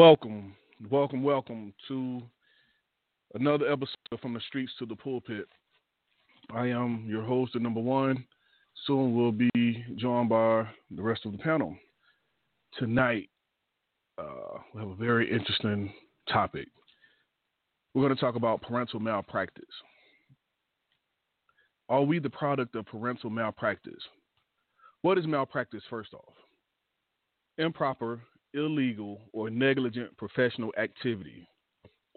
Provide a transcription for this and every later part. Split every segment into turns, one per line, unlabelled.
Welcome, welcome, welcome to another episode from the streets to the pulpit. I am your host, the number one. Soon we'll be joined by the rest of the panel. Tonight, uh, we have a very interesting topic. We're going to talk about parental malpractice. Are we the product of parental malpractice? What is malpractice, first off? Improper, illegal, or negligent professional activity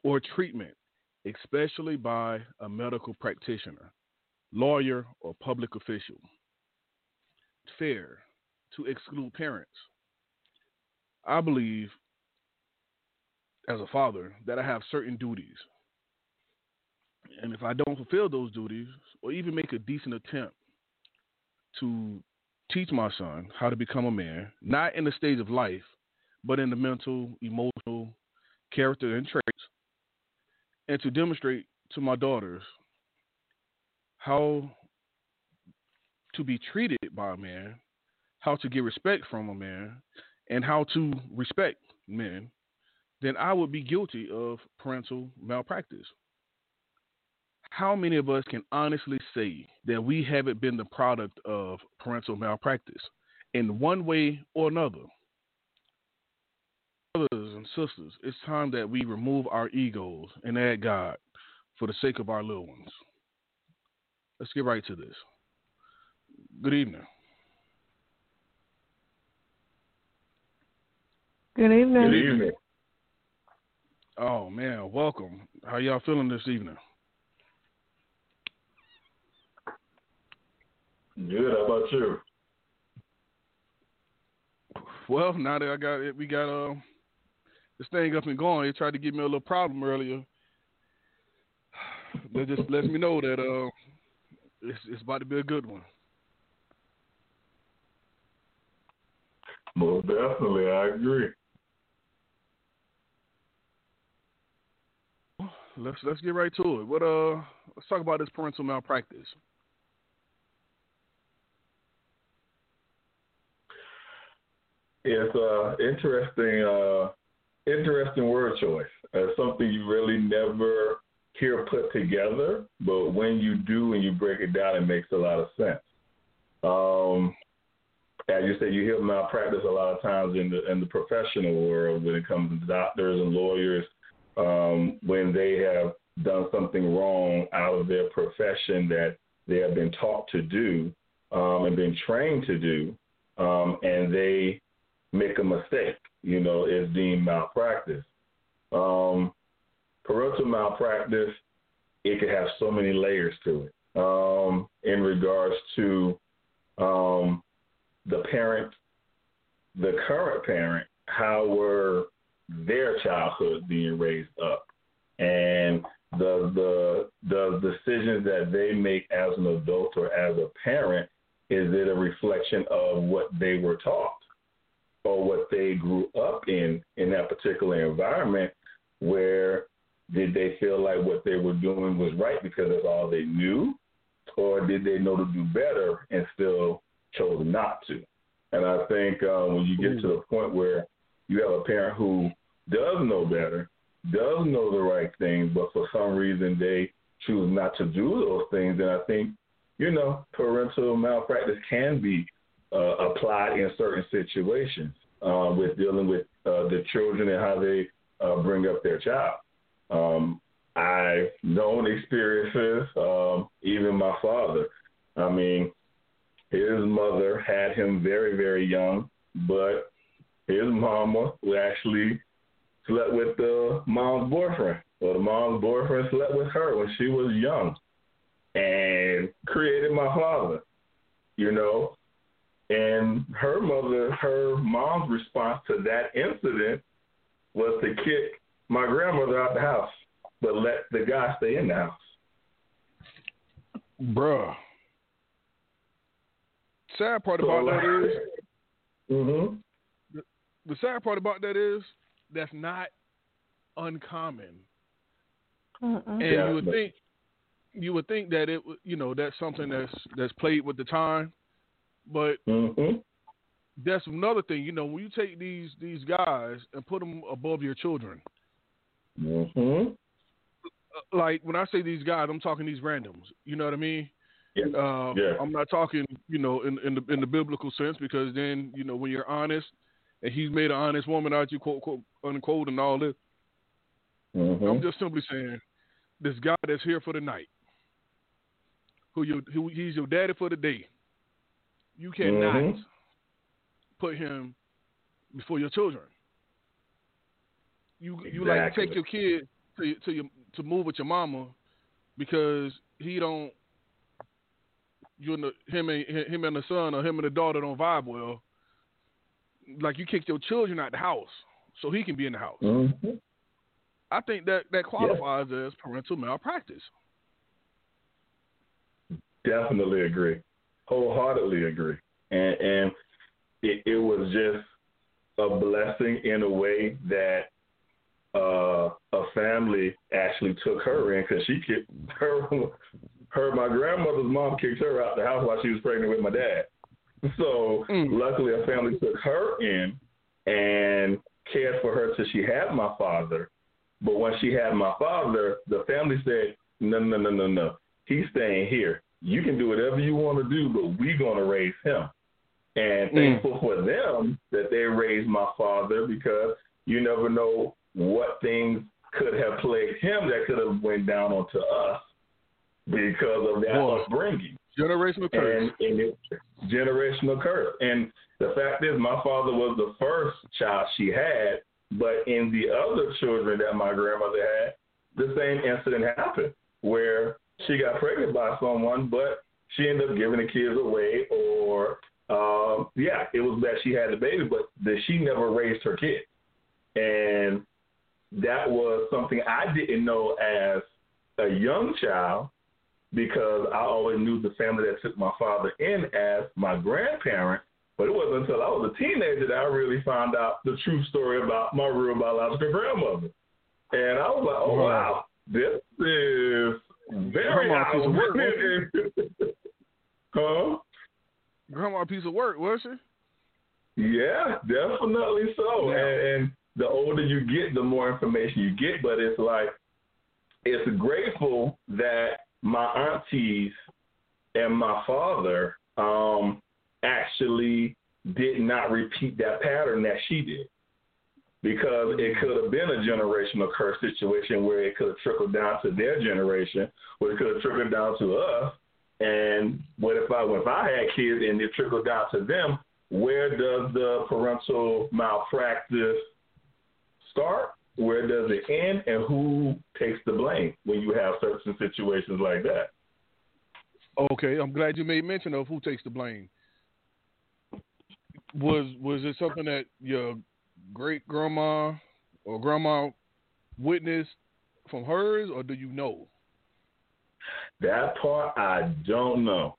or treatment, especially by a medical practitioner, lawyer, or public official. Fair to exclude parents. I believe, as a father, that I have certain duties. And if I don't fulfill those duties, or even make a decent attempt to teach my son how to become a man, not in the stage of life, but in the mental, emotional, character, and traits, and to demonstrate to my daughters how to be treated by a man, how to get respect from a man, and how to respect men, then I would be guilty of parental malpractice. How many of us can honestly say that we haven't been the product of parental malpractice in one way or another? Brothers and sisters, it's time that we remove our egos and add God for the sake of our little ones. Let's get right to this. Good evening.
Good evening.
Good evening.
Oh man, welcome. How y'all feeling this evening?
Good. How about you?
Well, now that I got it, we got uh, this thing up and going. They tried to give me a little problem earlier. That just lets me know that uh, it's, it's about to be a good one.
Most definitely, I agree.
Let's let's get right to it. What uh, let's talk about this parental malpractice.
It's uh interesting uh interesting word choice. Uh, something you really never hear put together, but when you do and you break it down, it makes a lot of sense. Um, as you said, you hear malpractice a lot of times in the in the professional world when it comes to doctors and lawyers um, when they have done something wrong out of their profession that they have been taught to do um, and been trained to do, um, and they make a mistake, you know, is deemed malpractice. Um, parental malpractice, it could have so many layers to it. Um, in regards to um, the parent, the current parent, how were their childhood being raised up, and the the the decisions that they make as an adult or as a parent is it a reflection of what they were taught or what they grew up in in that particular environment where did they feel like what they were doing was right because that's all they knew? Or did they know to do better and still chose not to? And i think uh, when you get to the point where you have a parent who does know better does know the right thing but for some reason they choose not to do those things then i think you know parental malpractice can be uh, applied in certain situations uh, with dealing with uh, the children and how they uh, bring up their child. Um, I've known experiences, um, even my father. I mean, his mother had him very, very young, but his mama actually slept with the mom's boyfriend. Well, the mom's boyfriend slept with her when she was young and created my father. You know, and her mother, her mom's response to that incident was to kick my grandmother out the house, but let the guy stay in the house.
Bruh. Sad part about that is,
mm-hmm.
the, the sad part about that is that's not uncommon.
Mm-mm.
And
Yeah,
you would
but-
think you would think that it you know that's something that's that's played with the time, but
Mm-hmm.
that's another thing. You know, when you take these these guys and put them above your children,
Mm-hmm.
like when I say these guys, I'm talking these randoms. You know what I mean?
Yeah.
Uh,
Yeah.
I'm not talking, you know, in in the in the biblical sense because then you know when you're honest and he's made an honest woman out you, quote quote unquote, and all this.
Mm-hmm.
I'm just simply saying, this guy that's here for the night, who you who he's your daddy for the day. You cannot
Mhm.
put him before your children. You you like
Exactly.
take your kid to to your to move with your mama because he don't you and the, him and him and the son or him and the daughter don't vibe well. Like you kick your children out the house so he can be in the house.
Mm-hmm.
I think that that qualifies as parental malpractice.
Definitely agree. Wholeheartedly agree. And and it, it was just a blessing in a way that uh, a family actually took her in because she kicked her her my grandmother's mom kicked her out the house while she was pregnant with my dad. So
Mm.
luckily a family took her in and cared for her till she had my father. But when she had my father, the family said, No, no, no, no, no. He's staying here. You can do whatever you want to do, but we're gonna raise him. And
Mm.
thankful for them that they raised my father because you never know what things could have plagued him that could have went down onto us because of that
Boy.
upbringing
Generational curse.
and, and it's generational curse. And the fact is, my father was the first child she had, but in the other children that my grandmother had, the same incident happened where she got pregnant by someone, but she ended up giving the kids away, or um, yeah, it was that she had the baby, but that she never raised her kid, and that was something I didn't know as a young child because I always knew the family that took my father in as my grandparent. But it wasn't until I was a teenager that I really found out the true story about my real biological grandmother. And I was like, oh, wow, this is very
of work,
out. huh?
Grandma piece of work, was she?
Yeah, definitely so.
Yeah.
And, and the older you get, the more information you get. But it's like, it's grateful that my aunties and my father um, actually did not repeat that pattern that she did. Because it mm-hmm. could have been a generational curse situation where it could have trickled down to their generation, or it could have trickled down to us. And what if I, if I had kids and it trickled down to them? Where does the parental malpractice start? Where does it end? And who takes the blame when you have certain situations like that?
Okay, I'm glad you made mention of who takes the blame. Was was it something that your great grandma or grandma witnessed from hers, or do you know?
That part I don't know.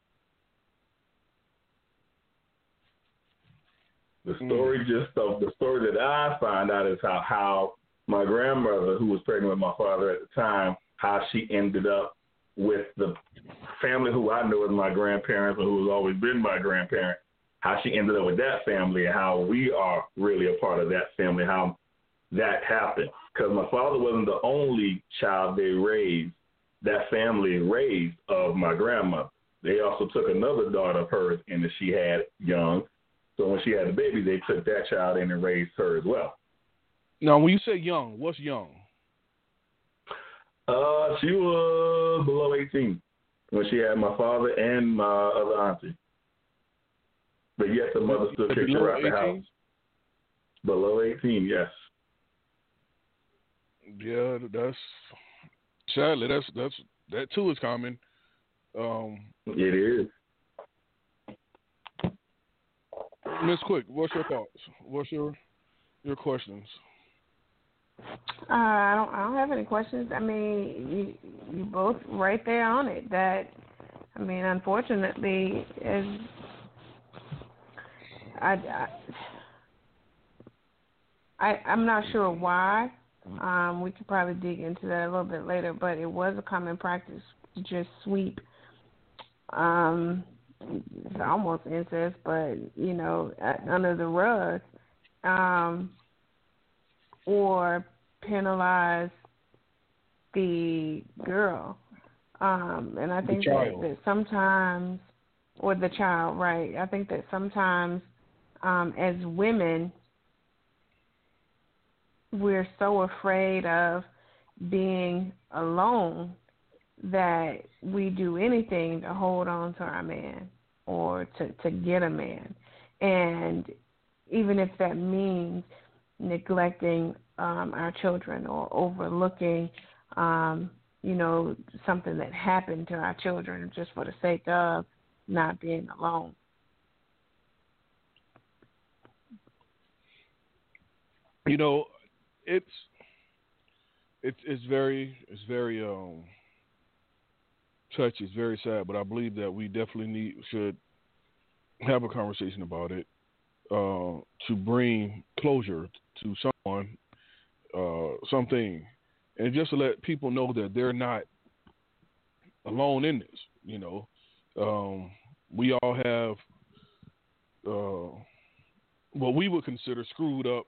The hmm. story just of the story that I find out is how how my grandmother, who was pregnant with my father at the time, how she ended up with the family who I know as my grandparents and who has always been my grandparent, how she ended up with that family and how we are really a part of that family, how that happened. Because my father wasn't the only child they raised, that family raised of my grandmother. They also took another daughter of hers and that she had young. So when she had the baby, they took that child in and raised her as well.
Now, when you say young, what's young?
Uh, she was below 18 when she had my father and my other auntie. But yet the mother still kicked
Below
her out the house. Below 18, yes.
Yeah, that's sadly that's that's that too is common. Um,
It is.
Miss Quick, what's your thoughts? What's your your questions?
Uh, I don't. I don't have any questions. I mean, you you both right there on it. That I mean, unfortunately, as I, I, I I'm not sure why. Um, we could probably dig into that a little bit later, but it was a common practice to just sweep um, it's almost incest, but you know, under the rug, um, or penalize the girl. Um, and I think that, that sometimes, or the child, right? I think that sometimes, um, as women, we're so afraid of being alone that we do anything to hold on to our man or to to get a man. And even if that means neglecting um our children or overlooking um you know something that happened to our children just for the sake of not being alone
you know it's it's it's very it's very um touch is very sad, but I believe that we definitely need should have a conversation about it uh, to bring closure to someone, uh, something, and just to let people know that they're not alone in this. You know, um, we all have uh, what we would consider screwed up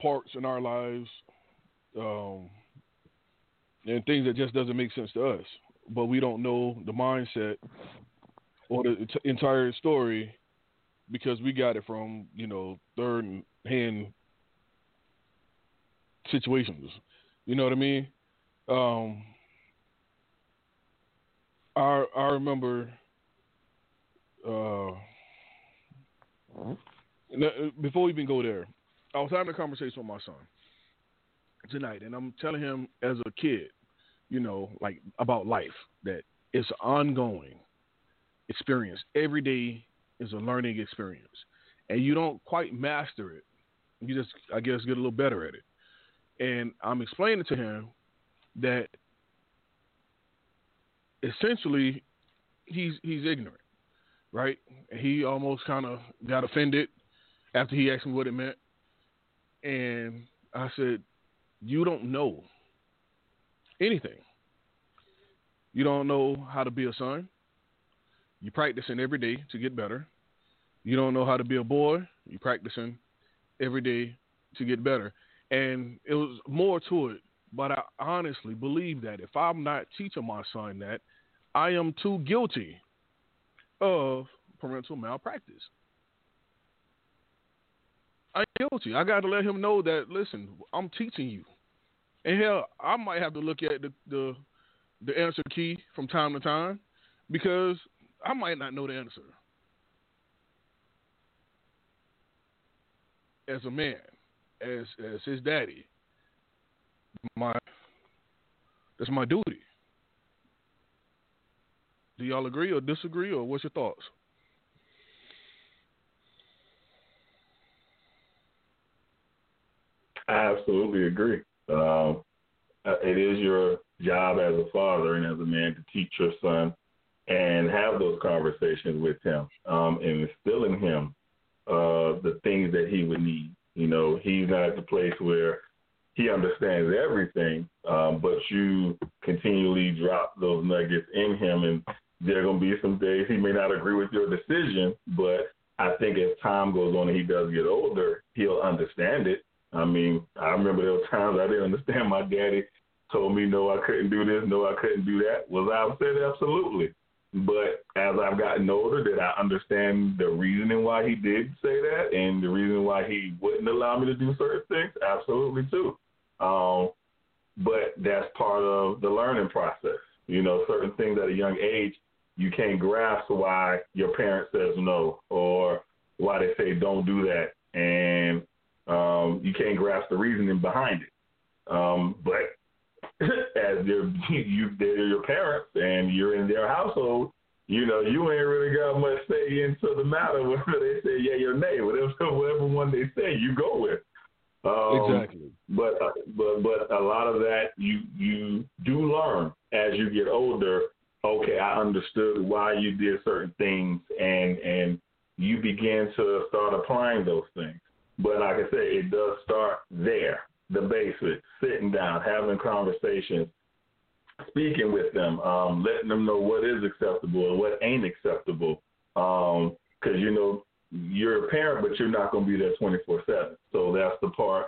parts in our lives. Um, and things that just doesn't make sense to us. But we don't know the mindset or the t- entire story because we got it from you know third hand situations. You know what I mean? Um, I I remember. Uh, before we even go there, I was having a conversation with my son tonight, and I'm telling him as a kid, you know, like about life, that it's ongoing experience. Every day is a learning experience, and you don't quite master it. You just, I guess, get a little better at it. And I'm explaining to him that essentially he's he's ignorant, right? He almost kind of got offended after he asked me what it meant, and I said, you don't know anything. You don't know how to be a son. You're practicing every day to get better. You don't know how to be a boy. You're practicing every day to get better. And it was more to it, but I honestly believe that if I'm not teaching my son that, I am too guilty of parental malpractice. I'm guilty. I got to let him know that. Listen, I'm teaching you, and hell, I might have to look at the the, the answer key from time to time because I might not know the answer. As a man, as as his daddy, my that's my duty. Do y'all agree or disagree, or what's your thoughts?
I absolutely agree. Um, uh, it is your job as a father and as a man to teach your son and have those conversations with him um, and instill in him uh, the things that he would need. You know, he's not at the place where he understands everything, um, but you continually drop those nuggets in him, and there are going to be some days he may not agree with your decision, but I think as time goes on and he does get older, he'll understand it I mean, I remember there were times I didn't understand. My daddy told me, no, I couldn't do this, no, I couldn't do that. Was I upset? Absolutely. But as I've gotten older, did I understand the reasoning why he did say that and the reason why he wouldn't allow me to do certain things? Absolutely, too. Um, but that's part of the learning process. You know, certain things at a young age, you can't grasp why your parent says no or why they say don't do that. And um, you can't grasp the reasoning behind it. Um, but as they're you they're your parents and you're in their household, you know, you ain't really got much say into the matter whether they say yeah or nay. Whatever whatever one they say, you go with.
Um, exactly.
But uh, but but a lot of that you you do learn as you get older. Okay, I understood why you did certain things, and and you begin to start applying those things. But like I said, it does start there, the basics, sitting down, having conversations, speaking with them, um, letting them know what is acceptable and what ain't acceptable. Because um, you know you're a parent, but you're not going to be there 24 seven. So that's the part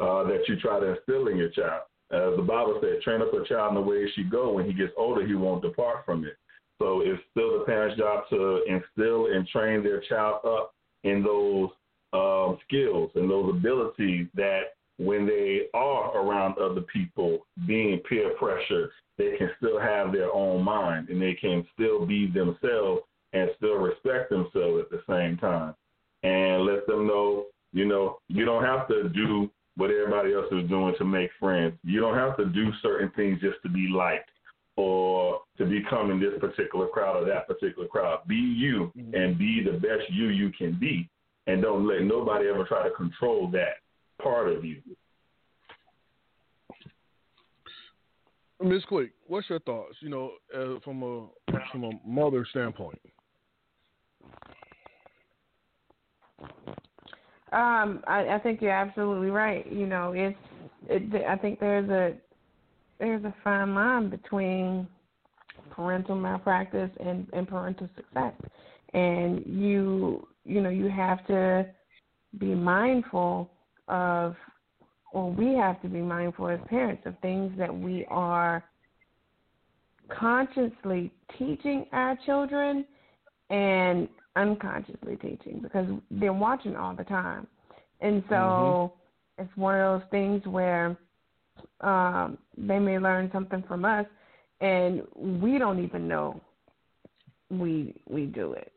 uh, that you try to instill in your child. As the Bible said, train up a child in the way he should go. When he gets older, he won't depart from it. So it's still the parent's job to instill and train their child up in those um, skills and those abilities that when they are around other people, being peer pressure, they can still have their own mind and they can still be themselves and still respect themselves at the same time. And let them know, you know, you don't have to do what everybody else is doing to make friends. You don't have to do certain things just to be liked or to become in this particular crowd or that particular crowd. Be you mm-hmm. and be the best you you can be, and don't let nobody ever try to control that part of you.
Miss Quick, what's your thoughts? You know, uh, from a from a mother standpoint.
Um, I, I think you're absolutely right. You know, it's. It, I think there's a there's a fine line between parental malpractice and, and parental success, and you you know you have to be mindful of, or we have to be mindful as parents of things that we are consciously teaching our children and unconsciously teaching because they're watching all the time. And so mm-hmm. it's one of those things where um, they may learn something from us and we don't even know we we do it.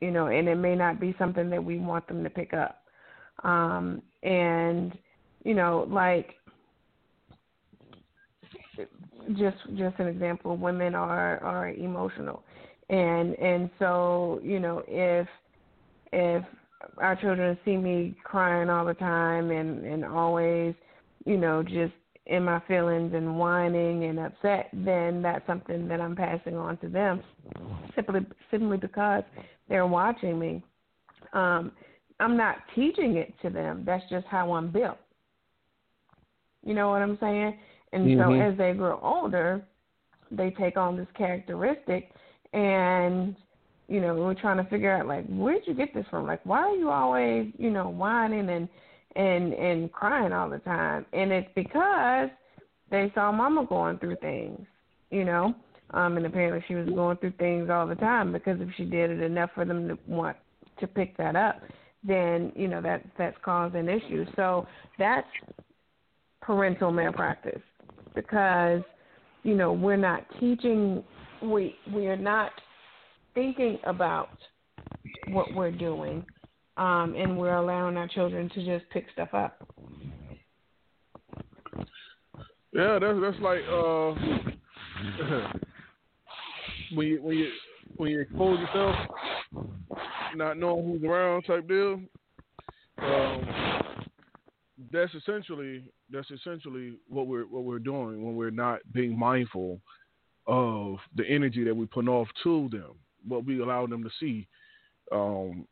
You know, and it may not be something that we want them to pick up. Um, and you know, like just just an example, women are are emotional and and so you know if if our children see me crying all the time and and always you know just in my feelings and whining and upset then that's something that i'm passing on to them. Simply simply because they're watching me. Um i'm not teaching it to them. That's just how i'm built. You know what i'm saying? And mm-hmm. so as they grow older they take on this characteristic and you know we're trying to figure out like where'd you get this from? Like why are you always you know whining and and and crying all the time. And it's because they saw mama going through things you know? Um and apparently she was going through things all the time because if she did it enough for them to want to pick that up then you know that that's causing issues. So that's parental malpractice because you know we're not teaching we we are not thinking about what we're doing, um, and we're allowing our children to just pick stuff up.
Yeah, that's that's like uh, when you when you when you expose yourself, not knowing who's around type deal. Um, that's essentially that's essentially what we're what we're doing when we're not being mindful of the energy that we put off to them, what we allow them to see. Um,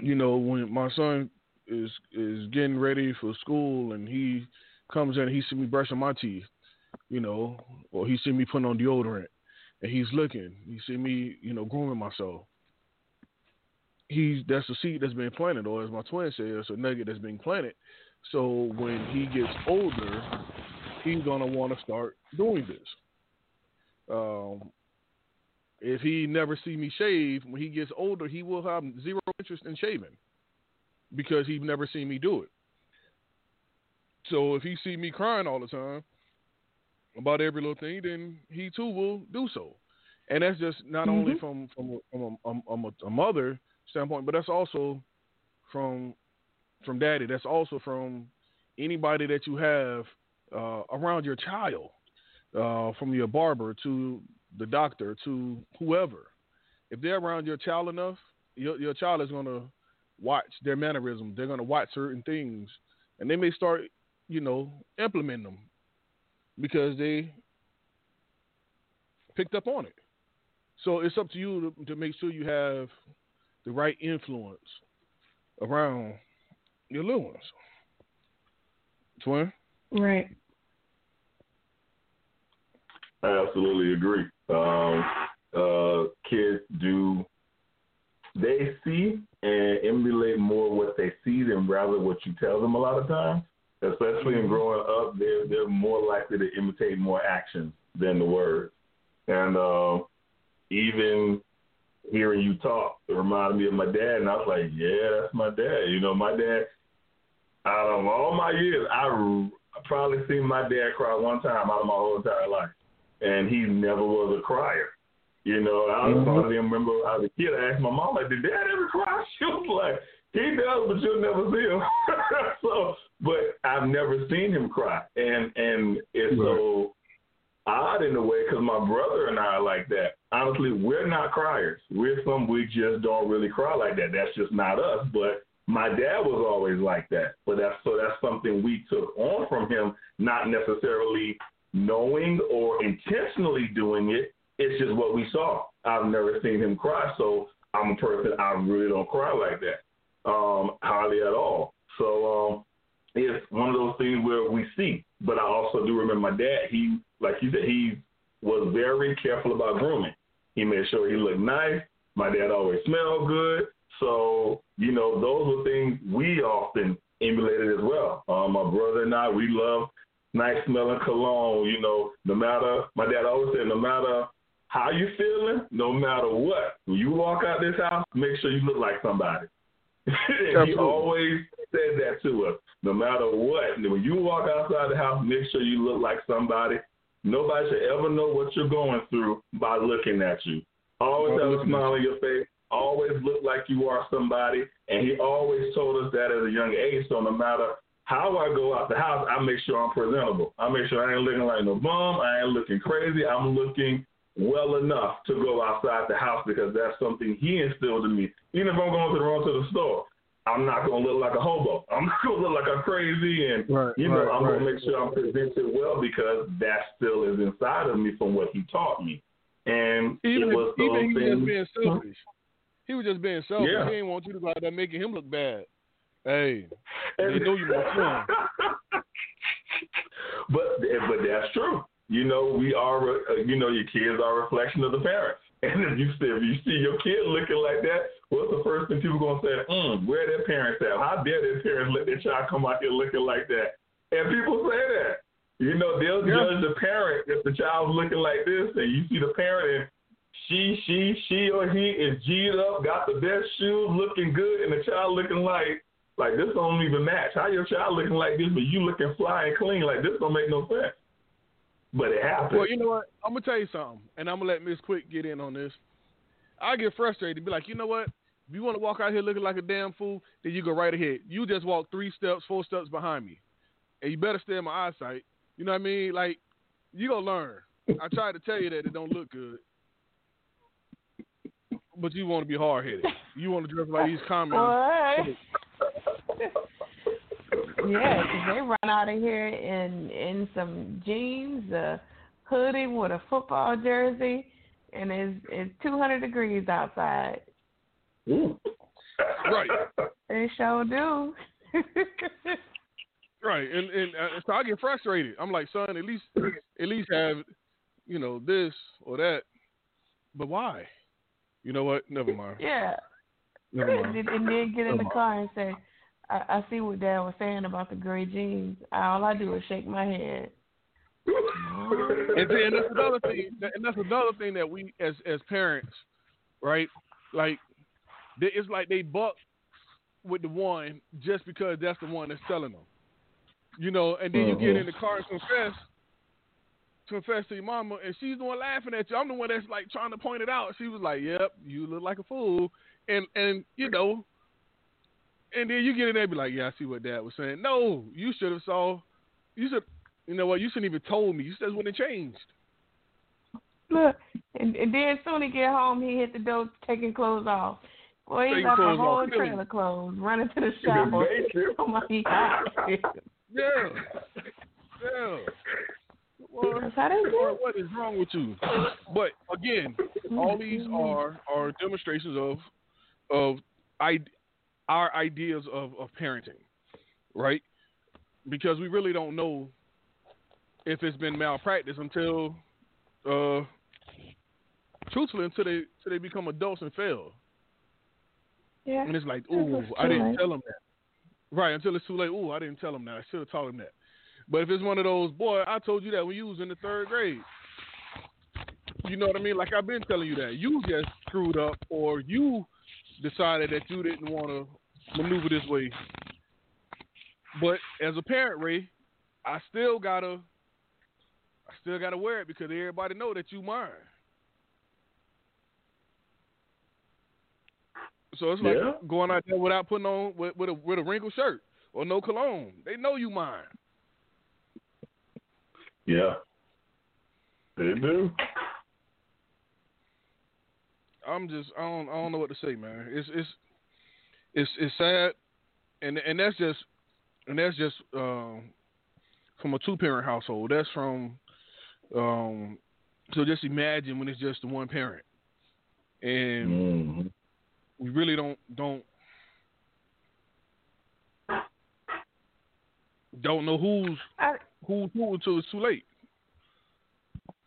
you know, when my son is is getting ready for school and he comes in and he see me brushing my teeth, you know, or he see me putting on deodorant and he's looking, he see me, you know, grooming myself. He's that's a seed that's been planted, or as my twin says, it's a nugget that's been planted. So when he gets older, he's gonna want to start doing this. Um, if he never see me shave when he gets older, he will have zero interest in shaving because he's never seen me do it. So if he see me crying all the time about every little thing, then he too will do so. And that's just not mm-hmm. only from from, from a, a, a, mother standpoint, but that's also from from daddy. That's also from anybody that you have uh, around your child uh, from your barber to the doctor to whoever. If they're around your child enough, your, your child is going to watch their mannerisms. They're going to watch certain things, and they may start, you know, implementing them because they picked up on it. So it's up to you to, to make sure you have the right influence around your little ones. Twin?
Right.
I absolutely agree. Um, uh, kids do they see and emulate more what they see than rather what you tell them a lot of times. Especially in growing up, they're they're more likely to imitate more actions than the words. And uh, even hearing you talk, it reminded me of my dad, and I was like, yeah, that's my dad. You know, my dad. Out of all my years, I probably seen my dad cry one time out of my whole entire life, and he never was a crier. You know, I was mm-hmm. remember as a kid, I asked my mom, like, did dad ever cry? She was like, he does, but you'll never see him. so, but I've never seen him cry, and and it's right. so odd in a way because my brother and I are like that. Honestly, we're not criers. We're some we just don't really cry like that. That's just not us. But my dad was always like that. But that's so that's something we took on from him, not necessarily knowing or intentionally doing it. It's just what we saw. I've never seen him cry, so I'm a person I really don't cry like that, um, hardly at all. So um, it's one of those things where we see. But I also do remember my dad. He, like you said, he was very careful about grooming. He made sure he looked nice. My dad always smelled good. So you know, those were things we often emulated as well. Um, my brother and I, we love nice smelling cologne. You know, no matter my dad always said, no matter how you feeling, no matter what, when you walk out this house, make sure you look like somebody. he always said that to us. No matter what, when you walk outside the house, make sure you look like somebody. Nobody should ever know what you're going through by looking at you. Always have a smile on your face. Always look like you are somebody. And he always told us that at a young age. So no matter how I go out the house, I make sure I'm presentable. I make sure I ain't looking like no bum. I ain't looking crazy. I'm looking well enough to go outside the house because that's something he instilled in me. Even if I'm going to the run to the store, I'm not gonna look like a hobo. I'm not gonna look like I'm crazy, and right, you know, right, I'm right. gonna make sure I'm presented well because that still is inside of me from what he taught me. And
even
it was
if, even
he
was just being selfish. He was just being selfish. Yeah. He didn't want you to go out there making him look bad. Hey, they know you want
him. but but that's true. You know, we are. Uh, you know, your kids are a reflection of the parents. And if you see, if you see your kid looking like that, what's the first thing people gonna say? Mm, where their parents at? How dare their parents let their child come out here looking like that? And people say that. You know, they'll yeah. judge the parent if the child's looking like this, and you see the parent and she, she, she or he is G'd up, got the best shoes, looking good, and the child looking like like this don't even match. How your child looking like this, but you looking fly and clean like this don't make no sense but it happened.
Well, you know what? I'm gonna tell you something, and I'm gonna let Miss Quick get in on this. I get frustrated. Be like, you know what? If you want to walk out here looking like a damn fool, then you go right ahead. You just walk three steps, four steps behind me, and you better stay in my eyesight. You know what I mean? Like, you gonna learn. I tried to tell you that it don't look good, but you want to be hard headed. You want to dress like these comments.
Yeah, because they run out of here in in some jeans, a hoodie with a football jersey, and it's it's 200 degrees outside.
Ooh.
Right.
They sure do.
right, and and uh, so I get frustrated. I'm like, son, at least at least have you know this or that. But why? You know what? Never mind.
Yeah.
Never mind.
And then get in the car and say, I, I see what Dad was saying about the gray jeans. All I do is shake my head.
and then that's another thing, and that's another thing that we as as parents, right? Like, it's like they buck with the one just because that's the one that's telling them, you know. And then you get mm-hmm. in the car and confess, confess to your mama, and she's the one laughing at you. I'm the one that's like trying to point it out. She was like, "Yep, you look like a fool," and and you know, and then you get in there and be like, yeah, I see what Dad was saying. No, you should have saw. You should, you know what? You shouldn't even told me. You said when it changed.
Look, and, and then soon as he get home, he hit the door taking clothes off. Boy, he got the whole trailer clothes, running to the shower. oh my God.
yeah, yeah. Well, what, what is wrong with you? But again, all these mm-hmm. are are demonstrations of of I, our ideas of, of parenting, right? Because we really don't know if it's been malpractice until uh, truthfully, until they until they become adults and fail.
Yeah.
And it's like, ooh, I didn't
late.
tell him that. Right, until it's too late. Ooh, I didn't tell him that. I should have told him that. But if it's one of those, boy, I told you that when you was in the third grade. You know what I mean? Like I've been telling you that. You just screwed up or you decided that you didn't want to maneuver this way. But as a parent, Ray, I still gotta I still gotta wear it because everybody know that you mine. So it's like
Yeah.
going out there without putting on with, with a with a wrinkled shirt or no cologne. They know you mine.
Yeah. They do.
I'm just I don't I don't know what to say, man. It's it's it's it's sad, and and that's just and that's just um, from a two parent household. That's from um, so just imagine when it's just the one parent, and
hmm
we really don't don't don't know who's
I,
who's who until it's too late.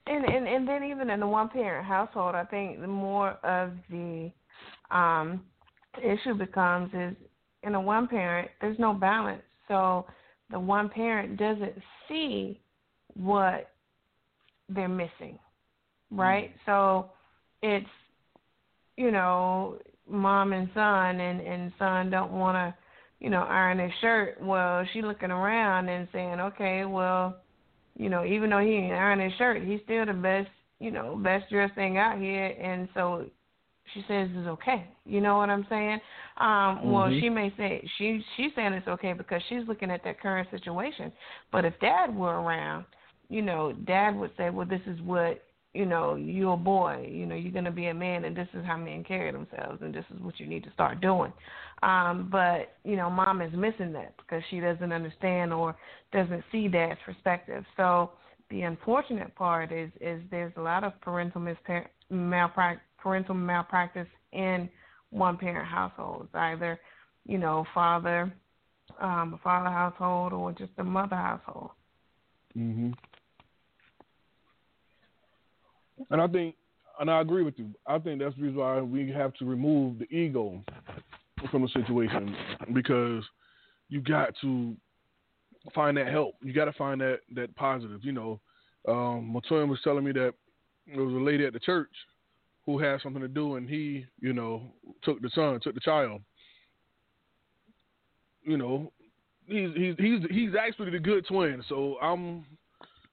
And, and and then even in the one parent household, I think the more of the um issue becomes is in a one parent, there's no balance. So the one parent doesn't see what they're missing. Right? So it's you know, mom and son and, and son don't wanna, you know, iron his shirt. Well, she looking around and saying, Okay, well, you know, even though he ain't iron his shirt, he's still the best, you know, best dressed thing out here and so she says it's okay. You know what I'm saying? Um, well
Mhm.
she may say she she's saying it's okay because she's looking at that current situation. But if dad were around, you know, dad would say, Well this is what you know, you're a boy, you know, you're gonna be a man and this is how men carry themselves and this is what you need to start doing. Um, but, you know, mom is missing that because she doesn't understand or doesn't see dad's perspective. So the unfortunate part is is there's a lot of parental malpractice parental malpractice in one parent households, either, you know, father um, a father household or just a mother household.
Mm-hmm. And I think, and I agree with you. I think that's the reason why we have to remove the ego from the situation because you got to find that help. You got to find that that positive. You know, um, my twin was telling me that there was a lady at the church who had something to do, and he, you know, took the son, took the child. You know, he's he's he's he's actually the good twin. So I'm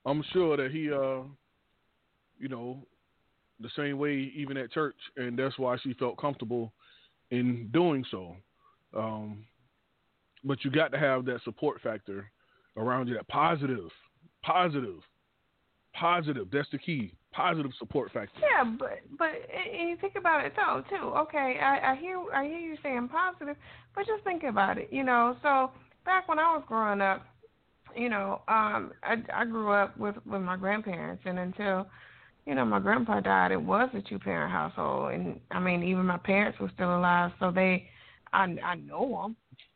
I'm sure that he, uh, you know, the same way even at church, and that's why she felt comfortable in doing so. Um, but you got to have that support factor around you, that positive, positive, positive. That's the key. Positive support factor.
Yeah, but but and you think about it though too. Okay, I, I hear I hear you saying positive, but just think about it. You know, so back when I was growing up, you know, um, I I grew up with with my grandparents, and until you know my grandpa died, it was a two parent household, and I mean even my parents were still alive, so they, I I know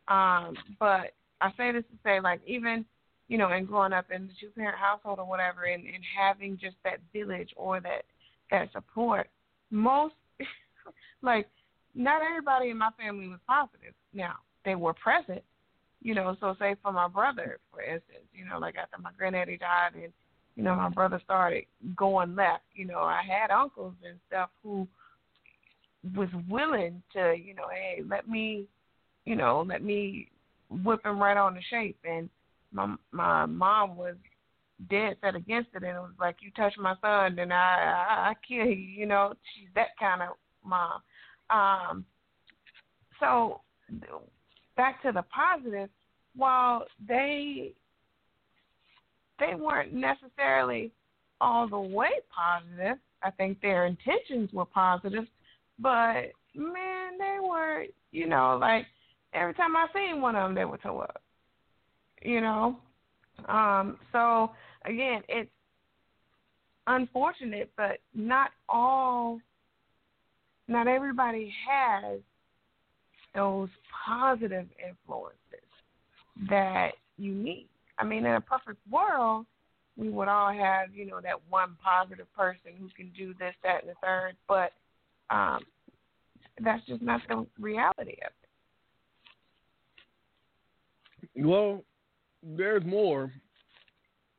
them, um, but I say this to say like even you know, and growing up in the two parent household or whatever and, and having just that village or that that support, most like not everybody in my family was positive. Now, they were present, you know, so say for my brother, for instance, you know, like after my granddaddy died and, you know, my brother started going left, you know, I had uncles and stuff who was willing to, you know, hey, let me you know, let me whip him right on the shape and my my mom was dead set against it, and it was like, you touch my son, then I I, I kill you. You know, she's that kind of mom. Um, so back to the positive, while they they weren't necessarily all the way positive, I think their intentions were positive, but man, they were, you know, like every time I seen one of them, they were tore up you know. Um, so again, it's unfortunate, but not all, not everybody has those positive influences that you need. I mean, in a perfect world, we would all have, you know, that one positive person who can do this, that, and the third, but um, that's just not the reality of
it. Well, there's more.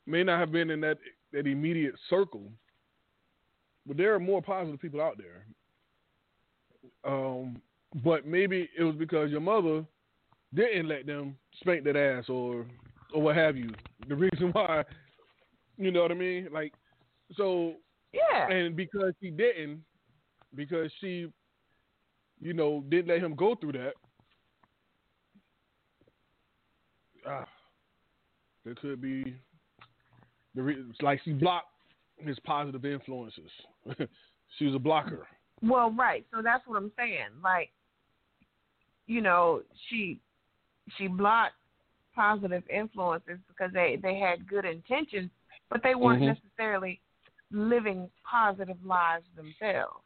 May not have been in that that immediate circle, but there are more positive people out there. Um, but maybe it was because your mother didn't let them spank that ass or or what have you. The reason why, you know what I mean? Like, so
yeah,
and because she didn't, because she, you know, didn't let him go through that. Ah, there could be the re- like she blocked his positive influences. she was a blocker.
Well, right. So that's what I'm saying. Like, you know, she she blocked positive influences because they they had good intentions, but they weren't
mm-hmm.
necessarily living positive lives themselves.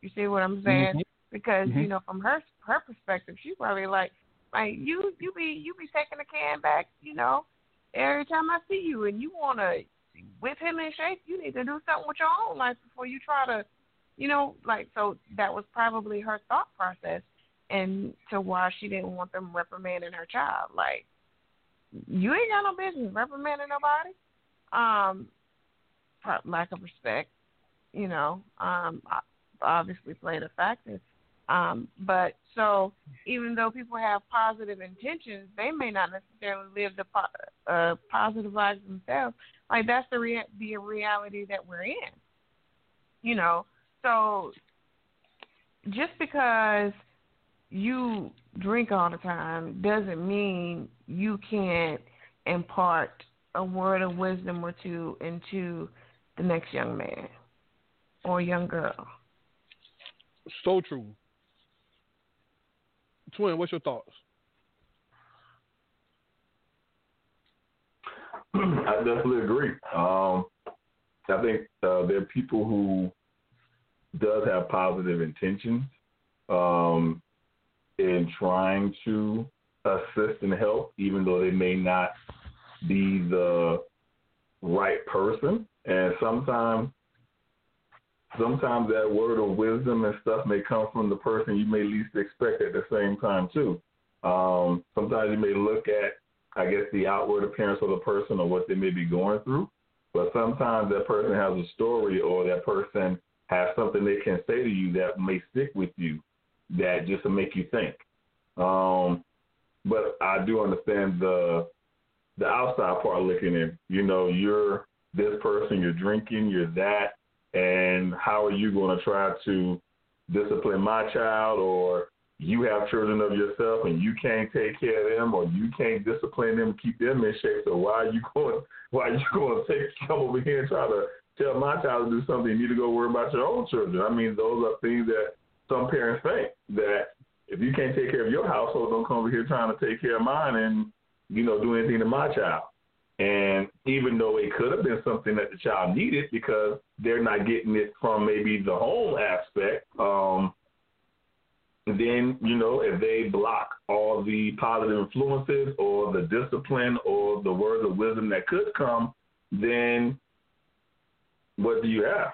You see what I'm saying?
Mm-hmm.
Because
mm-hmm.
you know, from her her perspective, she probably like like you you be you be taking the can back, you know, every time I see you, and you want to whip him in shape. You need to do something with your own life before you try to, you know, like so. That was probably her thought process, and to why she didn't want them reprimanding her child. Like, you ain't got no business reprimanding nobody. Um, lack of respect, you know, um, obviously played a factor. Um, but so even though people have positive intentions, they may not necessarily live the po- uh, positive lives themselves. Like that's the rea- the reality that we're in. You know, so just because you drink all the time doesn't mean you can't impart a word of wisdom or two into the next young man or young girl.
So true. Twin, what's your thoughts?
I definitely agree. Um, I think uh, there are people who does have positive intentions um, in trying to assist and help, even though they may not be the right person. And sometimes, sometimes that word of wisdom and stuff may come from the person you may least expect at the same time too. Um, sometimes you may look at I guess, the outward appearance of the person or what they may be going through. But sometimes that person has a story or that person has something they can say to you that may stick with you that just to make you think. Um, but I do understand the the outside part looking in. You know, you're this person, you're drinking, you're that, and how are you going to try to discipline my child or you have children of yourself and you can't take care of them or you can't discipline them, keep them in shape. So why are you going? Why are you going to take come over here and try to tell my child to do something? You need to go worry about your own children. I mean, those are things that some parents think that if you can't take care of your household, don't come over here trying to take care of mine and you know do anything to my child. And even though it could have been something that the child needed because they're not getting it from maybe the home aspect, um, then you know if they block all the positive influences or the discipline or the words of wisdom that could come, then what do you have?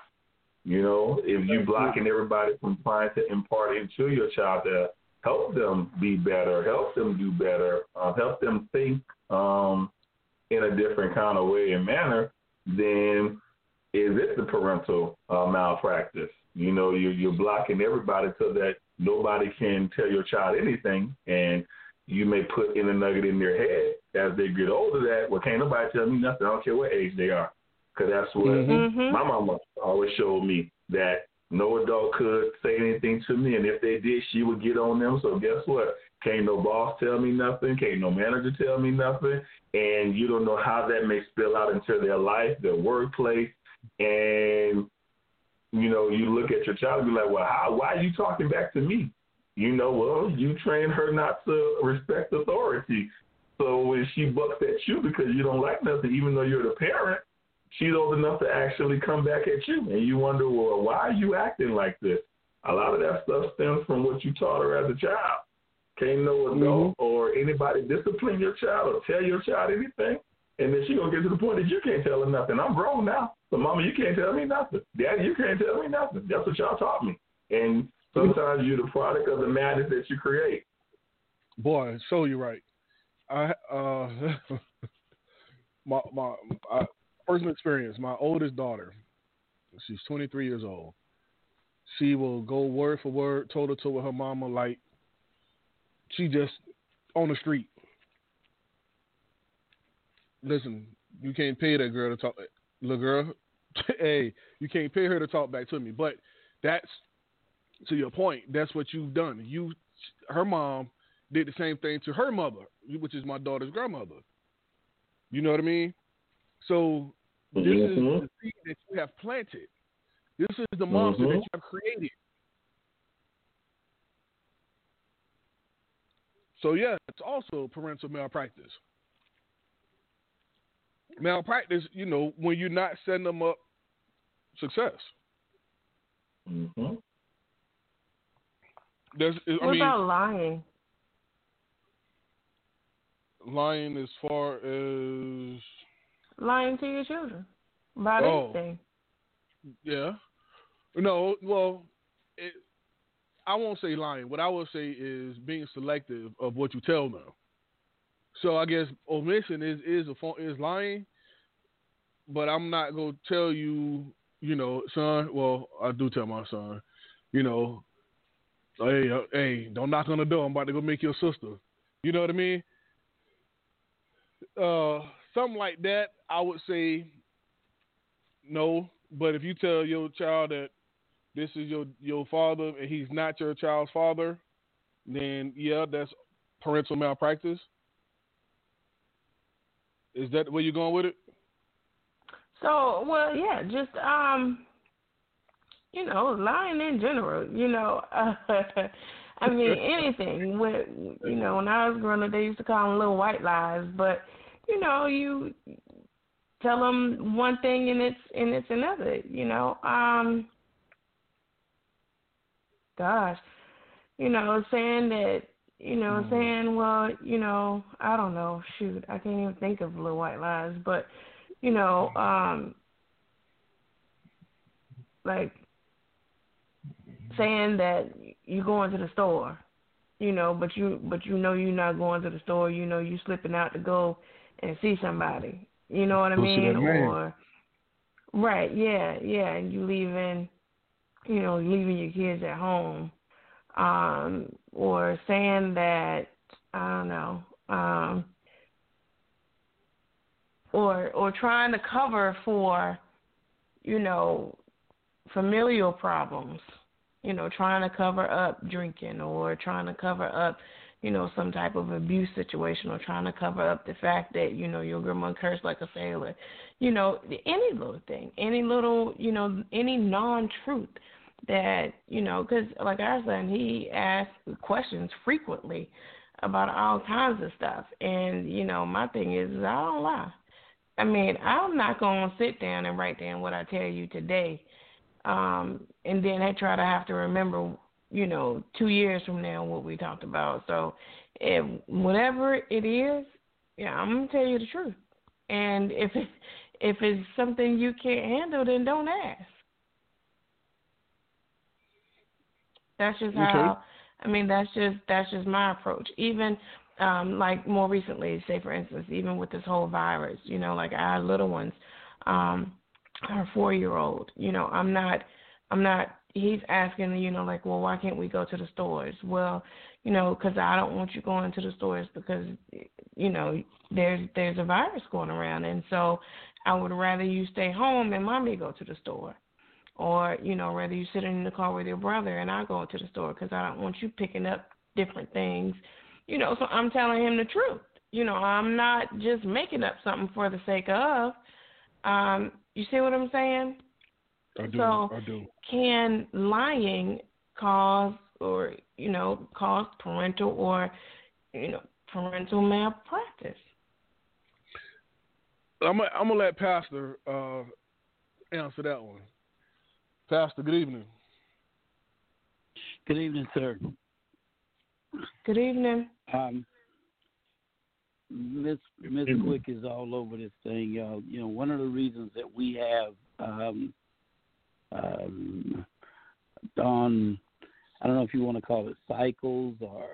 You know, if you're blocking everybody from trying to impart into your child to help them be better, help them do better, uh, help them think um, in a different kind of way and manner, then is it the parental uh, malpractice? You know, you're, you're blocking everybody so that nobody can tell your child anything, and you may put in a nugget in their head as they get older that, well, can't nobody tell me nothing. I don't care what age they are. Because that's what
mm-hmm.
my mama always showed me that no adult could say anything to me, and if they did, she would get on them. So guess what? Can't no boss tell me nothing. Can't no manager tell me nothing. And you don't know how that may spill out into their life, their workplace, and you know, you look at your child and be like, well, how, why are you talking back to me? You know, well, you train her not to respect authority. So when she bucks at you because you don't like nothing, even though you're the parent, she's old enough to actually come back at you. And you wonder, well, why are you acting like this? A lot of that stuff stems from what you taught her as a child. Can't no adult mm-hmm. or anybody discipline your child or tell your child anything. And then she gonna get to the point that you can't tell her nothing. I'm grown now. So mama, you can't tell me nothing. Daddy, you can't tell me nothing. That's what y'all taught me. And sometimes you're the product of the madness that you create.
Boy, so you're right. I uh my my I, personal experience. My oldest daughter, she's 23 years old. She will go word for word, toe to toe with her mama, like she just on the street. Listen, you can't pay that girl to talk. Little girl, hey, you can't pay her to talk back to me. But that's to your point. That's what you've done. You, her mom, did the same thing to her mother, which is my daughter's grandmother. You know what I mean? So this mm-hmm. is the seed that you have planted. This is the monster mm-hmm. that you have created. So yeah, it's also parental malpractice. Malpractice, you know, when you're not setting them up success.
Mm-hmm.
There's, I
what
mean,
about lying?
Lying as far as
lying to your children about
oh,
anything.
Yeah. No, well, it, I won't say lying. What I will say is being selective of what you tell them. So I guess omission is is a is lying, but I'm not gonna tell you, you know, son. Well, I do tell my son, you know, hey, uh, hey, don't knock on the door. I'm about to go make your sister. You know what I mean? Uh, something like that. I would say no. But if you tell your child that this is your your father and he's not your child's father, then yeah, that's parental malpractice. Is that where you're going with it?
So, well, yeah, just um, you know, lying in general. You know, uh, I mean anything. When you know, when I was growing up, they used to call them little white lies, but you know, you tell them one thing and it's and it's another. You know, um, gosh, you know, saying that, you know, mm. saying, well, you know, I don't know, shoot, I can't even think of little white lies, but, you know, um, like saying that you're going to the store, you know, but you but you know you're not going to the store, you know you're slipping out to go and see somebody. You know what I mean? Or right, yeah, yeah, and you leaving you know, leaving your kids at home, um, or saying that I don't know, um, or or trying to cover for, you know, familial problems. You know, trying to cover up drinking or trying to cover up, you know, some type of abuse situation or trying to cover up the fact that, you know, your grandma cursed like a sailor. You know, any little thing, any little, you know, any non truth that you know because like our son he asks questions frequently about all kinds of stuff. And you know my thing is i don't lie. I mean i'm not going to sit down and write down what i tell you today. Um and then i try to have to remember you know two years from now what we talked about so if whatever it is yeah i'm going to tell you the truth and if it if it's something you can't handle then don't ask That's just how. Okay. I mean, that's just that's just my approach. Even um, like more recently, say for instance, even with this whole virus, you know, like our little ones, um, our four year old, you know, I'm not, I'm not. He's asking, you know, like, well, why can't we go to the stores? Well, you know, because I don't want you going to the stores because, you know, there's there's a virus going around, and so I would rather you stay home and mommy go to the store or you know rather you sit in the car with your brother and I go to the store because I don't want you picking up different things, you know. So I'm telling him the truth. You know, I'm not just making up something for the sake of. Um, you see what I'm saying?
I do.
So
I do.
Can lying cause or you know cause parental or you know parental malpractice?
I'm gonna, I'm gonna let Pastor uh, answer that one. Pastor, good evening.
Good evening, sir.
Good evening.
Um, Miss Miss Quick is all over this thing, y'all. You know, one of the reasons that we have um, um, on, I don't know if you want to call it cycles or,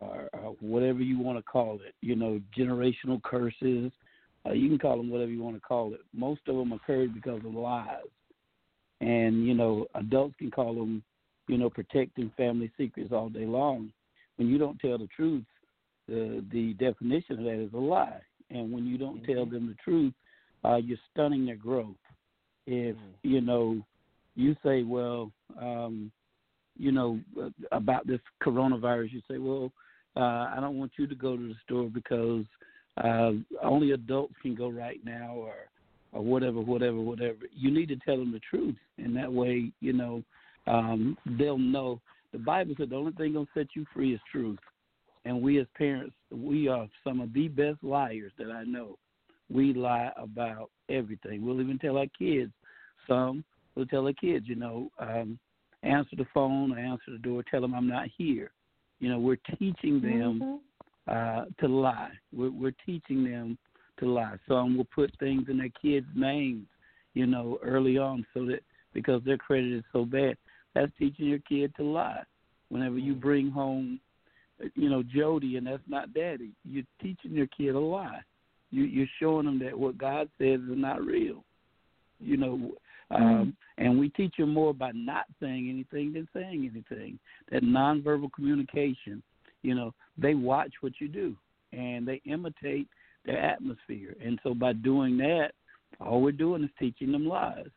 or, or whatever you want to call it. You know, generational curses. Uh, you can call them whatever you want to call it. Most of them occurred because of lies, and you know, adults can call them, you know, protecting family secrets all day long. When you don't tell the truth, the the definition of that is a lie. And when you don't mm-hmm. tell them the truth, uh, you're stunning their growth. If mm-hmm. you know, you say, well, um, you know, uh, about this coronavirus, you say, well, uh, I don't want you to go to the store because uh, only adults can go right now, or or whatever, whatever, whatever. You need to tell them the truth, and that way, you know, um, they'll know. The Bible said the only thing gonna set you free is truth. And we as parents, we are some of the best liars that I know. We lie about everything. We'll even tell our kids. Some will tell our kids, you know, um, answer the phone or answer the door, tell them I'm not here. You know, we're teaching them mm-hmm. uh, to lie. We're, we're teaching them to lie. Some will put things in their kids' names, you know, early on, so that because their credit is so bad, that's teaching your kid to lie. Whenever you mm. bring home you know, Jody, and that's not daddy. You're teaching your kid a lie. You, you're showing them that what God says is not real. You know, um, mm-hmm. and we teach them more by not saying anything than saying anything. That nonverbal communication. You know, they watch what you do and they imitate their atmosphere. And so by doing that, all we're doing is teaching them lies.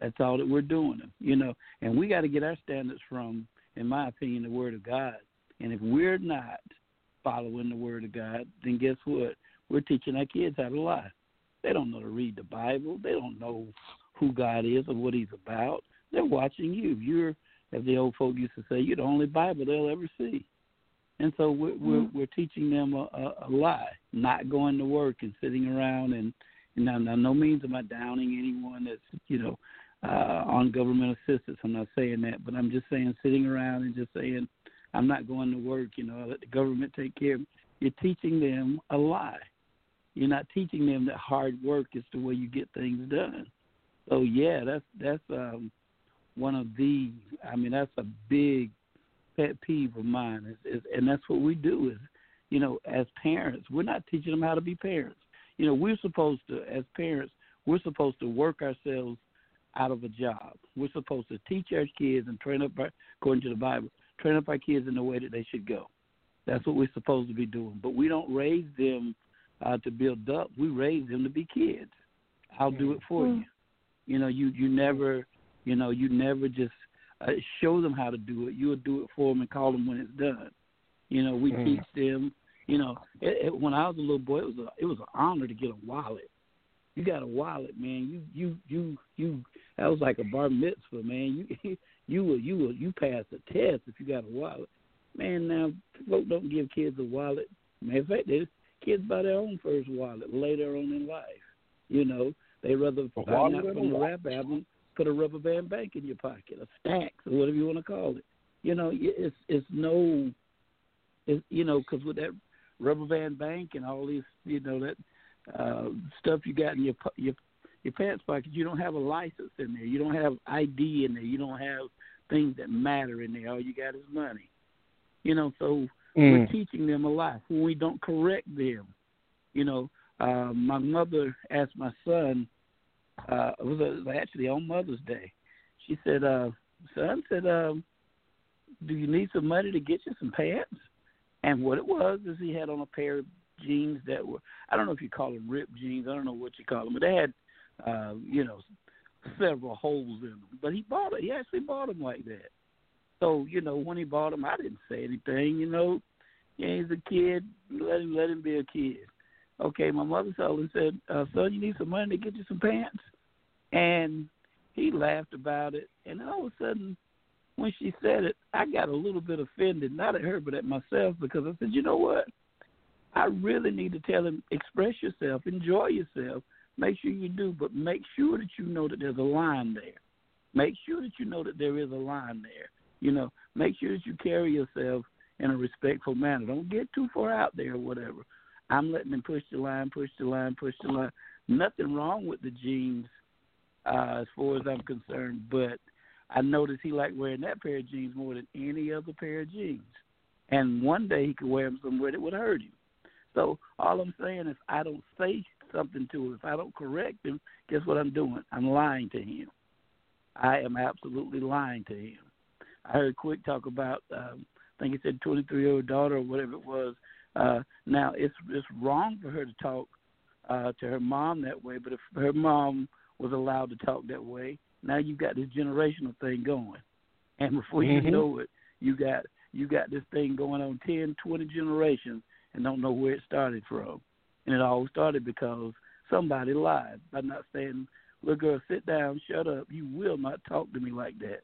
That's all that we're doing. You know, and we got to get our standards from, in my opinion, the Word of God and if we're not following the Word of God, then guess what? We're teaching our kids how to lie. They don't know to read the Bible. They don't know who God is or what He's about. They're watching you. You're, as the old folk used to say, you're the only Bible they'll ever see. And so we're we're, mm-hmm. we're teaching them a, a, a lie, not going to work and sitting around and. And now, now, no means am I downing anyone that's you know uh, on government assistance. I'm not saying that, but I'm just saying sitting around and just saying, I'm not going to work. You know, I let the government take care of me. You're teaching them a lie. You're not teaching them that hard work is the way you get things done. So yeah, that's that's um, one of the. I mean, that's a big pet peeve of mine. Is, is, and that's what we do. Is you know, as parents, we're not teaching them how to be parents. You know, we're supposed to, as parents, we're supposed to work ourselves out of a job. We're supposed to teach our kids and train up, our, according to the Bible, train up our kids in the way that they should go. That's what we're supposed to be doing. But we don't raise them uh, to build up. We raise them to be kids. I'll do it for mm-hmm. you. You know, you you never, you know, you never just uh, show them how to do it. You'll do it for them and call them when it's done. You know, we mm. teach them. You know, it, it, when I was a little boy, it was a it was an honor to get a wallet. You got a wallet, man. You you you you. That was like a bar mitzvah, man. You you will you will you pass a test if you got a wallet. Man, now folks don't give kids a wallet. Matter of fact, they, kids buy their own first wallet later on in life. You know, they rather find out from the rap album, put a rubber band bank in your pocket, a stack, or whatever you want to call it. You know, it's it's no, it's, you know, because with that rubber band bank and all these, you know, that uh stuff you got in your your your pants pocket, you don't have a license in there. You don't have ID in there. You don't have things that matter in there. All you got is money. You know, so mm. we're teaching them a lot. When we don't correct them, you know, uh, my mother asked my son. Uh, it was, actually on Mother's Day. She said, uh, "Son, said, um, do you need some money to get you some pants?" And what it was is he had on a pair of jeans that were I don't know if you call them ripped jeans. I don't know what you call them, but they had uh, you know, several holes in them. But he bought it. He actually bought them like that. So you know, when he bought them, I didn't say anything. You know, yeah, he's a kid. Let him let him be a kid. Okay, my mother told him said, uh, "Son, you need some money to get you some pants," and he laughed about it. And all of a sudden, when she said it, I got a little bit offended, not at her, but at myself, because I said, "You know what? I really need to tell him, express yourself, enjoy yourself." Make sure you do, but make sure that you know that there's a line there. Make sure that you know that there is a line there. You know, make sure that you carry yourself in a respectful manner. Don't get too far out there or whatever. I'm letting him push the line, push the line, push the line. Nothing wrong with the jeans, uh, as far as I'm concerned, but I noticed he liked wearing that pair of jeans more than any other pair of jeans. And one day he could wear them somewhere that would hurt him. So all I'm saying is I don't say something to him. If I don't correct him, guess what I'm doing? I'm lying to him. I am absolutely lying to him. I heard Quick talk about, um, I think he said 23 year old daughter or whatever it was. Uh, now it's it's wrong for her to talk uh, to her mom that way, but if her mom was allowed to talk that way, now you've got this generational thing going, and before
mm-hmm.
you know it, you got you got this thing going on 10, 20 generations, and don't know where it started from, and it all started because somebody lied by not saying, "Look, girl, sit down, shut up. You will not talk to me like that."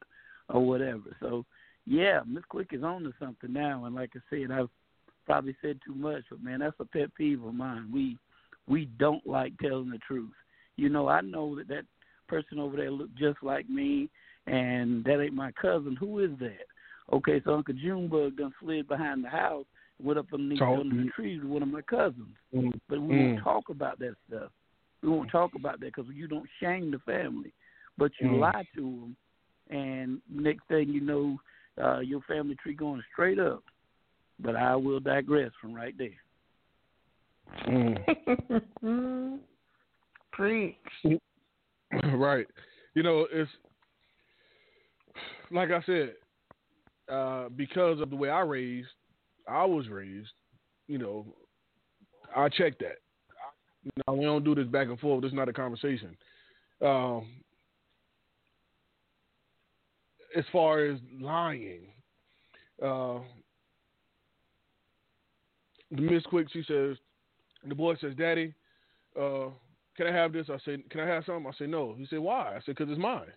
Or whatever. So, yeah, Miss Quick is on to something now. And like I said, I've probably said too much, but man, that's a pet peeve of mine. We we don't like telling the truth. You know, I know that that person over there looked just like me, and that ain't my cousin. Who is that? Okay, so Uncle Junebug done slid behind the house, and went up underneath
talk,
under the trees with one of my cousins.
Mm,
but we
mm.
won't talk about that stuff. We won't talk about that because you don't shame the family, but you
mm.
lie to them and next thing you know, uh, your family tree going straight up. But I will digress from right there.
Mm.
Preach.
right. You know, it's like I said, uh, because of the way I raised, I was raised. You know, I check that. Now we don't do this back and forth. This is not a conversation. Um, as far as lying, uh, the Miss Quick, she says, the boy says, Daddy, uh, can I have this? I said, Can I have something? I said, No. He said, Why? I said, Because it's mine.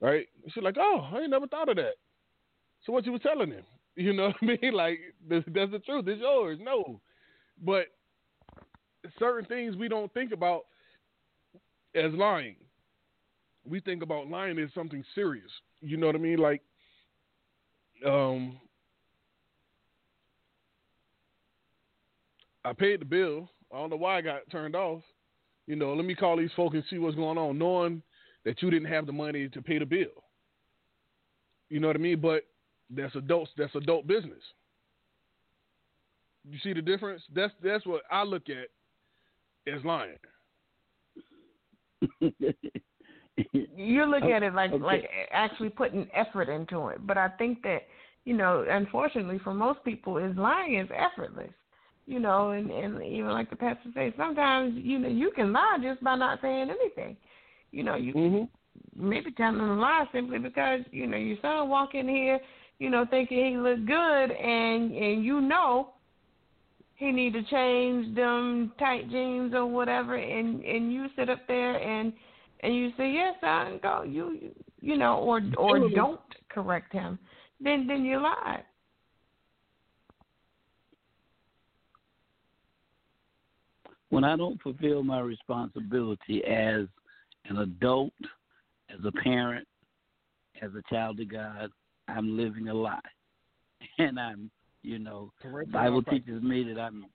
Right? She's like, Oh, I ain't never thought of that. So what you was telling him? You know what I mean? Like, that's the truth. It's yours. No. But certain things we don't think about as lying. We think about lying as something serious. You know what I mean? Like, um, I paid the bill. I don't know why I got turned off. You know, let me call these folks and see what's going on, knowing that you didn't have the money to pay the bill. You know what I mean? But that's adult. That's adult business. You see the difference? That's that's what I look at as lying.
you look at it like
okay.
like actually putting effort into it. But I think that you know, unfortunately, for most people, is lying is effortless. You know, and and even like the pastor says, sometimes you know you can lie just by not saying anything. You know, you
mm-hmm.
maybe telling a lie simply because you know your son walk in here, you know, thinking he look good, and and you know he need to change them tight jeans or whatever, and and you sit up there and and you say yes, I go, you you know, or or don't correct him, then then you lie.
When I don't fulfill my responsibility as an adult, as a parent, as a child of God, I'm living a lie, and I'm, you know,
Correct.
Bible teaches me that I'm.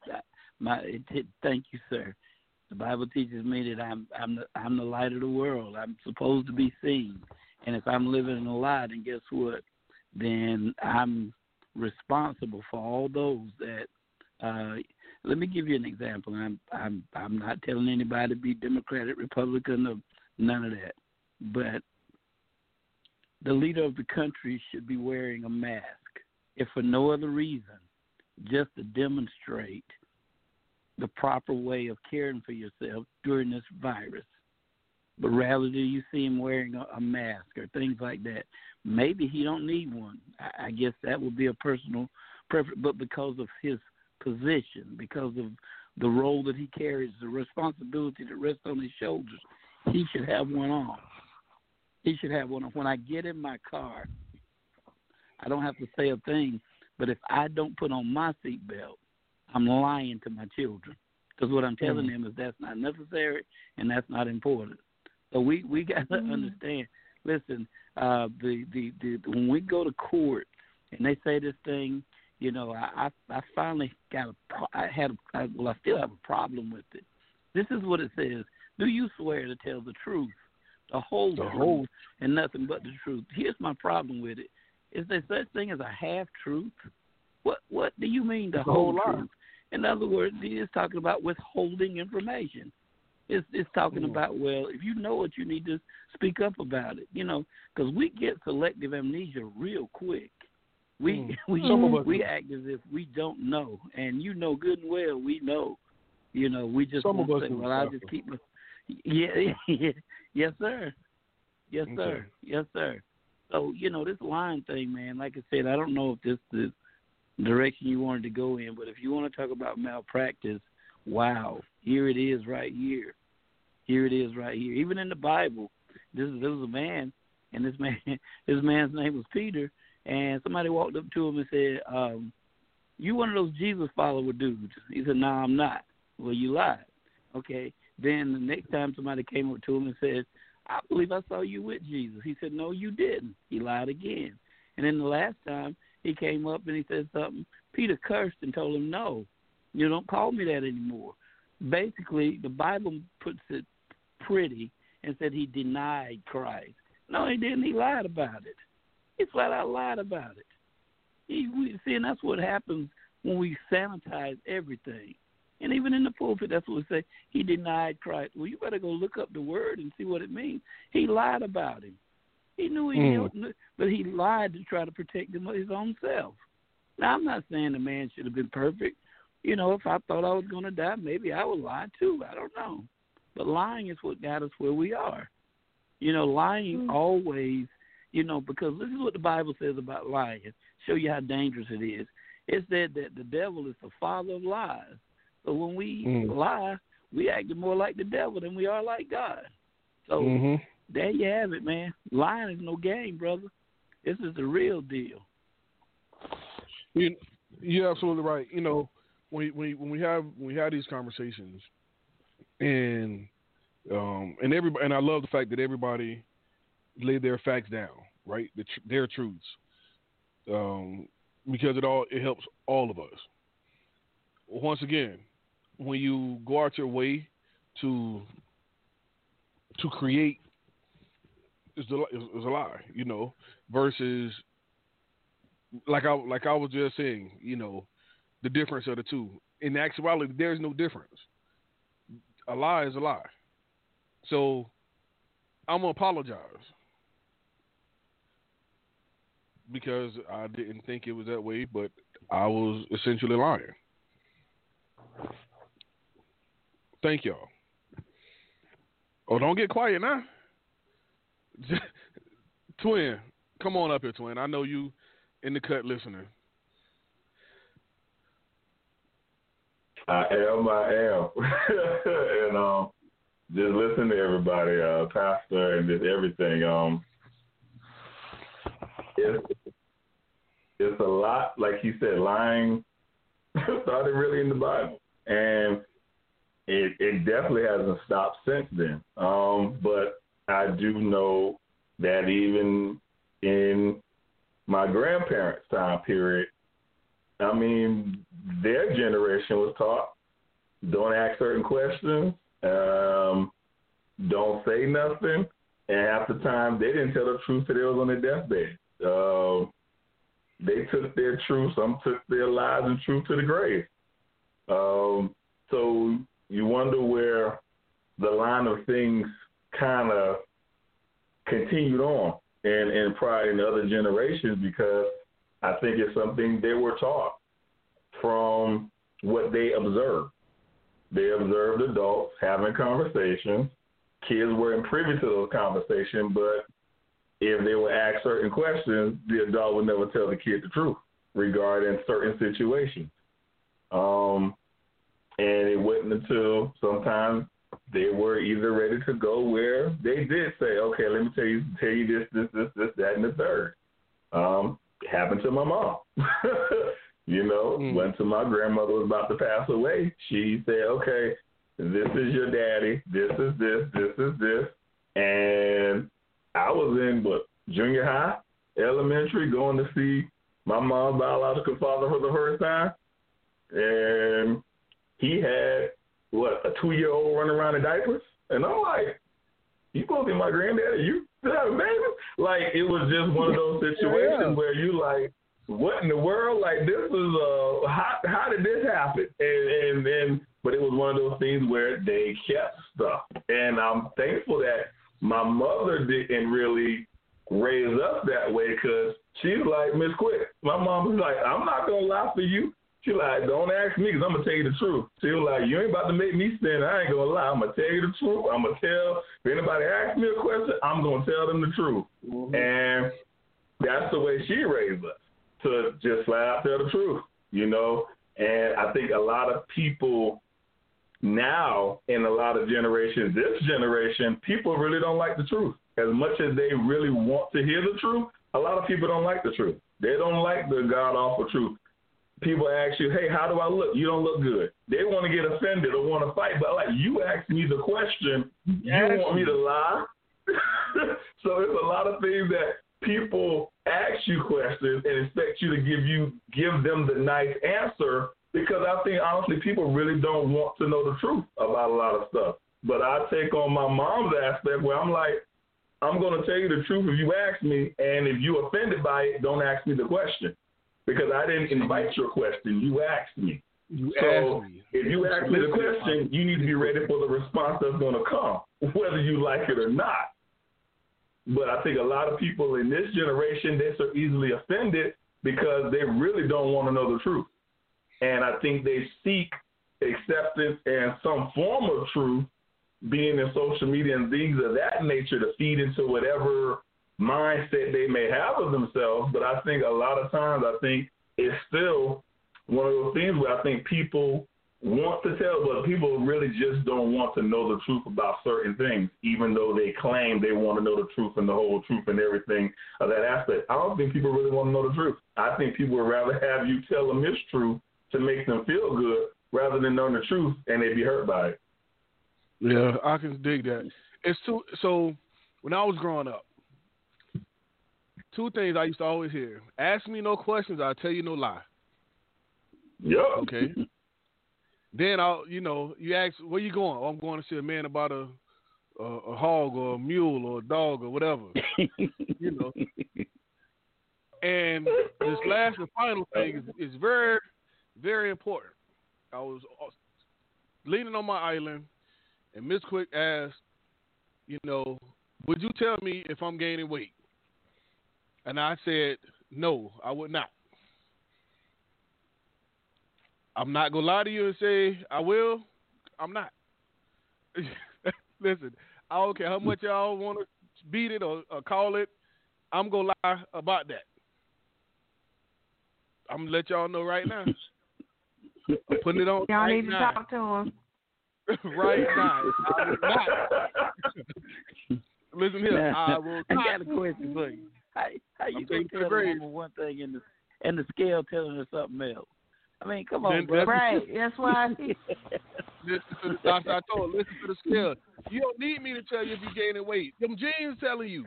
My, it, it, thank you, sir. The Bible teaches me that I'm I'm the I'm the light of the world. I'm supposed to be seen, and if I'm living in a lie, then guess what? Then I'm responsible for all those that. Uh, let me give you an example. I'm I'm I'm not telling anybody to be Democratic, Republican, or none of that. But the leader of the country should be wearing a mask, if for no other reason, just to demonstrate the proper way of caring for yourself during this virus. But rather do you see him wearing a, a mask or things like that. Maybe he don't need one. I, I guess that would be a personal preference. But because of his position, because of the role that he carries, the responsibility that rests on his shoulders, he should have one on. He should have one on. When I get in my car, I don't have to say a thing. But if I don't put on my seatbelt, I'm lying to my children because what I'm telling
mm-hmm.
them is that's not necessary and that's not important. So we we got to
mm-hmm.
understand. Listen, uh, the, the the when we go to court and they say this thing, you know, I I, I finally got a I had a, I, well I still have a problem with it. This is what it says: Do you swear to tell the truth, the whole
the
truth,
whole.
and nothing but the truth? Here's my problem with it: Is there such thing as a half truth? What what do you mean the
a
whole
whole
truth? In other words, he is talking about withholding information. It's it's talking
Mm.
about well, if you know it, you need to speak up about it. You know, because we get selective amnesia real quick. We
Mm.
we
Some
we act as if we don't know, and you know good and well we know. You know, we just
Some of
won't
us
say,
do,
well, I'll just keep my. Yeah, yeah, yes, sir. Yes,
Okay.
sir. Yes, sir. So you know this line thing, man. Like I said, I don't know if this is the direction you wanted to go in, but if you want to talk about malpractice, wow, here it is, right here. Here it is, right here. Even in the Bible, this there was a man, and this man, this man's name was Peter, and somebody walked up to him and said, um, "You one of those Jesus follower dudes?" He said, "No, I'm not." Well, you lied. Okay. Then the next time somebody came up to him and said, I believe I saw you with Jesus. He said, No, you didn't. He lied again. And then the last time he came up and he said something, Peter cursed and told him, No, you don't call me that anymore. Basically, the Bible puts it pretty and said he denied Christ. No, he didn't. He lied about it. He flat out lied about it. He, we, see, and that's what happens when we sanitize everything. And even in the pulpit, that's what we say. He denied Christ. Well, you better go look up the word and see what it means. He lied about him. He knew he
Mm.
knew, but he lied to try to protect him, his own self. Now, I'm not saying the man should have been perfect. You know, if I thought I was going to die, maybe I would lie too. I don't know. But lying is what got us where we are. You know, lying
Mm.
always, you know, because this is what the Bible says about lying. Show you how dangerous it is. It said that the devil is the father of lies. So when we
Mm.
lie, we acting more like the devil than we are like God. So
hmm
there you have it, man. Lying is no game, brother. This is the real deal.
You, you're absolutely right. You know, when we, when we, have when we have these conversations, and um and everybody and I love the fact that everybody lay their facts down, right? The, tr- their truths, um, because it all it helps all of us. Once again, when you go out your way to to create is a, is, is a lie, you know, versus like I like I was just saying, you know, the difference of the two. In actuality, there's no difference. A lie is a lie. So I'm gonna apologize because I didn't think it was that way, but I was essentially lying. Thank y'all. Oh, don't get quiet now. twin, come on up here, twin. I know you in the cut listening.
I am, I am. and um just listen to everybody, uh, Pastor and just everything. Um it's it's a lot, like you said, lying started really in the Bible. And it it definitely hasn't stopped since then. Um, but I do know that even in my grandparents' time period, I mean, their generation was taught don't ask certain questions, um, don't say nothing, and half the time they didn't tell the truth till they was on their deathbed. Uh, they took their truth, some took their lies and truth to the grave. Um, so you wonder where the line of things kind of continued on and and probably in other generations because I think it's something they were taught from what they observed. They observed adults having conversations. Kids weren't privy to those conversations, but if they were asked certain questions, the adult would never tell the kid the truth regarding certain situations. Um, and it wasn't until sometimes they were either ready to go where they did say, "Okay, let me tell you, tell you this, this, this, this, that, and the third. Um, happened to my mom. you know,
Mm.
when to my grandmother was about to pass away, she said, "Okay, this is your daddy. This is this. This is this." And I was in what junior high, elementary, going to see my mom's biological father for the first time, and he had what a two year old running around in diapers, and I'm like, you supposed to be my granddaddy? You have a baby? Like it was just one of those situations yeah. where you like, what in the world? Like this is uh, how how did this happen? And and and but it was one of those things where they kept stuff, and I'm thankful that my mother didn't really raise up that way because she's like Miss Quick. My mom was like, I'm not gonna lie for you. She like, don't ask me because I'm gonna tell you the truth. She was like, you ain't about to make me stand. I ain't gonna lie. I'm gonna tell you the truth. I'm gonna tell. If anybody asks me a question, I'm gonna tell them the truth. Mm-hmm. And that's the way she raised us to just flat out tell the truth, you know. And I think a lot of people now, in a lot of generations, this generation, people really don't like the truth. As much as they really want to hear the truth, a lot of people don't like the truth. They don't like the God awful truth. People ask you, "Hey, how do I look?" You don't look good. They want to get offended or want to fight, but like you asked me the question, you want me to lie? so it's a lot of things that people ask you questions and expect you to give you give them the nice answer because I think honestly people really don't want to know the truth about a lot of stuff. But I take on my mom's aspect where I'm like, I'm going to tell you the truth if you ask me, and if you're offended by it, don't ask me the question because I didn't invite your question. You asked me.
You
so
asked me.
if you ask me the question, you need to be ready for the response that's going to come, whether you like it or not. But I think a lot of people in this generation, they're so easily offended because they really don't want to know the truth. And I think they seek acceptance and some form of truth, being in social media and things of that nature to feed into whatever mindset they may have of themselves. But I think a lot of times, I think it's still one of those things where I think people want to tell, but people really just don't want to know the truth about certain things, even though they claim they want to know the truth and the whole truth and everything of that aspect. I don't think people really want to know the truth. I think people would rather have you tell them this truth to make them feel good rather than knowing the truth and they be hurt by it.
Yeah, I can dig that. It's too so when I was growing up, two things I used to always hear. Ask me no questions, I'll tell you no lie.
Yep.
Okay. then I'll you know, you ask where you going? Oh, I'm going to see a man about a a, a hog or a mule or a dog or whatever. you know. And this last and final thing is, is very very important. I was uh, leaning on my island, and Miss Quick asked, you know, would you tell me if I'm gaining weight? And I said, no, I would not. I'm not gonna lie to you and say I will. I'm not. Listen, I don't care how much y'all want to beat it or, or call it. I'm gonna lie about that. I'm gonna let y'all know right now. I'm putting it on.
Y'all
right
need
now.
to talk to him.
right now. I will not. Listen here. I will
I got a question for you. How, how you
I'm
gonna tell
the
a woman one thing and the and the scale telling her something else? I mean, come on,
Then
bro.
Right. That's why.
Listen to the, I, I told her, listen to the scale. You don't need me to tell you if you're gaining weight. Them jeans telling you.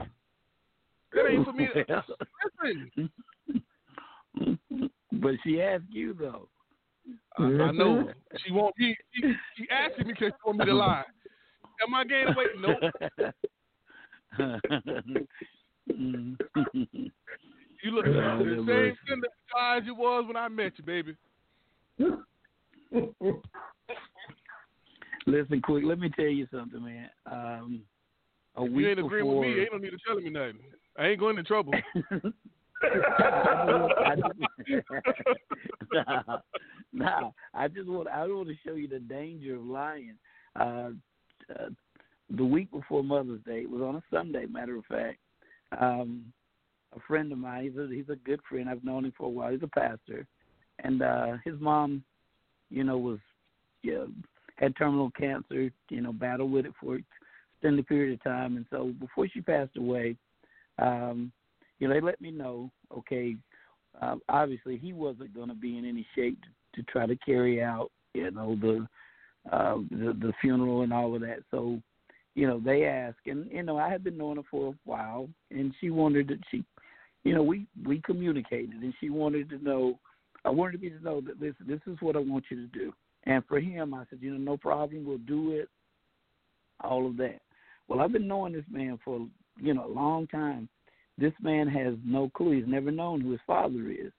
That ain't for me. To, listen,
but she asked you though.
I, I know. She won't be. She, she asking me because she want me to lie. Am I gaining weight? Nope.
Mm.
You look the same
mercy.
tender size you was when I met you, baby.
Listen, quick. Let me tell you something, man. Um, a
If
week
you ain't agreeing
before,
with me, ain't no need to tell me nothing. I ain't going into trouble.
I just, nah, nah, I just want I want to show you the danger of lying. Uh, uh, the week before Mother's Day, it was on a Sunday. Matter of fact, um, a friend of mine, he's a he's a good friend. I've known him for a while. He's a pastor, and uh, his mom, you know, was yeah, had terminal cancer. You know, battled with it for an extended period of time, and so before she passed away. Um, you know, they let me know, okay, uh, obviously he wasn't going to be in any shape to, to try to carry out, you know, the, uh, the the funeral and all of that. So, you know, they ask and you know, I had been knowing her for a while, and she wanted that she, you know, we we communicated, and she wanted to know. I wanted me to know that listen, this is what I want you to do. And for him, I said, you know, no problem, we'll do it. All of that. Well, I've been knowing this man for you know a long time. This man has no clue. He's never known who his father is,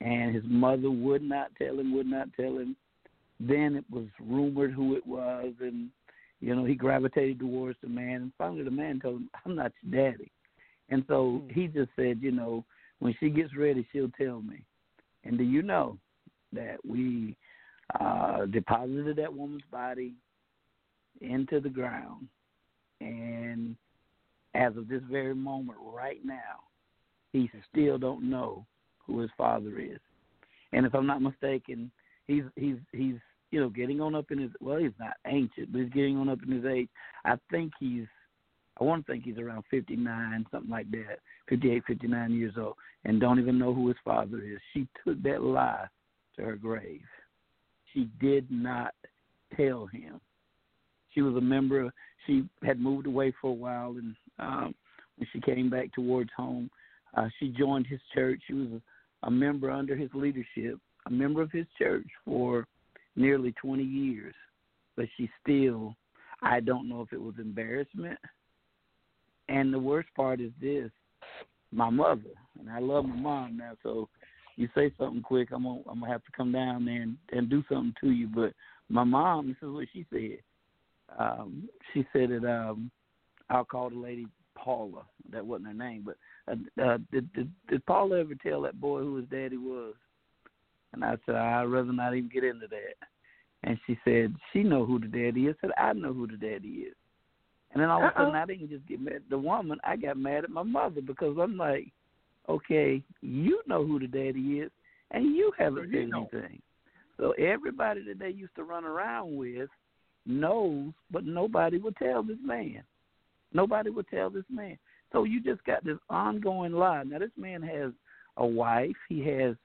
and his mother would not tell him. Would not tell him. Then it was rumored who it was, and you know he gravitated towards the man. And finally, the man told him, "I'm not your daddy." And so hmm. he just said, you know, when she gets ready, she'll tell me. And do you know that we uh, deposited that woman's body into the ground, and as of this very moment, right now, he still don't know who his father is. And if I'm not mistaken, he's he's he's you know getting on up in his well, he's not ancient, but he's getting on up in his age. I think he's I want to think he's around 59, something like that, 58, 59 years old, and don't even know who his father is. She took that lie to her grave. She did not tell him. She was a member. She had moved away for a while, and um, when she came back towards home, uh, she joined his church. She was a, a member under his leadership, a member of his church for nearly 20 years. But she still, I don't know if it was embarrassment and the worst part is this: my mother, and I love my mom now. So you say something quick, I'm gonna I'm gonna have to come down there and, and do something to you. But my mom, this is what she said. Um, she said that um, I'll call the lady Paula. That wasn't her name, but uh, uh, did, did did Paula ever tell that boy who his daddy was? And I said I'd rather not even get into that. And she said she know who the daddy is. I said I know who the daddy is. And then all of a sudden, I didn't just get mad at the woman. I got mad at my mother because I'm like, okay, you know who the daddy is, and you haven't said anything. So everybody that they used to run around with knows, but nobody will tell this man. Nobody will tell this man. So you just got this ongoing lie. Now this man has a wife. He has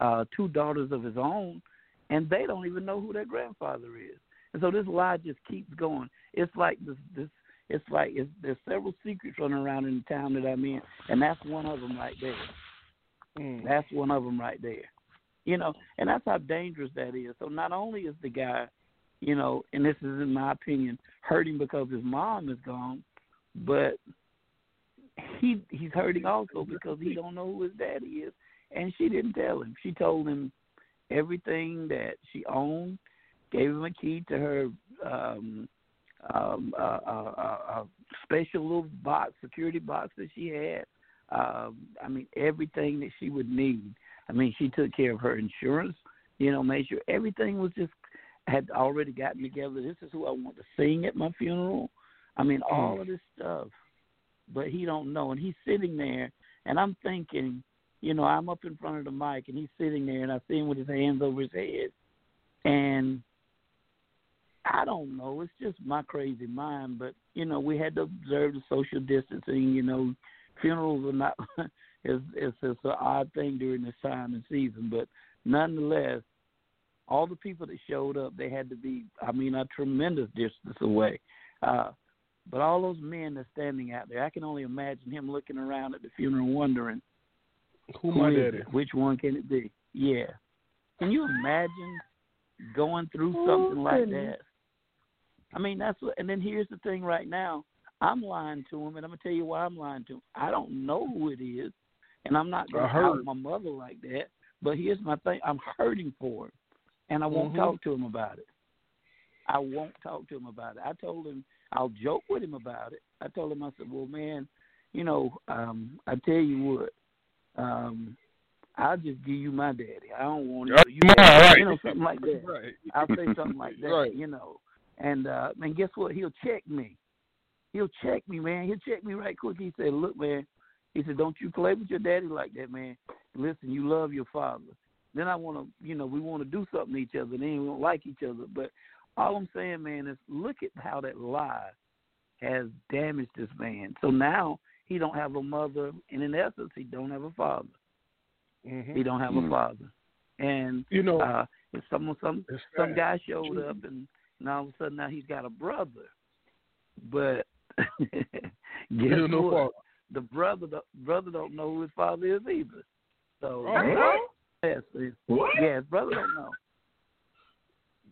uh two daughters of his own, and they don't even know who their grandfather is. And so this lie just keeps going. It's like this this it's like it's, there's several secrets running around in the town that I'm in, and that's one of them right there. Mm. That's one of them right there. You know, and that's how dangerous that is. So not only is the guy, you know, and this is in my opinion, hurting because his mom is gone, but he he's hurting also because he don't know who his daddy is, and she didn't tell him. She told him everything that she owned, gave him a key to her um um, a, a, a special little box, security box that she had. Um, I mean, everything that she would need. I mean, she took care of her insurance. You know, made sure everything was just had already gotten together. This is who I want to sing at my funeral. I mean, all of this stuff. But he don't know, and he's sitting there, and I'm thinking, you know, I'm up in front of the mic, and he's sitting there, and I see him with his hands over his head, and I don't know. It's just my crazy mind, but you know, we had to observe the social distancing. You know, funerals are not. it's it's it's an odd thing during this time and season, but nonetheless, all the people that showed up, they had to be. I mean, a tremendous distance away. Uh, but all those men that's standing out there, I can only imagine him looking around at the funeral, wondering,
"Who, who my daddy?
It? Which one can it be?" Yeah. Can you imagine going through something like that? I mean, that's what. And then here's the thing. Right now, I'm lying to him, and I'm gonna tell you why I'm lying to him. I don't know who it is, and I'm not gonna hurt my mother like that. But here's my thing: I'm hurting for him, and I won't mm-hmm. talk to him about it. I won't talk to him about it. I told him I'll joke with him about it. I told him I said, "Well, man, you know, um, I tell you what, um, I'll just give you my daddy. I don't want to, you,
right.
you know, something like that.
right.
I'll say something like that,
right.
you know. And uh and guess what? He'll check me. He'll check me, man. He'll check me right quick. He said, Look, man, he said, Don't you play with your daddy like that, man. Listen, you love your father. Then I wanna you know, we wanna do something to each other, then we don't like each other. But all I'm saying, man, is look at how that lie has damaged this man. So now he don't have a mother and in essence he don't have a father.
Mm-hmm.
He don't have mm-hmm. a father. And
you know
uh if someone some some guy showed up and and all of a sudden now he's got a brother. But guess what? the brother the brother don't know who his father is either. So
Oh,
yes, his,
What?
yeah, his brother don't know.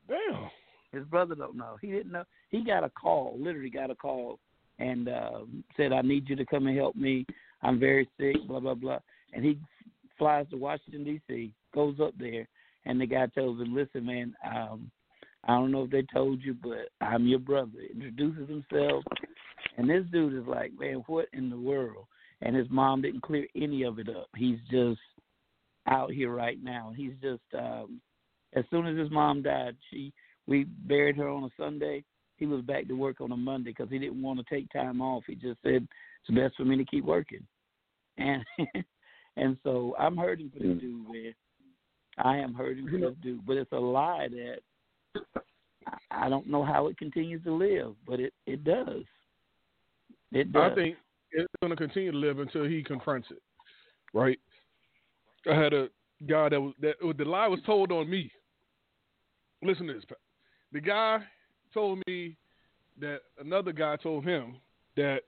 Damn.
His brother don't know. He didn't know. He got a call, literally got a call, and uh, said, "I need you to come and help me. I'm very sick." Blah blah blah. And he flies to Washington D.C., goes up there, and the guy tells him, "Listen, man, um, I don't know if they told you, but I'm your brother." Introduces himself, and this dude is like, "Man, what in the world?" And his mom didn't clear any of it up. He's just out here right now. He's just um, as soon as his mom died, she we buried her on a Sunday. He was back to work on a Monday because he didn't want to take time off. He just said it's best for me to keep working, and and so I'm hurting for this mm. dude, man. I am hurting for this dude, but it's a lie that I- I don't know how it continues to live, but it it does. It does.
I think it's going to continue to live until he confronts it. Right. I had a guy that was that the lie was told on me. Listen to this. The guy told me that another guy told him that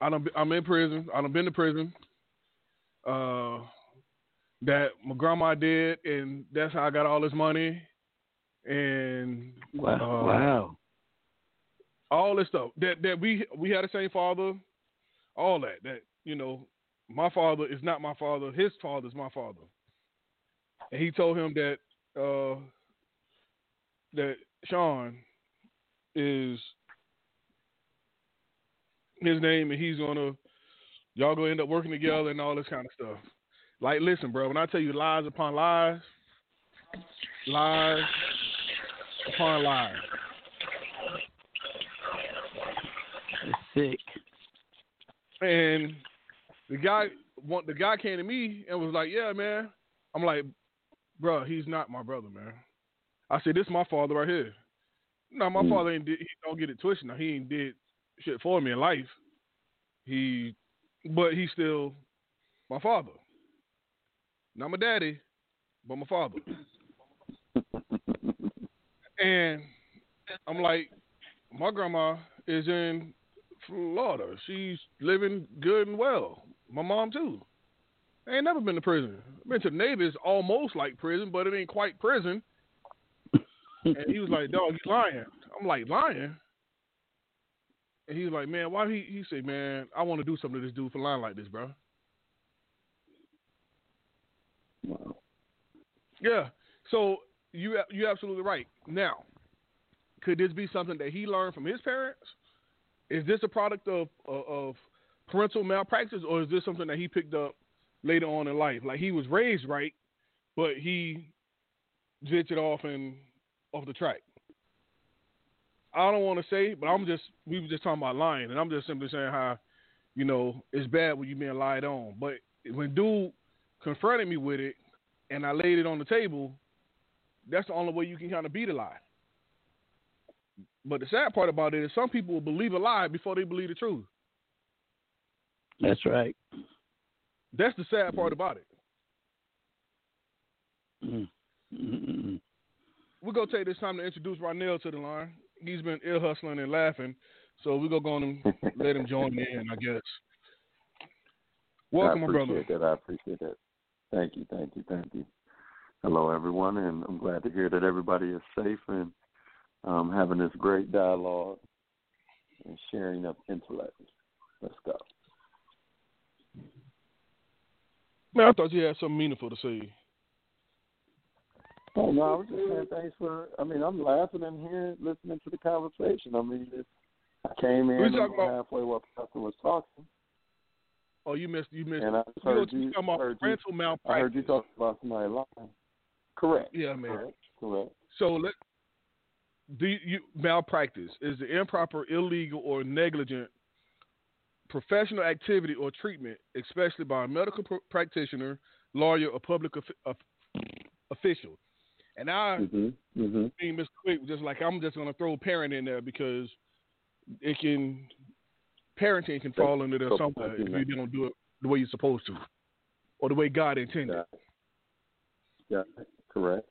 I don't. I'm in prison. I don't been to prison. Uh, that my grandma did, and that's how I got all this money. And
wow,
uh,
wow.
all this stuff that that we we had the same father, all that that you know, my father is not my father, his father is my father, and he told him that uh that Sean is his name, and he's gonna y'all gonna end up working together and all this kind of stuff. Like, listen, bro, when I tell you lies upon lies, lies upon lies.
Sick.
And the guy, want the guy came to me and was like, "Yeah, man." I'm like, "Bro, he's not my brother, man." I said, "This is my father right here." No, my
Mm.
father ain't did. He don't get it twisted. Now he ain't did shit for me in life. He, but he's still my father. Not my daddy, but my father. And I'm like, my grandma is in Florida. She's living good and well. My mom too. I ain't never been to prison. Been to the Navy. It's almost like prison, but it ain't quite prison. And he was like, "Dog, you lying?" I'm like, "Lying?" And he was like, "Man, why?" He he said, "Man, I want to do something to this dude for lying like this, bro."
Wow.
Yeah. So you you're absolutely right. Now, could this be something that he learned from his parents? Is this a product of of, of parental malpractice, or is this something that he picked up later on in life? Like he was raised right, but he ventured off and off the track. I don't want to say, but I'm just we were just talking about lying, and I'm just simply saying how, you know, it's bad when you being lied on. But when dude confronted me with it, and I laid it on the table, that's the only way you can kind of beat a lie. But the sad part about it is some people will believe a lie before they believe the truth.
That's right.
That's the sad part about it.
Mm.
We're gonna take this time to introduce Ronell to the line. He's been ear hustling and laughing, so we're gonna go on and let him join in, I guess. Welcome,
I
my brother.
I appreciate that. I appreciate that. Thank you, thank you, thank you. Hello, everyone, and I'm glad to hear that everybody is safe and um, having this great dialogue and sharing of intellect. Let's go.
Man, I thought you had something meaningful to say.
Oh no, I was just saying thanks for. I mean, I'm laughing in here, listening to the conversation. I mean, it's, I came in
talking about-
halfway while Pastor was talking,
Oh, you missed. You missed.
and I
you
heard
you
you.
talking about
heard you
parental
I heard you talk about somebody lying. Correct.
Yeah, man.
Correct. Correct.
So let do you malpractice is the improper, illegal, or negligent professional activity or treatment, especially by a medical pr- practitioner, lawyer, or public of, of, official. And I
Mhm. Mhm.
mean, Mr. Quick, just like I'm just gonna throw parent in there because it can parenting can fall into there
So-
somewhere if you don't do it the way you're supposed to, or the way God intended.
Yeah, it. Correct.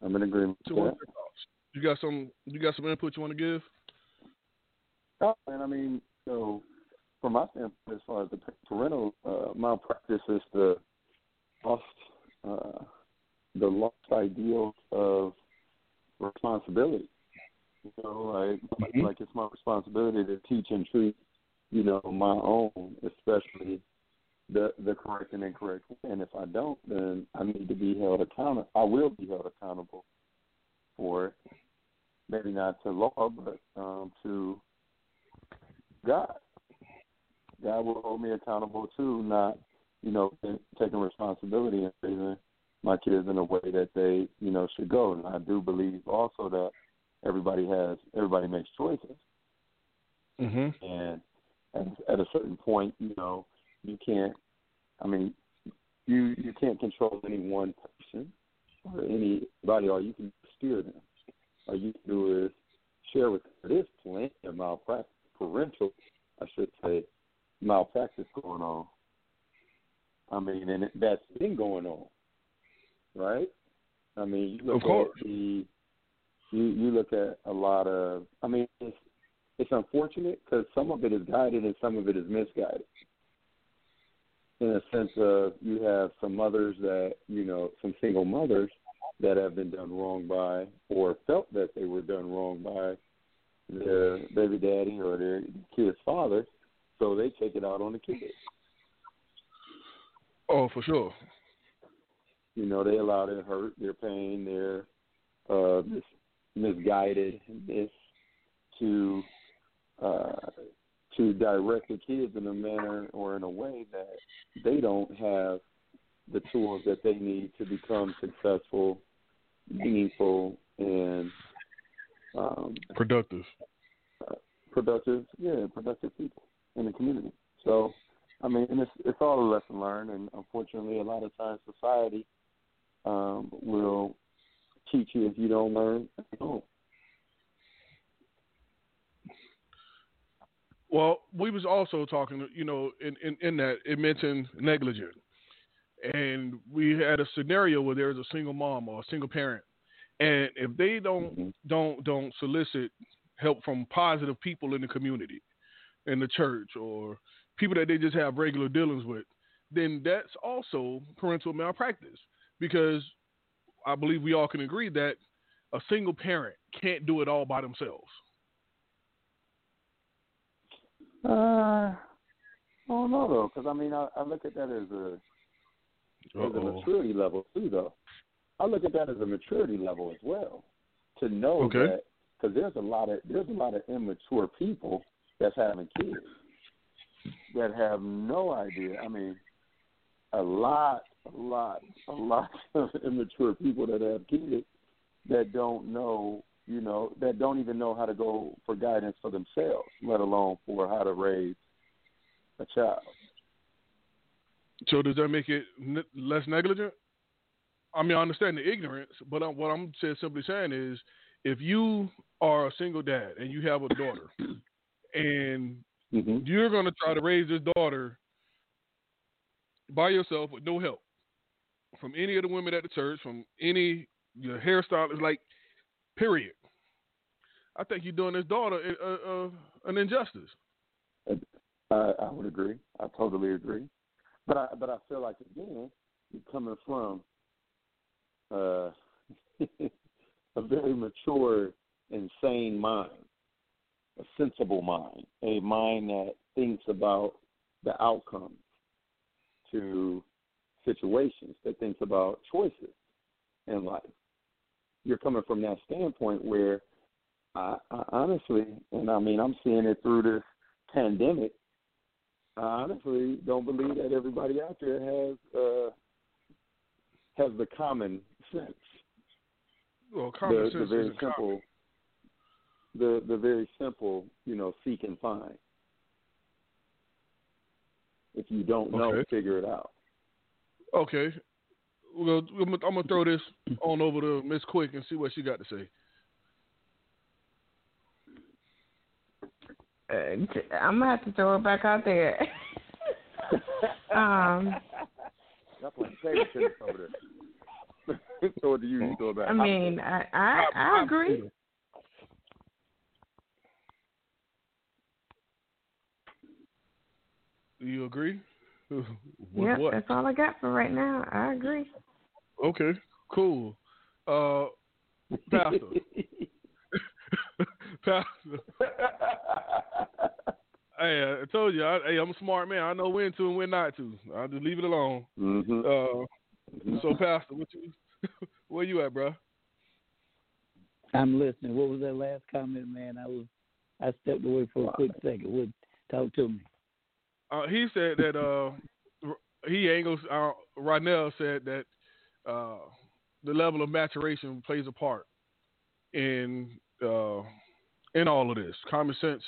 I'm in agreement with
thoughts? You got some you got some input you want to give?
Oh, and I mean, so from my standpoint, as far as the parental uh, malpractice, is the lost uh, the lost ideals of responsibility. You know, like mm-hmm. like it's my responsibility to teach and treat, you know, my own, especially the the correct and incorrect. And if I don't, then I need to be held accountable. I will be held accountable for it. Maybe not to law, but um, to God. God will hold me accountable too, not you know taking responsibility and raising my kids in a way that they you know should go. And I do believe also that everybody has everybody makes choices,
mm-hmm.
and at, at a certain point, you know, you can't. I mean, you you can't control any one person or anybody. All you can steer them. All you can do is share with them. There's plenty of malpractice, parental, I should say, malpractice going on. I mean, and that's been going on, right? I mean, you look
of course.
at the you you look at a lot of. I mean, it's it's unfortunate because some of it is guided and some of it is misguided. In a sense of you have some mothers that you know, some single mothers that have been done wrong by or felt that they were done wrong by their baby daddy or their kid's father, so they take it out on the kids.
Oh, for sure.
You know, they allow their hurt, their pain, their uh, mis- misguidedness to uh, to direct the kids in a manner or in a way that they don't have the tools that they need to become successful, meaningful, and um,
productive.
Uh, productive, yeah, productive people in the community. So, I mean, it's it's all a lesson learned, and unfortunately, a lot of times society um, will teach you if you don't learn. You
Well, we was also talking, you know, in, in, in that it mentioned negligent, and we had a scenario where there's a single mom or a single parent, and if they don't mm-hmm. don't don't solicit help from positive people in the community, in the church, or people that they just have regular dealings with, then that's also parental malpractice because I believe we all can agree that a single parent can't do it all by themselves.
Uh, I don't know though, because I mean, I, I look at that as a as a maturity level too, though. I look at that as a maturity level as well. To know
okay.
that, because there's a lot of there's a lot of immature people that's having kids that have no idea. I mean, a lot, a lot, a lot of immature people that have kids that don't know you know, that don't even know how to go for guidance for themselves, let alone for how to raise a child.
So does that make it n- less negligent? I mean, I understand the ignorance, but I'm, what I'm simply saying is, if you are a single dad and you have a daughter, and
mm-hmm.
you're going to try to raise this daughter by yourself with no help from any of the women at the church, from any your hairstylist, like, period. I think you're doing his daughter uh, uh, an injustice.
I, I would agree. I totally agree. But I but I feel like again, you're coming from uh, a very mature, insane mind, a sensible mind, a mind that thinks about the outcomes to situations, that thinks about choices in life. You're coming from that standpoint where I, I honestly, and I mean, I'm seeing it through this pandemic. I honestly don't believe that everybody out there has uh, has the common sense.
Well, common
the,
sense
the very
is
simple,
common.
the the very simple, you know, seek and find. If you don't know,
okay.
figure it out.
Okay. Well, I'm gonna throw this on over to Miss Quick and see what she got to say.
uh, I'm gonna have to throw it back out there. um,
That's like over there. throw it to you. You throw it back.
I mean, I I, I agree.
You agree?
yeah, that's all I got for right now. I agree.
Okay, cool. Uh, Pastor. Pastor. hey, I told you, I, hey, I'm a smart man. I know when to and when not to. I'll just leave it alone.
Mm-hmm.
Uh, so, Pastor, what you, where you at, bro?
I'm listening. What was that last comment, man? I was, I stepped away for a quick second. What? Talk to me.
Uh, he said that uh, he angles. Uh, Ronell said that uh, the level of maturation plays a part in uh, in all of this. Common sense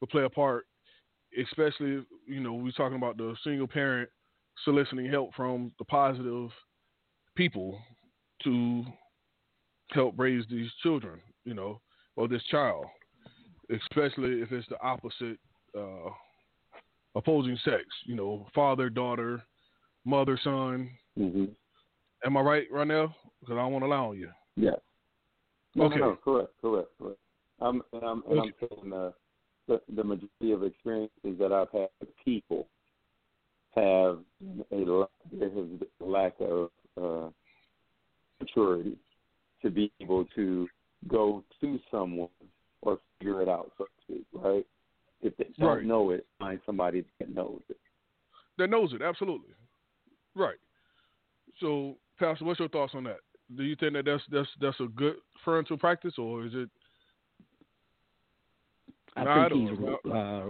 will play a part, especially you know we're talking about the single parent soliciting help from the positive people to help raise these children, you know, or this child, especially if it's the opposite uh, opposing sex, you know, father, daughter, mother, son.
Mm-hmm.
Am I right, Ronell? Because I don't want to lie on you.
Yeah. No,
okay.
No, no, correct, correct, correct. I'm, and I'm, and I'm saying uh, the, the majority of experiences that I've had with people have a there has a lack of uh, maturity to be able to go to someone or figure it out, so to speak, right? If they don't
right.
know it, find somebody that knows it.
That knows it, absolutely. Right. So, Pastor, what's your thoughts on that? Do you think that that's that's that's a good parental practice, or is it?
I think he's. Uh,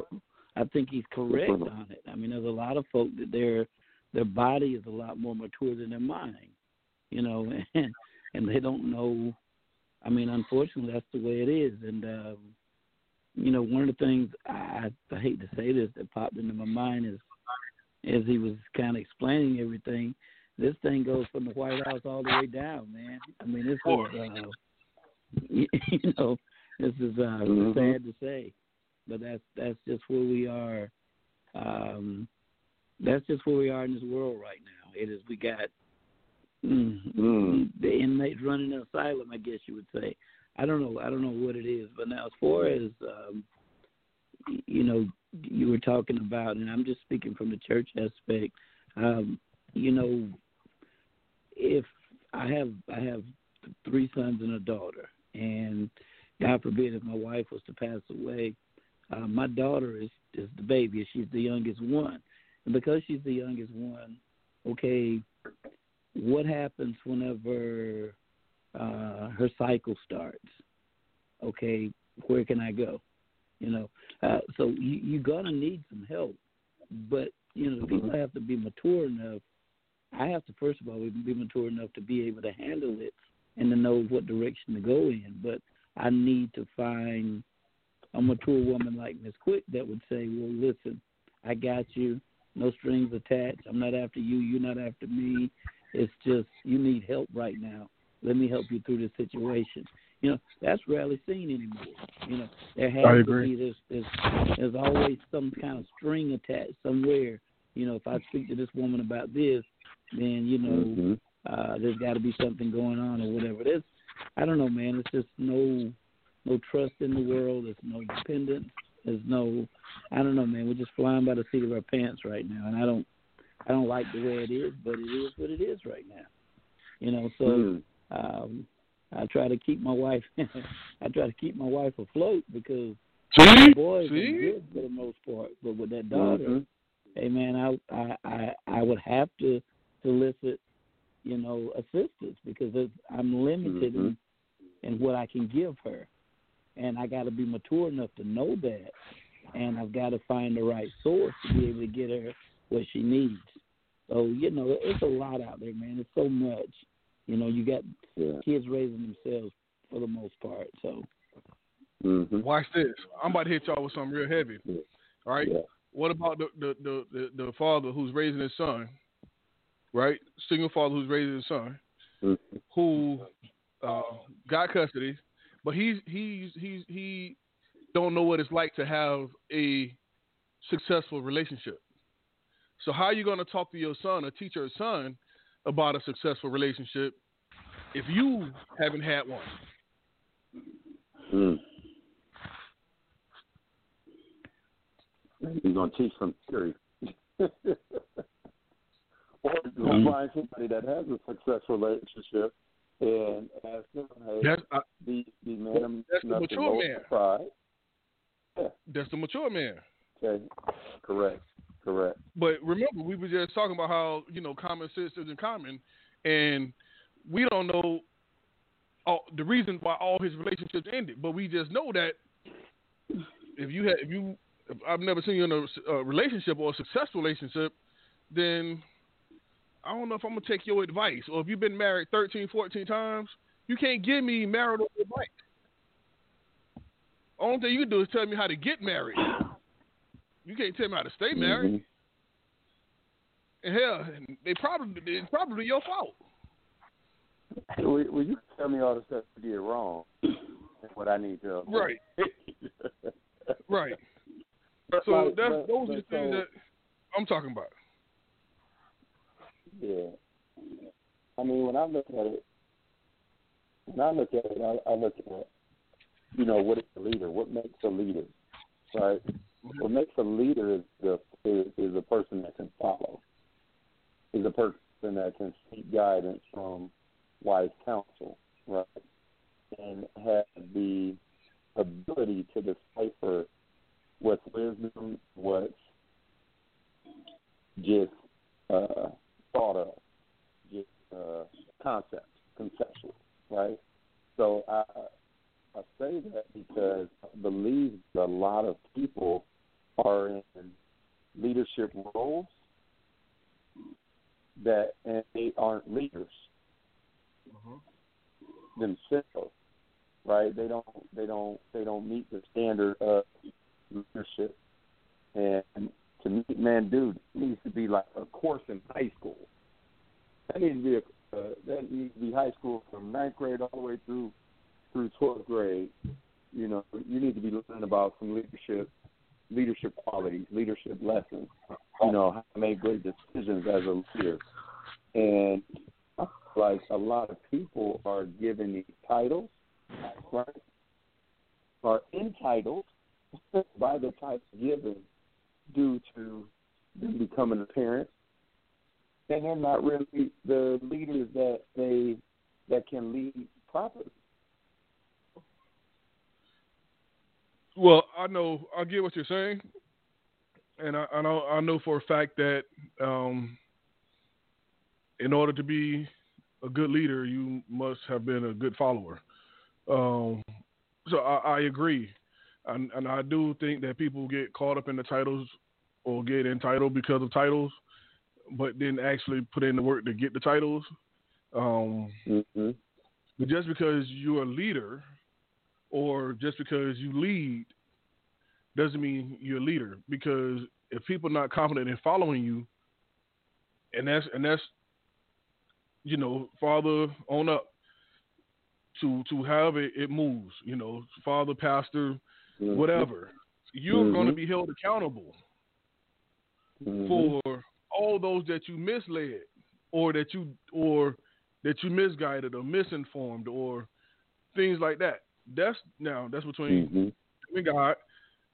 I think he's correct on it. I mean, there's a lot of folk that their their body is a lot more mature than their mind, you know, and and they don't know. I mean, unfortunately, that's the way it is. And um, you know, one of the things I, I hate to say this that popped into my mind is as he was kind of explaining everything. This thing goes from the White House all the way down, man. I mean, this is, uh, you, you know, this is uh,
mm-hmm.
sad to say, but that's that's just where we are. Um, that's just where we are in this world right now. It is we got mm,
mm.
the inmates running an asylum, I guess you would say. I don't know. I don't know what it is, but now as far as um, you know, you were talking about, and I'm just speaking from the church aspect. Um, you know, if I have I have three sons and a daughter, and God forbid if my wife was to pass away, uh, my daughter is is the baby. She's the youngest one, and because she's the youngest one, okay, what happens whenever uh, her cycle starts? Okay, where can I go? You know, uh, so you, you're gonna need some help, but you know, people have to be mature enough. I have to first of all be mature enough to be able to handle it and to know what direction to go in. But I need to find a mature woman like Miss Quick that would say, "Well, listen, I got you. No strings attached. I'm not after you. You're not after me. It's just you need help right now. Let me help you through this situation." You know, that's rarely seen anymore. You know, there has to be this, this. There's always some kind of string attached somewhere. You know, if I speak to this woman about this, then you know,
mm-hmm.
uh, there's got to be something going on or whatever. There's, I don't know, man. It's just no, no trust in the world. There's no dependence. There's no, I don't know, man. We're just flying by the seat of our pants right now, and I don't, I don't like the way it is, but it is what it is right now. You know, so.
Mm.
Um, I try to keep my wife. I try to keep my wife afloat because
See?
the boys
See?
are good for the most part. But with that daughter,
mm-hmm.
hey man, I I I I would have to solicit, you know, assistance because I'm limited
mm-hmm.
in, in what I can give her, and I got to be mature enough to know that, and I've got to find the right source to be able to get her what she needs. So you know, it's a lot out there, man. It's so much. You know, you got
yeah.
kids raising themselves for the most part. So,
mm-hmm.
watch this. I'm about to hit y'all with something real heavy.
Yeah.
All right.
Yeah.
What about the the, the the the father who's raising his son? Right, single father who's raising his son,
mm-hmm.
who uh, got custody, but he's he's he's he don't know what it's like to have a successful relationship. So how are you going to talk to your son or teach your son about a successful relationship if you haven't had one?
Mm. You're gonna teach from theory. or mm-hmm. find somebody that has a successful relationship and ask them, hey,
that's, I,
the the man
that's the mature man.
Pride.
Yeah. That's the mature man.
Okay, correct, correct.
But remember, we were just talking about how you know common sense isn't common, and we don't know all, the reason why all his relationships ended. But we just know that if you had, if you, if I've never seen you in a, a relationship or a successful relationship, then I don't know if I'm gonna take your advice. Or if you've been married 13, 14 times, you can't give me marital advice. Only thing you can do is tell me how to get married. You can't tell me how to stay married. Mm-hmm. And hell, they probably it's probably your fault.
Well, you tell me all the stuff you did wrong and what I need to.
Right. right. So that's
but,
those
are
the things
so,
that I'm talking about.
Yeah. I mean, when I look at it, when I look at it, I, I look at, you know, what is a leader? What makes a leader, right? What makes a leader is the is, is a person that can follow, is a person that can seek guidance from wise counsel, right? And have the ability to decipher what's wisdom, what's just uh, thought of, just uh, concept, conceptual, right? So I I say that because I believe a lot of people are in leadership roles that and they aren't leaders mm-hmm. themselves, right? They don't they don't they don't meet the standard of leadership. And to meet man, dude, needs to be like a course in high school. That needs to be a uh, that needs to be high school from ninth grade all the way through through twelfth grade. You know, you need to be learning about some leadership leadership qualities, leadership lessons. You know, how to make great decisions as a leader. And like a lot of people are given these titles, right? Are entitled by the title given due to them becoming a parent, and they're not really the leaders that they that can lead properly.
Well, I know I get what you're saying, and I, I know I know for a fact that um, in order to be a good leader, you must have been a good follower. Um, so I, I agree, and, and, I do think that people get caught up in the titles or get entitled because of titles, but didn't actually put in the work to get the titles. Um,
mm-hmm.
But just because you're a leader, or just because you lead, doesn't mean you're a leader. Because if people are not confident in following you, and that's and that's you know, father on up to to however it moves, you know, father, pastor, mm-hmm. whatever. You're mm-hmm. going to be held accountable mm-hmm. for all those that you misled or that you or that you misguided or misinformed or things like that. That's now that's between
mm-hmm.
God.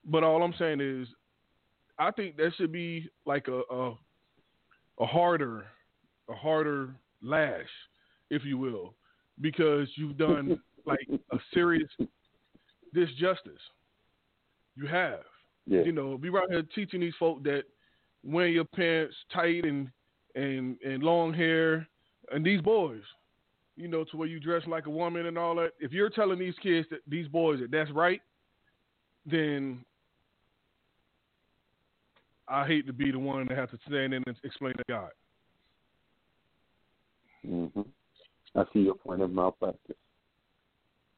But all I'm saying is, I think that should be like a a, a harder a harder lash, if you will, because you've done like a serious disjustice. You have.
Yeah.
You know, be right here teaching these folk that wearing your pants tight and and and long hair and these boys, you know, to where you dress like a woman and all that. If you're telling these kids that these boys that that's right, then I hate to be the one that have to stand in and explain to God.
Mm-hmm. I see your point of malpractice.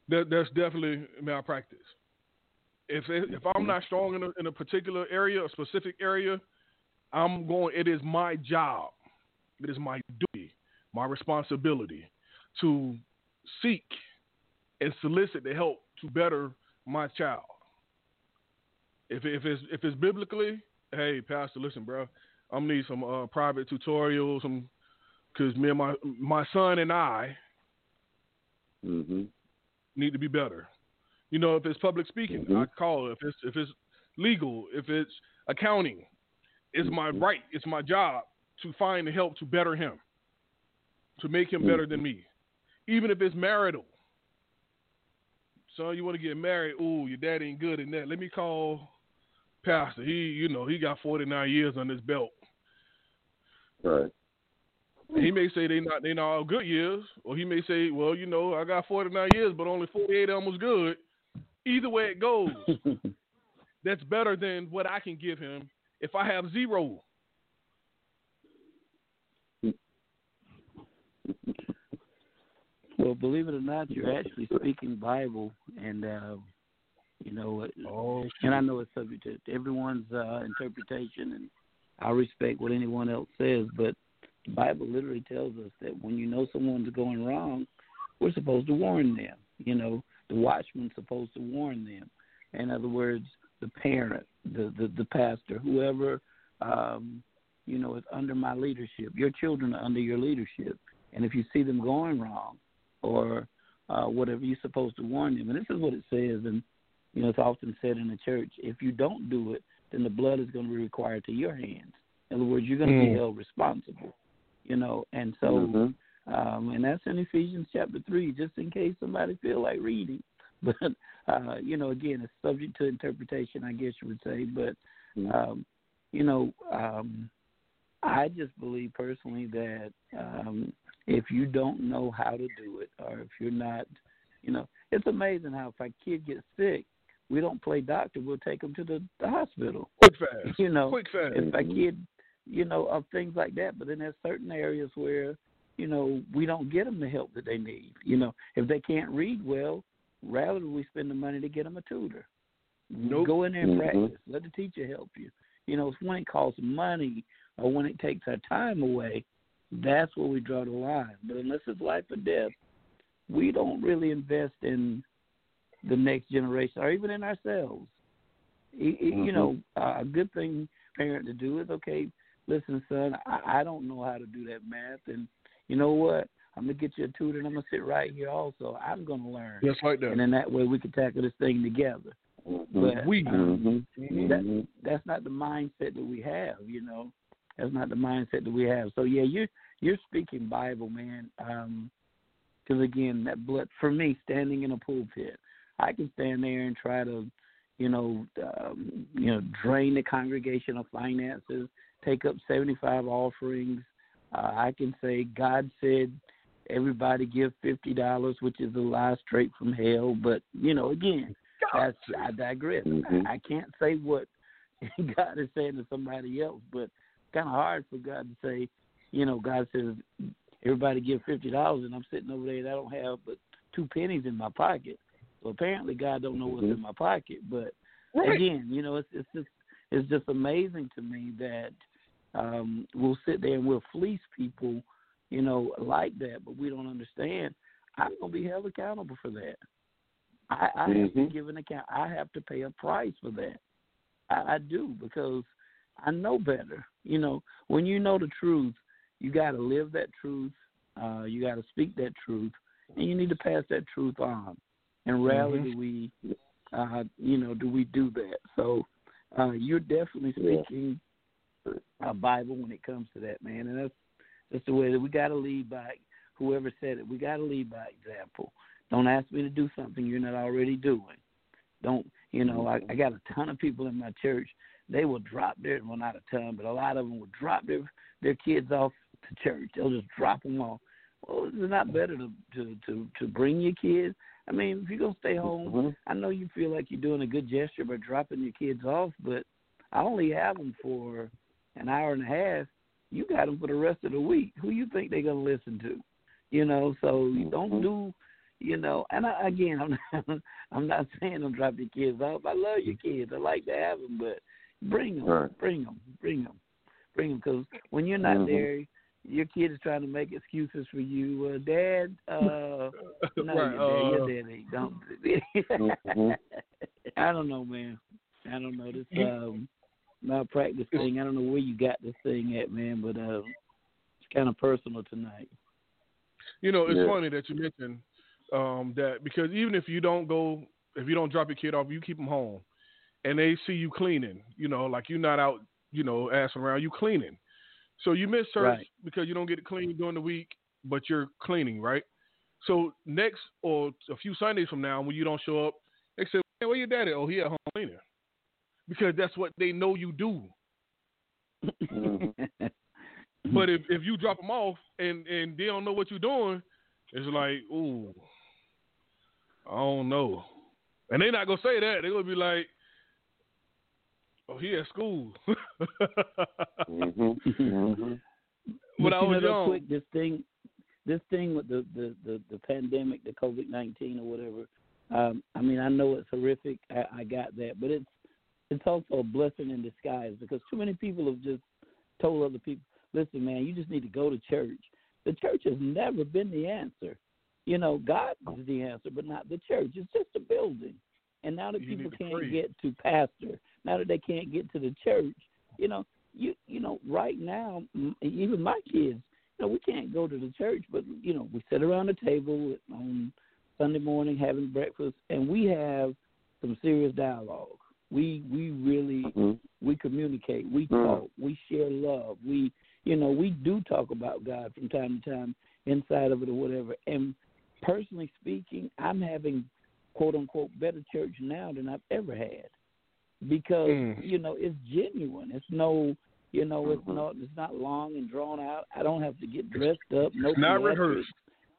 That, that's definitely malpractice. If if I'm not strong in a, in a particular area, a specific area, I'm going. It is my job. It is my duty, my responsibility, to seek and solicit the help to better my child. If if it's if it's biblically, hey pastor, listen, bro, I'm gonna need some uh, private tutorials, some because me and my my son and I
mm-hmm.
need to be better. You know, if it's public speaking,
mm-hmm.
I call. If it's if it's legal, if it's accounting, it's my right, it's my job to find the help to better him, to make him better than me, even if it's marital. Son, you want to get married? Ooh, your dad ain't good in that. Let me call Pastor. He, you know, he got 49 years on his belt.
Right.
He may say they not they not all good years, or he may say, well, you know, I got 49 years, but only 48 of them was good. Either way it goes, that's better than what I can give him if I have zero.
Well, believe it or not, you're actually speaking Bible, and uh, you know,
Oh,
and I know it's subject to everyone's uh, interpretation, and I respect what anyone else says, but the Bible literally tells us that when you know someone's going wrong, we're supposed to warn them. You know, the watchman's supposed to warn them. In other words, the parent, the the, the pastor, whoever um, you know is under my leadership. Your children are under your leadership, and if you see them going wrong, or uh, whatever, you're supposed to warn them. And this is what it says, and you know it's often said in the church: if you don't do it, then the blood is going to be required to your hands. In other words, you're going to be
Mm.
held responsible. You know, and so
Mhm.
um, and that's in Ephesians chapter three, just in case somebody feel like reading. But uh, you know, again, it's subject to interpretation, I guess you would say. But um, you know, um, I just believe personally that um, if you don't know how to do it, or if you're not, you know, it's amazing how if a kid gets sick, we don't play doctor, we'll take them to the, the hospital.
quick fast.
You know,
quick fast.
if a kid, you know, of things like that. But then there's certain areas where, you know, we don't get them the help that they need. You know, if they can't read well, rather we spend the money to get them a tutor.
Nope.
Go in there and
Mhm.
practice. Let the teacher help you. You know, it's when it costs money or when it takes our time away, that's where we draw the line. But unless it's life or death, we don't really invest in the next generation or even in ourselves. Y- y- You know, a good thing parent to do is okay. Listen, son, I, I don't know how to do that math, and you know what? I'm gonna get you a tutor, and I'm gonna sit right here. Also, I'm gonna learn,
Just like that.
and then that way we can tackle this thing together. But
We-
um,
Mhm.
that
Mhm.
that's not the mindset that we have, you know. That's not the mindset that we have. So yeah, you're you're speaking Bible, man. Um 'cause again, that blood for me, standing in a pulpit, I can stand there and try to, you know, um, you know, drain the congregation of finances, take up seventy five offerings. Uh, I can say God said everybody give fifty dollars, which is a lie straight from hell. But you know, again, that's I digress.
Mhm.
I, I can't say what God is saying to somebody else, but kind of hard for God to say, you know, God says everybody give fifty dollars, and I'm sitting over there and I don't have but two pennies in my pocket. So apparently God don't know what's
Mhm.
in my pocket. But
Right.
again, you know, it's it's just it's just amazing to me that um we'll sit there and we'll fleece people, you know, like that, but we don't understand. I'm gonna be held accountable for that. I, I have to
Mhm.
give an account. I have to pay a price for that. I, I do because I know better. You know, when you know the truth, you got to live that truth. Uh, you got to speak that truth, and you need to pass that truth on. And rarely
Mhm.
do we, uh, you know, do we do that. So uh, you're definitely
Yeah.
speaking a Bible when it comes to that, man. And that's that's the way that we got to lead by. Whoever said it, we got to lead by example. Don't ask me to do something you're not already doing. Don't you know? I, I got a ton of people in my church. They will drop their well, not a ton, but a lot of them will drop their their kids off to church. They'll just drop them off. Well, is it not better to to to to bring your kids? I mean, if you're gonna stay home,
Mhm.
I know you feel like you're doing a good gesture by dropping your kids off, but I only have them for an hour and a half. You got them for the rest of the week. Who you think they're gonna listen to? You know, so you don't
Mhm.
do, you know. And I, again, I'm not, I'm not saying don't drop your kids off. I love your kids. I like to have them, but bring them,
Right.
bring them, bring them, bring them. Because when you're not
Mhm.
there, your kid is trying to make excuses for you. Uh, Dad, uh, no,
right.
your
uh,
dad, your dad ain't. Don't.
Mhm.
I don't know, man. I don't know this um malpractice thing. I don't know where you got this thing at, man, but uh, it's kind of personal tonight.
You know, it's
Yeah.
funny that you mentioned um, that because even if you don't go, if you don't drop your kid off, you keep them home, and they see you cleaning. You know, like you're not out you know, asking around, you cleaning. So you miss church
Right.
because you don't get it clean during the week, but you're cleaning, right? So next or a few Sundays from now, when you don't show up, they say, "Man, where your daddy? Oh, he at home cleaning," because that's what they know you do. But if if you drop them off and and they don't know what you're doing, it's like, ooh, I don't know. And they're not gonna say that. They're gonna be like, oh, he at school.
hmm hmm
When I was young-
quick, this thing, this thing with the the the, the pandemic, the COVID nineteen or whatever. Um, I mean, I know it's horrific. I, I got that, but it's it's also a blessing in disguise because too many people have just told other people, "Listen, man, you just need to go to church." The church has never been the answer. You know, God is the answer, but not the church. It's just a building. And now that
You
people can't
pray.
get to pastor, now that they can't get to the church, you know, you you know, right now, even my kids, you know, we can't go to the church, but you know, we sit around the table on Sunday morning having breakfast, and we have some serious dialogue. We we really
hmm
we communicate, we
Mm.
talk, we share love, we you know we do talk about God from time to time inside of it or whatever. And personally speaking, I'm having quote unquote better church now than I've ever had because
Mm.
you know it's genuine. It's no you know it's
Mhm.
not it's not long and drawn out. I don't have to get dressed up. No
not rehearsed.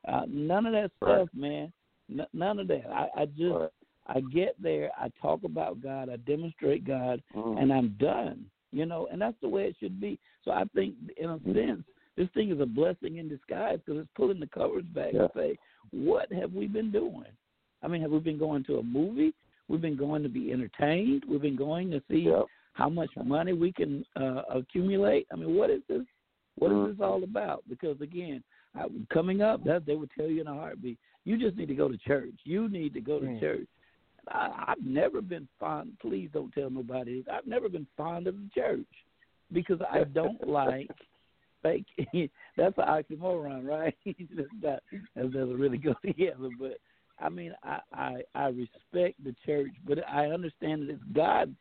Uh, none of that
Right.
stuff, man. N- none of that. I, I just
Right.
I get there, I talk about God, I demonstrate God,
Mhm.
and I'm done. You know, and that's the way it should be. So I think, in a sense, this thing is a blessing in disguise because it's pulling the covers back
Yeah.
and say, what have we been doing? I mean, have we been going to a movie? We've been going to be entertained. We've been going to see
Yep.
how much money we can uh, accumulate. I mean, what is this? What is
Mhm.
this all about? Because again, I, coming up, that they would tell you in a heartbeat, you just need to go to church. You need to go to
Mm.
church. I, I've never been fond. Please don't tell nobody. I've never been fond of the church because I don't like fake. That's an oxymoron, right? that's not, that doesn't really go together. But I mean, I, I I respect the church, but I understand that it's God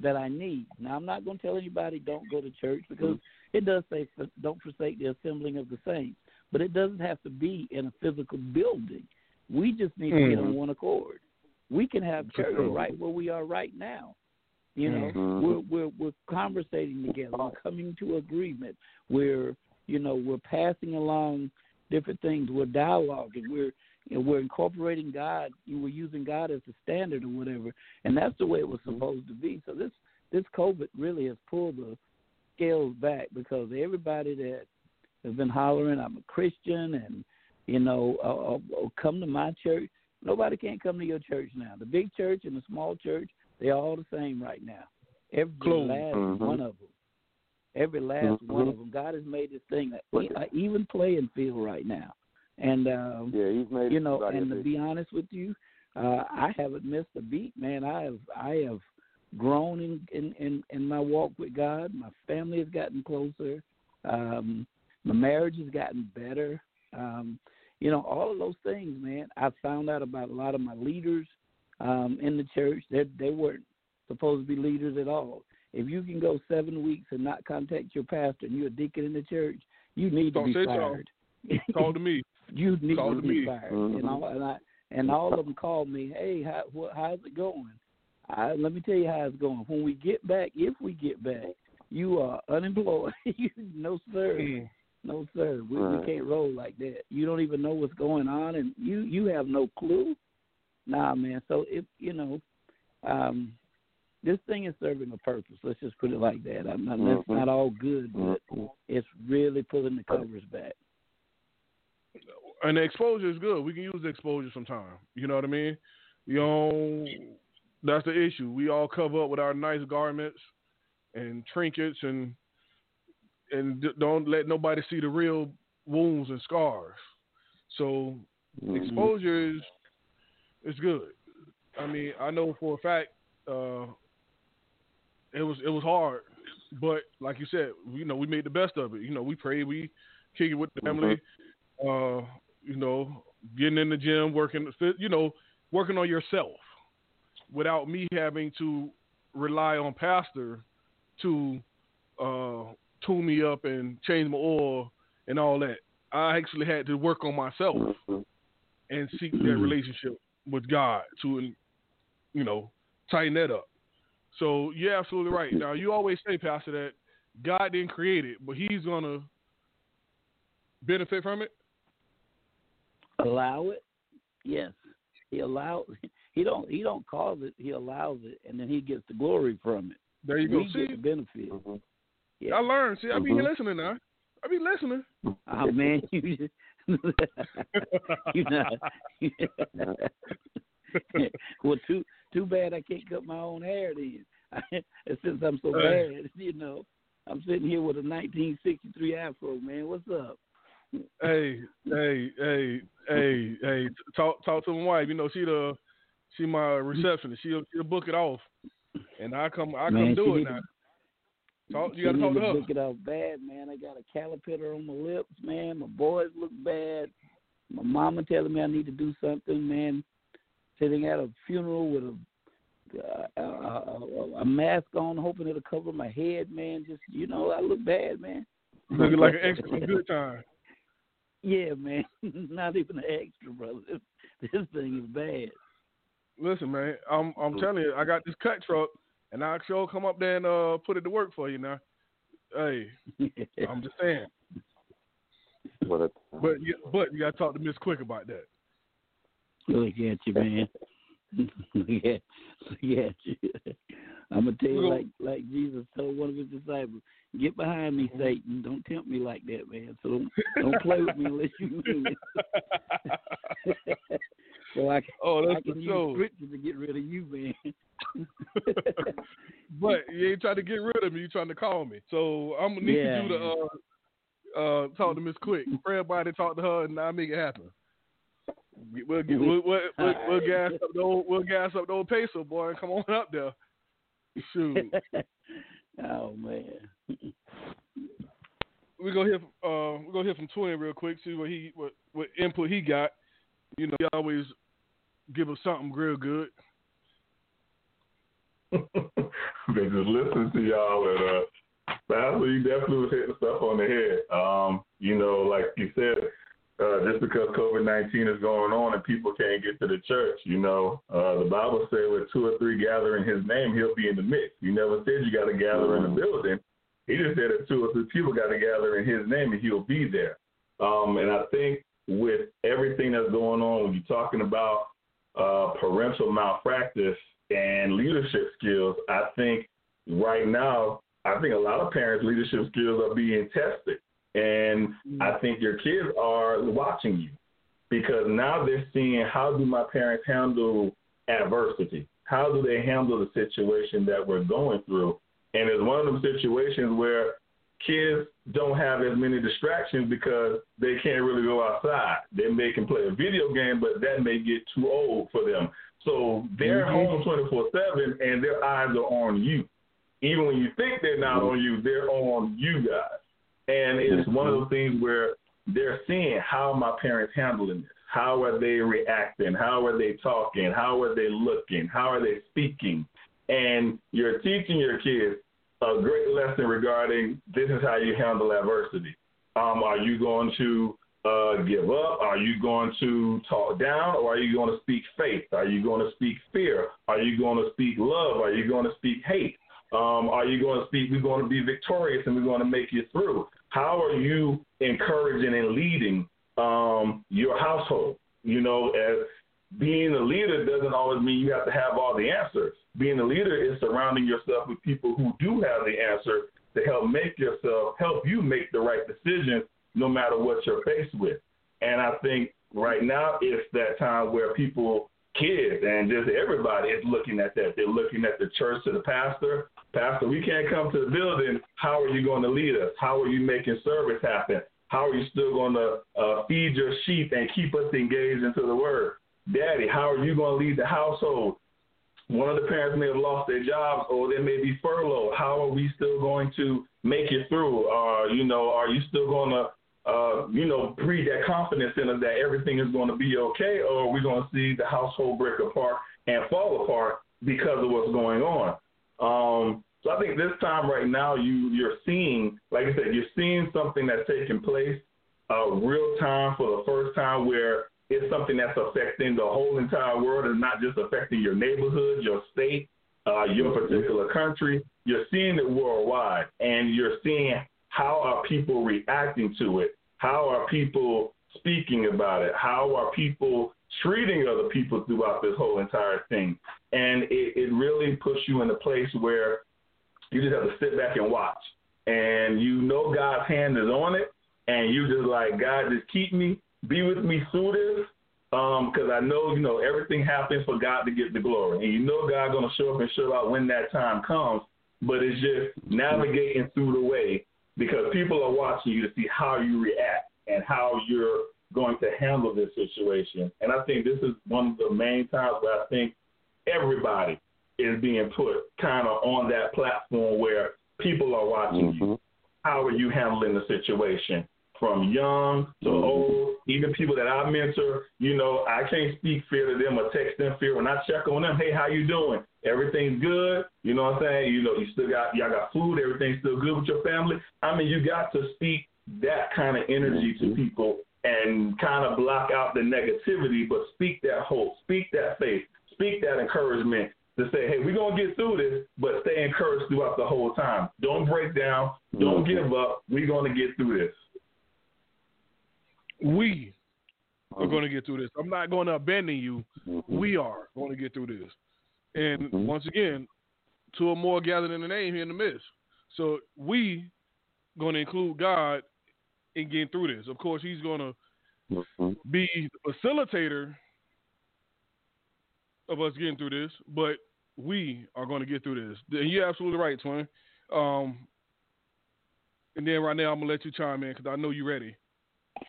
that I need. Now, I'm not going to tell anybody don't go to church because it does say don't forsake the assembling of the saints, but it doesn't have to be in a physical building. We just need to get on
Mhm.
one accord. We can have church right where we are right now. You know,
Mhm.
we're we're we're conversating together. We're coming to agreement. We're you know we're passing along different things. We're dialoguing. We're you know, we're incorporating God. We're using God as the standard or whatever, and that's the way it was supposed to be. So this this COVID really has pulled the scales back because everybody that has been hollering, I'm a Christian, and you know, uh, uh, uh, come to my church. Nobody can't come to your church now. The big church and the small church, they're all the same right now. Every last
Mhm.
one of them. Every last one
Mhm.
of them. God has made this thing a,
Look
a even playing field right now. And um,
Yeah, he's made
you know, and to be honest with you, uh, I haven't missed a beat, man. I have I have grown in in in, in my walk with God. My family has gotten closer. Um, my marriage has gotten better. Um, you know, all of those things, man. I found out about a lot of my leaders um, in the church. They they weren't supposed to be leaders at all. If you can go seven weeks and not contact your pastor and you're a deacon in the church, you need to
Don't
be
say
fired.
Call to me.
you need to be
me.
fired.
Mhm.
And all and I and all of them called me. Hey, how what, how's it going? I, let me tell you how it's going. When we get back, if we get back, you are unemployed. you, no sir,
Mm.
no sir. We, we can't roll like that. You don't even know what's going on, and you you have no clue. Nah, man. So if you know, um, this thing is serving a purpose. Let's just put it like that. I'm not, That's
Mhm.
not all good, but
Mhm.
it's really pulling the covers back.
And the exposure is good. We can use the exposure sometime. You know what I mean? You know, that's the issue. We all cover up with our nice garments and trinkets, and and don't let nobody see the real wounds and scars. So
Mhm.
exposure is is good. I mean, I know for a fact uh, it was it was hard, but like you said, you know, we made the best of it. You know, we prayed, we kick it with the family. Uh, you know, getting in the gym, working, you know, working on yourself without me having to rely on pastor to uh, tune me up and change my oil and all that. I actually had to work on myself and seek that
Mhm.
relationship with God to, you know, tighten that up. So you're absolutely right. Now you always say, Pastor, that God didn't create it, but He's gonna benefit from it.
Allow it? Yes. He allows he don't he don't cause it, he allows it and then he gets the glory from it.
There you go.
we get
See,
the benefit.
Mhm.
I learned. See, I be
Mhm.
listening now. I be listening.
Oh man, you just you know well too too bad I can't cut my own hair then. Since I'm so
Hey.
bad, you know. I'm sitting here with a 1963 afro, man. What's up?
Hey, hey, hey, hey, hey. Talk, talk to my wife. You know, she the, she my receptionist. She'll, she'll book it off, and I come, I come do it now. Talk, you
She
got to talk to her.
Look it off bad, man. I got a caterpillar on my lips, man. My boys look bad. My mama telling me I need to do something, man. Sitting at a funeral with a uh, a, a, a mask on, hoping it'll cover my head, man. Just you know, I look bad, man.
Looking like an extra good time.
Yeah, man. Not even an extra, brother. This, this thing is bad.
Listen, man, I'm, I'm telling you, I got this cut truck, and I'll sure come up there and uh, put it to work for you now. Hey, I'm just saying.
What a
But you, but you got to talk to Miss Quick about that.
Look at you, man. look at, look at you. I'm gonna tell you, like like Jesus told one of his disciples, "Get behind me, Satan. Don't tempt me like that, man. So don't don't play with me unless you mean it." so I can,
Oh,
I can
for
use
sure.
scripture to get rid of you, man.
but you ain't trying to get rid of me. You trying to call me. So I'm gonna need
Yeah.
you to uh, uh, talk to Miss Quick. It. Talk to her, and I'll make it happen. We'll get we'll, we'll, we'll, we'll gas up the old we'll gas up the old peso boy and come on up there. Shoot,
oh man.
We go hear from, uh we go hear from Twin real quick. See what he what what input he got. You know, he always give us something real good.
they just listening to y'all and uh Pastor, you definitely was hitting stuff on the head. Um, you know, like you said, uh, just because COVID nineteen is going on and people can't get to the church, you know, uh, the Bible says with two or three gather in his name, he'll be in the midst. You never said you gotta gather in the building. He just said that two or three people gotta gather in his name and he'll be there. Um, and I think with everything that's going on, when you're talking about uh, parental malpractice and leadership skills, I think right now, I think a lot of parents' leadership skills are being tested. And I think your kids are watching you because now they're seeing how do my parents handle adversity? How do they handle the situation that we're going through? And it's one of those situations where kids don't have as many distractions because they can't really go outside. They may can play a video game, but that may get too old for them. So they're mm-hmm. home 24 7 and their eyes are on you. Even when you think they're not on you, they're on you guys. And it's mm-hmm. one of those things where they're seeing how my parents handling this. How are they reacting? How are they talking? How are they looking? How are they speaking? And you're teaching your kids a great lesson regarding this is how you handle adversity. Um, are you going to uh, give up? Are you going to talk down? Or are you going to speak faith? Are you going to speak fear? Are you going to speak love? Are you going to speak hate? Um, are you going to speak, we're going to be victorious and we're going to make you through? How are you encouraging and leading um, your household? You know, as being a leader doesn't always mean you have to have all the answers. Being a leader is surrounding yourself with people who do have the answer to help make yourself, help you make the right decisions no matter what you're faced with. And I think right now it's that time where people, kids, and just everybody is looking at that. They're looking at the church to the pastor. Pastor, we can't come to the building. How are you going to lead us? How are you making service happen? How are you still going to uh, feed your sheep and keep us engaged into the word? Daddy, how are you going to lead the household? One of the parents may have lost their jobs or they may be furloughed. How are we still going to make it through? Or, you know, are you still going to uh, you know, breed that confidence in us that everything is going to be okay, or we're we going to see the household break apart and fall apart because of what's going on? Um, So I think this time right now you you're seeing, like I said, you're seeing something that's taking place uh, real time for the first time where it's something that's affecting the whole entire world and not just affecting your neighborhood, your state, uh, your particular country. You're seeing it worldwide, and you're seeing how are people reacting to it. How are people speaking about it? How are people treating other people throughout this whole entire thing? And it, it really puts you in a place where you just have to sit back and watch. And you know God's hand is on it, and you just like, God, just keep me, be with me through this, because um, I know, you know, everything happens for God to get the glory. And you know God's going to show up and show out when that time comes, but it's just navigating through the way because people are watching you to see how you react and how you're going to handle this situation. And I think this is one of the main times where I think everybody is being put kind of on that platform where people are watching mm-hmm. you. How are you handling the situation? From young to mm-hmm. old, even people that I mentor, you know, I can't speak fear to them or text them fear. When I check on them, hey, how you doing? Everything's good. You know what I'm saying? You know, you still got y'all got food. Everything's still good with your family. I mean, you got to speak that kind of energy mm-hmm. to people and kind of block out the negativity, but speak that hope, speak that faith, speak that encouragement, to say, hey, we're going to get through this, but stay encouraged throughout the whole time. Don't break down. Don't mm-hmm. give up. We're going to get through this.
We are mm-hmm. going to get through this. I'm not going to abandon you. Mm-hmm. We are going to get through this. And mm-hmm. once again, two or more gathered in the name here in the midst. So we going to include God in getting through this. Of course, He's going to be the facilitator of us getting through this, but we are going to get through this. You're absolutely right, twin. Um, and then right now I'm gonna let you chime in because I know you're ready.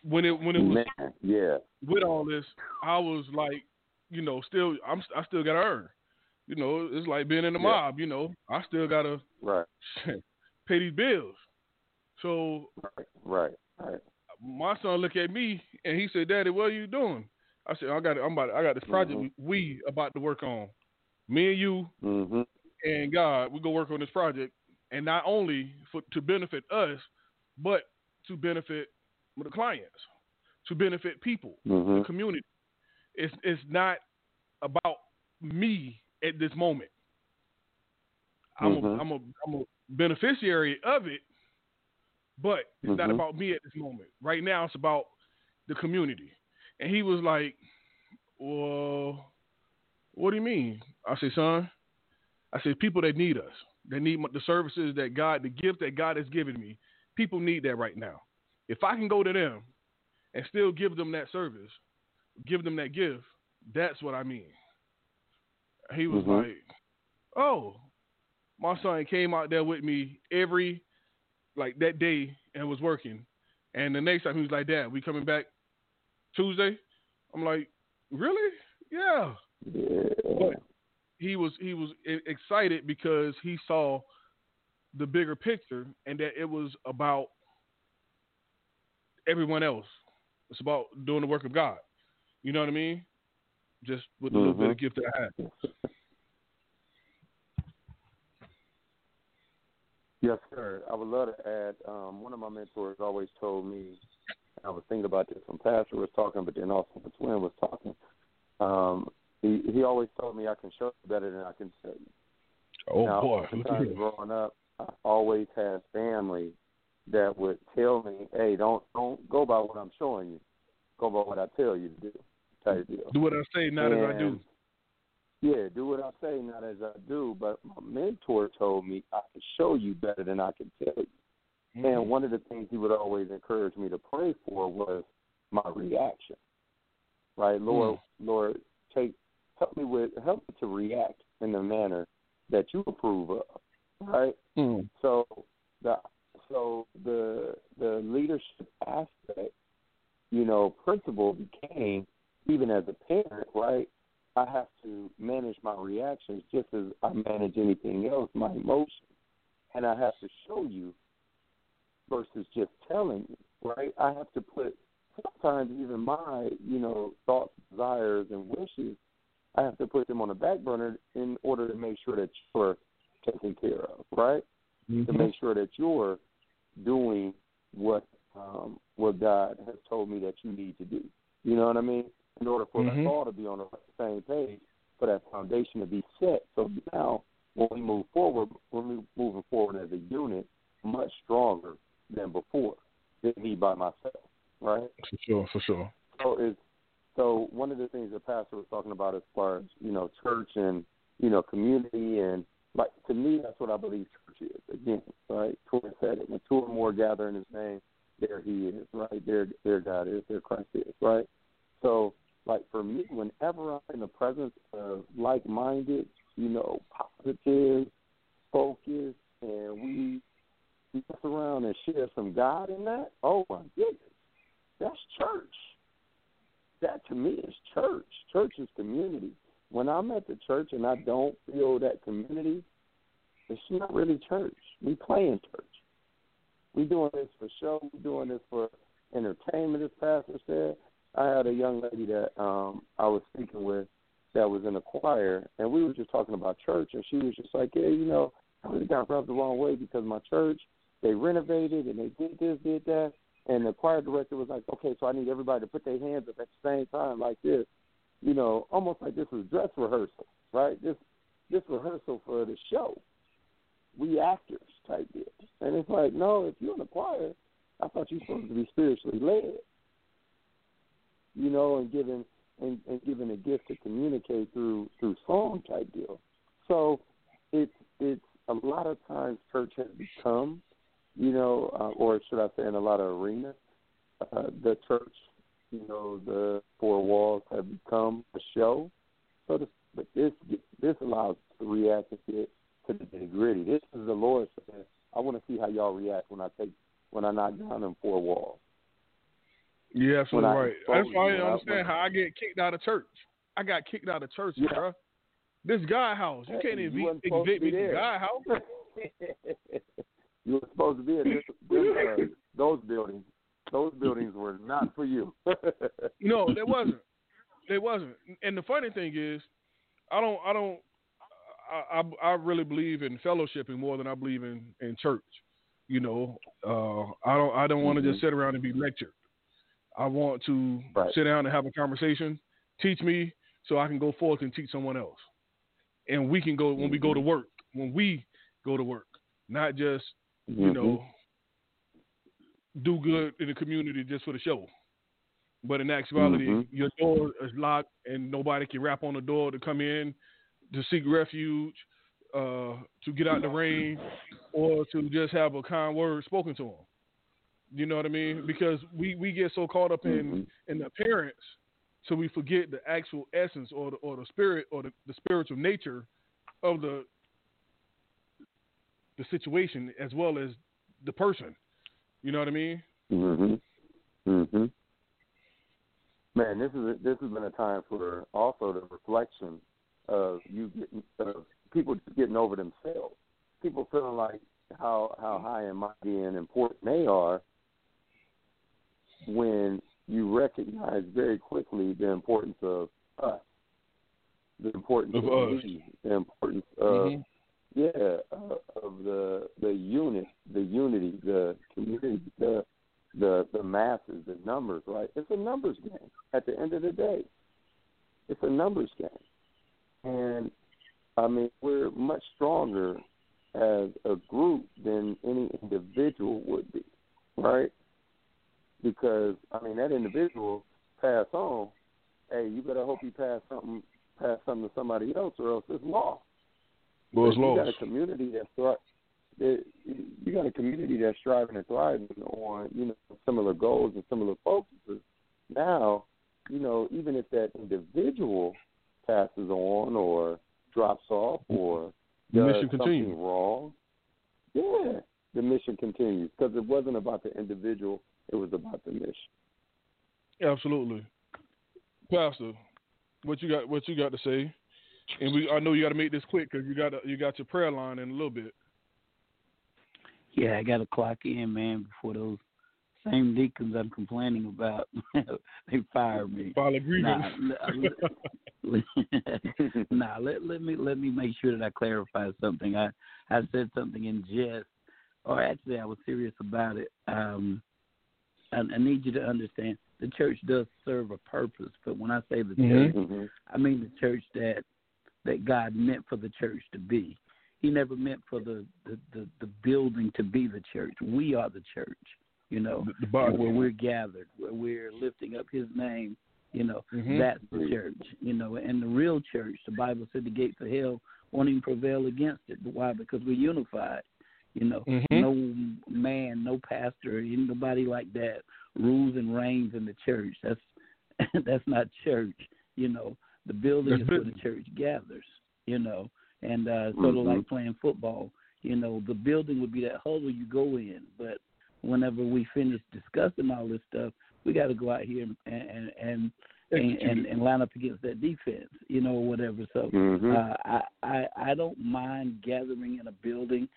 When it when it was
Man, yeah
with all this, I was like, you know, still I'm I still gotta earn. You know, it's like being in the yeah. mob. You know, I still gotta
right
pay these bills. So
right, right, right.
My son looked at me and he said, "Daddy, what are you doing?" I said, "I got I'm about I got this project mm-hmm. we about to work on." me and you
mm-hmm.
and God, we go work on this project, and not only for to benefit us, but to benefit the clients, to benefit people,
mm-hmm.
the community. It's it's not about me at this moment. I'm
mm-hmm.
a, I'm a I'm a beneficiary of it, but it's not
mm-hmm.
about me at this moment. Right now, it's about the community. And he was like, "Well, what do you mean? I said, son, I said, people that need us, they need the services that God, the gift that God has given me. People need that right now. If I can go to them and still give them that service, give them that gift, that's what I mean. He was
mm-hmm.
like, oh, my son came out there with me every, like that day and was working. And the next time he was like, Dad, we coming back Tuesday? I'm like, really? Yeah.
Yeah.
But he was he was excited because he saw the bigger picture and that it was about everyone else. It's about doing the work of God. You know what I mean? Just with a little
mm-hmm.
bit of gift that I had.
Yes, sir. I would love to add. Um, one of my mentors always told me, I was thinking about this when Pastor was talking, but then also the twin was talking. Um, he he always told me I can show you better than I can tell you.
Oh
now,
boy!
Growing up, I always had family that would tell me, "Hey, don't don't go by what I'm showing you. Go by what I tell you to do." Type deal.
Do what I say, not
and,
as I do.
Yeah, do what I say, not as I do. But my mentor told me I can show you better than I can tell you. Mm-hmm. And one of the things he would always encourage me to pray for was my reaction. Right, Lord, mm. Lord, take help me with help me to react in the manner that you approve of. Right?
Mm.
So the so the the leadership aspect, you know, principle became even as a parent, right? I have to manage my reactions just as I manage anything else, my emotions. And I have to show you versus just telling you, right? I have to put sometimes even my, you know, thoughts, desires and wishes I have to put them on the back burner in order to make sure that you're taken care of, right?
Mm-hmm.
To make sure that you're doing what um, what God has told me that you need to do. You know what I mean? In order for
Mhm.
us all to be on the same page, for that foundation to be set. So now, when we move forward, when we moving forward as a unit, much stronger than before, than me by myself, right?
For sure, for sure.
So it's so one of the things the pastor was talking about as far as you know church and you know community and like to me that's what I believe church is again right. Torrance said it. When two or more gather in His name, there He is right. There, there God is. There Christ is right. So like for me, whenever I'm in the presence of like-minded, you know, positive, focused, and we mess around and share some God in that, oh my goodness, that's church that to me is church. Church is community. When I'm at the church and I don't feel that community, it's not really church. We play in church. We doing this for show. We doing this for entertainment, as Pastor said. I had a young lady that um I was speaking with that was in a choir, and we were just talking about church, and she was just like, "Yeah, you know, I really got rubbed the wrong way because my church they renovated and they did this, did that, and the choir director was like, okay, so I need everybody to put their hands up at the same time like this, you know, almost like this was dress rehearsal, right? This this rehearsal for the show. We actors type deal. And it's like, no, if you're in the choir, I thought you were supposed to be spiritually led. You know, and given and, and given a gift to communicate through through song type deal. So it's it's a lot of times church has become you know, uh, or should I say, in a lot of arenas, uh, the church, you know, the four walls have become a show. So, to, but this this allows to react and get to the nitty gritty. This is the Lord saying, "I want to see how y'all react when I take when I knock down them four walls."
Yeah,
When
right. That's why I
you,
didn't
when I-
understand how I get kicked out of church. I got kicked out of church,
Yeah.
bruh. This guy house. You can't
you
even
to
evict me from guy house.
you were supposed to be in this, this, uh, those buildings. Those buildings were not for you.
No, there wasn't. There wasn't. And the funny thing is, I don't. I don't. I, I, I really believe in fellowshipping more than I believe in in church. You know, uh, I don't. I don't want to just mm-hmm. sit around and be lectured. I want to
Right.
sit down and have a conversation. Teach me so I can go forth and teach someone else. And we can go when we go mm-hmm. to work. When we go to work, not just you mm-hmm. know do good in the community just for the show. But in actuality,
Mhm.
your door is locked and nobody can rap on the door to come in to seek refuge, uh, to get out the rain, or to just have a kind word spoken to them. You know what I mean? Because we, we get so caught up in
Mhm.
in the appearance, so we forget the actual essence or the or the spirit or the, the spiritual nature of the the situation as well as the person. You know what I mean?
Mhm. Mm Mhm. Man, this is a, this has been a time for also the reflection of you getting of people getting over themselves. People feeling like how how high and mighty and important they are when you recognize very quickly the importance of us, the importance
Of
of,
us.
me, the importance of
Mhm.
Yeah, uh, of the the unit, the unity, the community, the the the masses, the numbers, right? It's a numbers game. At the end of the day, it's a numbers game, and I mean we're much stronger as a group than any individual would be, right? Because I mean that individual pass on. Hey, you better hope you pass something, pass something to somebody else, or else it's lost.
Well,
you got a community that's thri- that you got a community that's striving and thriving on you know similar goals and similar focuses. Now, you know, even if that individual passes on or drops off or
The
does
mission
something
continues.
wrong, yeah, the mission continues because it wasn't about the individual; it was about the mission.
Absolutely, Pastor. What you got? What you got to say? And we, I know you got to make this quick because you got you got your prayer line in a little bit.
Yeah, I got to clock in, man, before those same deacons I'm complaining about, they fired me.
File a grievance.
Nah, nah, let let me let me make sure that I clarify something. I I said something in jest, or actually I was serious about it. Um, I, I need you to understand the church does serve a purpose, but when I say the
Mhm.
church,
Mm-hmm.
I mean the church that that God meant for the church to be. He never meant for the the, the, the building to be the church. We are the church, you know,
The, the body.
where we're gathered, where we're lifting up His name. You know,
Mhm.
that's the church. You know, and the real church, the Bible said, the gates of hell won't even prevail against it. But why? Because we're unified. You know,
Mhm.
no man, no pastor, ain't nobody like that rules and reigns in the church. That's that's not church. You know, the building is where the church gathers. You know, and uh, sort of like playing football. You know, the building would be that huddle you go in, but whenever we finish discussing all this stuff, we got to go out here and and and and, and, and line up against that defense. You know, or whatever. So
Mm-hmm.
uh, I, I I don't mind gathering in a building,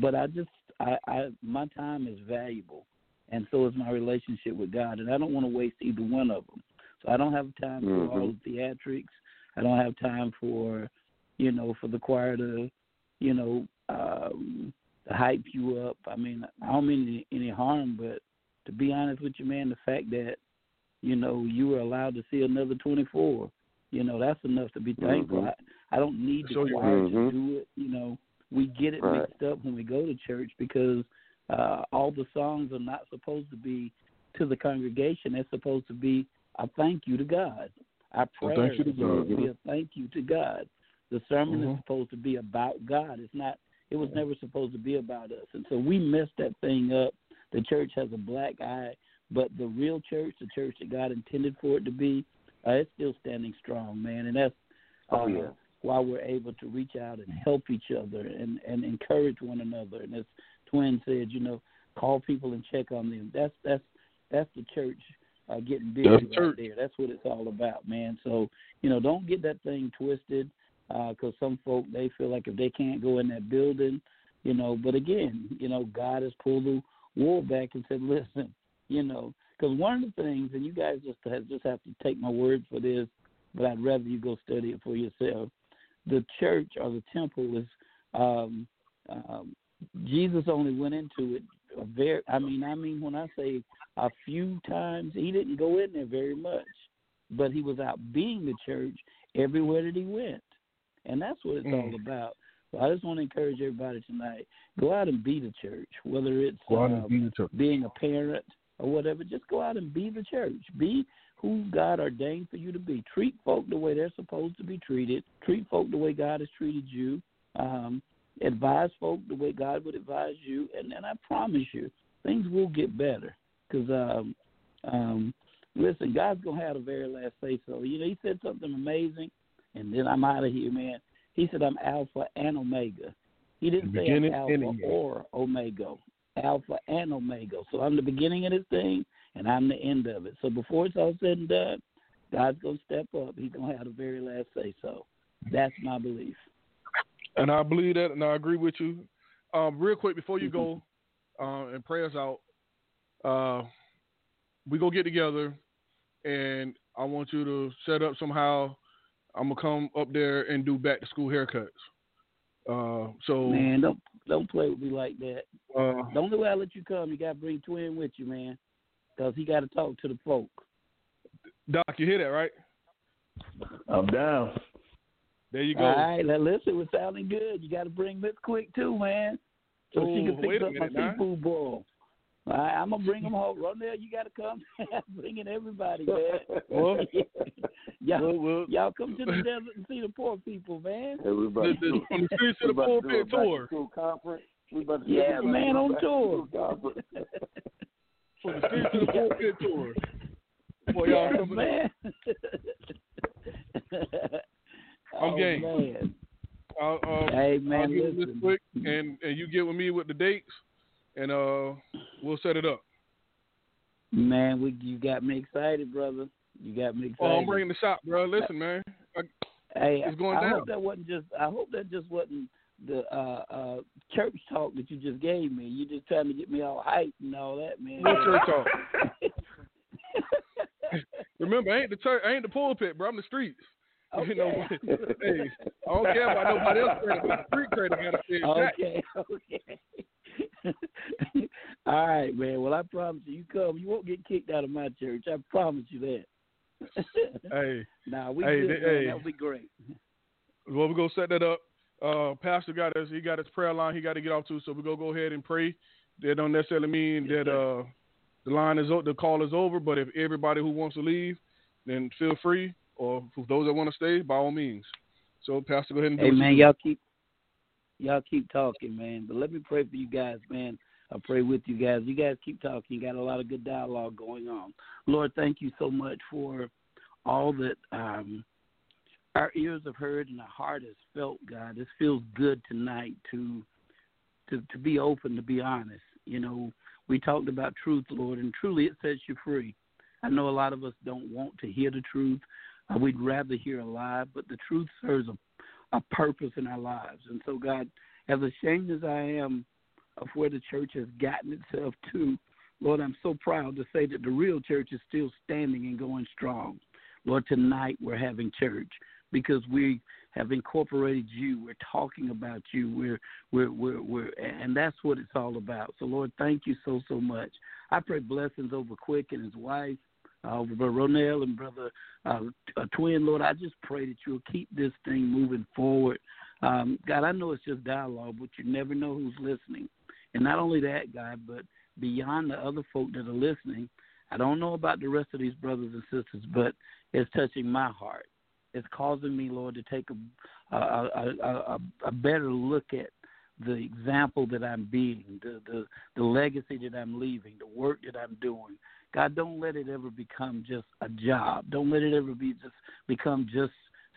but I just I, I my time is valuable, and so is my relationship with God, and I don't want to waste either one of them. So I don't have time for all the theatrics. I don't have time for, you know, for the choir to, you know, um, to hype you up. I mean, I don't mean any, any harm, but to be honest with you, man, the fact that, you know, you were allowed to see another 24, you know, that's enough to be thankful.
Mhm.
I, I don't need the
your-
choir
Mhm.
to do it. You know, we get it
Right.
mixed up when we go to church because uh, all the songs are not supposed to be to the congregation. They're supposed to be a thank you to God. I
pray
prayer
thank you to
God.
be a thank you to God. The sermon
Mhm.
is supposed to be about God. It's not. It was never supposed to be about us, and so we messed that thing up. The church has a black eye, but the real church, the church that God intended for it to be, uh, it's still standing strong, man. And that's uh,
Oh, yeah.
why we're able to reach out and help each other and and encourage one another. And as Twin said, you know, call people and check on them. That's that's that's the church uh, getting busy
That's
right there. That's what it's all about, man. So you know, don't get that thing twisted because some folk they feel like if they can't go in that building, you know. But again, you know, God has pulled the wool back and said, listen, you know, because one of the things, and you guys just have, just have to take my word for this, but I'd rather you go study it for yourself. The church or the temple is um, um, Jesus only went into it a very. I mean, I mean when I say a few times, he didn't go in there very much, but he was out being the church everywhere that he went, and that's what it's
Mm.
all about. So I just want to encourage everybody tonight: go out and be the church, whether it's uh,
and be church.
being a parent or whatever. Just go out and be the church. Be who God ordained for you to be. Treat folk the way they're supposed to be treated. Treat folk the way God has treated you. Um, advise folk the way God would advise you, and then I promise you, things will get better. Because um, um, listen, God's gonna have the very last say so. You know, He said something amazing, and then I'm out of here, man. He said I'm Alpha and Omega. He didn't
The
say I'm Alpha or Omega. Alpha and Omega. So I'm the beginning of this thing, and I'm the end of it. So before it's all said and done, God's gonna step up. He's gonna have the very last say so. That's my belief.
And I believe that, and I agree with you. Um, real quick before you go, uh, and prayers out. Uh, we go get together, and I want you to set up somehow. I'm gonna come up there and do back to school haircuts. Uh, so
Man, don't don't play with me like that.
uh,
The only way I let you come, you gotta bring Twin with you, man, because he got to talk to the folk.
Doc, you hear that, right?
I'm down.
There you go.
All right, now listen, we're sounding good. You got to bring Miss Quick too, man, so she
Oh,
can
wait
fix up my
minute now.
seafood boil. All right, I'm gonna bring them home. Ronell, you got to come. Bringing everybody, man.
Well,
y'all,
well, well,
y'all come to the desert and see the poor people, man.
Everybody.
The- the- from the streets to the
poor to do a
pulpit
back to
tour.
conference. We about to
Yeah,
we about to
man, on tour.
school conference.
from the streets to the poor pulpit tour. Boy, y'all
yeah,
coming-
man.
I'm
oh,
game.
Man.
I'll, uh,
Hey,
I'll
man,
get with this
listen.
quick, and and you get with me with the dates, and uh, we'll set it up.
Man, we you got me excited, brother. You got me excited.
Oh, I'm bringing the shot, bro. Listen, man. I,
Hey,
It's going
I
down.
hope that wasn't just. I hope that just wasn't the uh, uh, church talk that you just gave me. You just trying to get me all hyped and all that, man.
What church talk? Remember, I ain't the church, I ain't the pulpit, bro. I'm the streets.
Okay.
You know, hey, I don't care about nobody else credit, but the street credit gotta stay intact.
Okay, okay. All right, man. Well, I promise you, you come, you won't get kicked out of my church. I promise you that.
Hey,
nah, we
Hey,
good,
hey.
That'll be great.
well, we're gonna set that up. Uh, Pastor got us. He got his prayer line. He got to get off to. So we're gonna go ahead and pray. That don't necessarily mean
Yes,
that uh, the line is o- the call is over. But if everybody who wants to leave, then feel free. Or for those that want to stay, by all means. So, Pastor, go ahead and do
Hey, man, y'all keep y'all keep talking, man. But let me pray for you guys, man. I pray with you guys. You guys keep talking. You got a lot of good dialogue going on. Lord, thank you so much for all that um, our ears have heard and our heart has felt, God. This feels good tonight to to to be open, to be honest. You know, we talked about truth, Lord, and truly it sets you free. I know a lot of us don't want to hear the truth. Uh, we'd rather hear a lie, but the truth serves a, a purpose in our lives. And so, God, as ashamed as I am of where the church has gotten itself to, Lord, I'm so proud to say that the real church is still standing and going strong. Lord, tonight we're having church because we have incorporated you. We're talking about you. We're we're we're, we're and that's what it's all about. So Lord, thank you so so much. I pray blessings over Quick and his wife, uh, Brother Ronell and Brother uh, uh, Twin. Lord, I just pray that you'll keep this thing moving forward. Um, God, I know it's just dialogue, but you never know who's listening. And not only that, God, but beyond the other folk that are listening, I don't know about the rest of these brothers and sisters, but it's touching my heart. It's causing me, Lord, to take a a, a, a, a better look at the example that I'm being, the, the the legacy that I'm leaving, the work that I'm doing. God, don't let it ever become just a job. Don't let it ever be just become just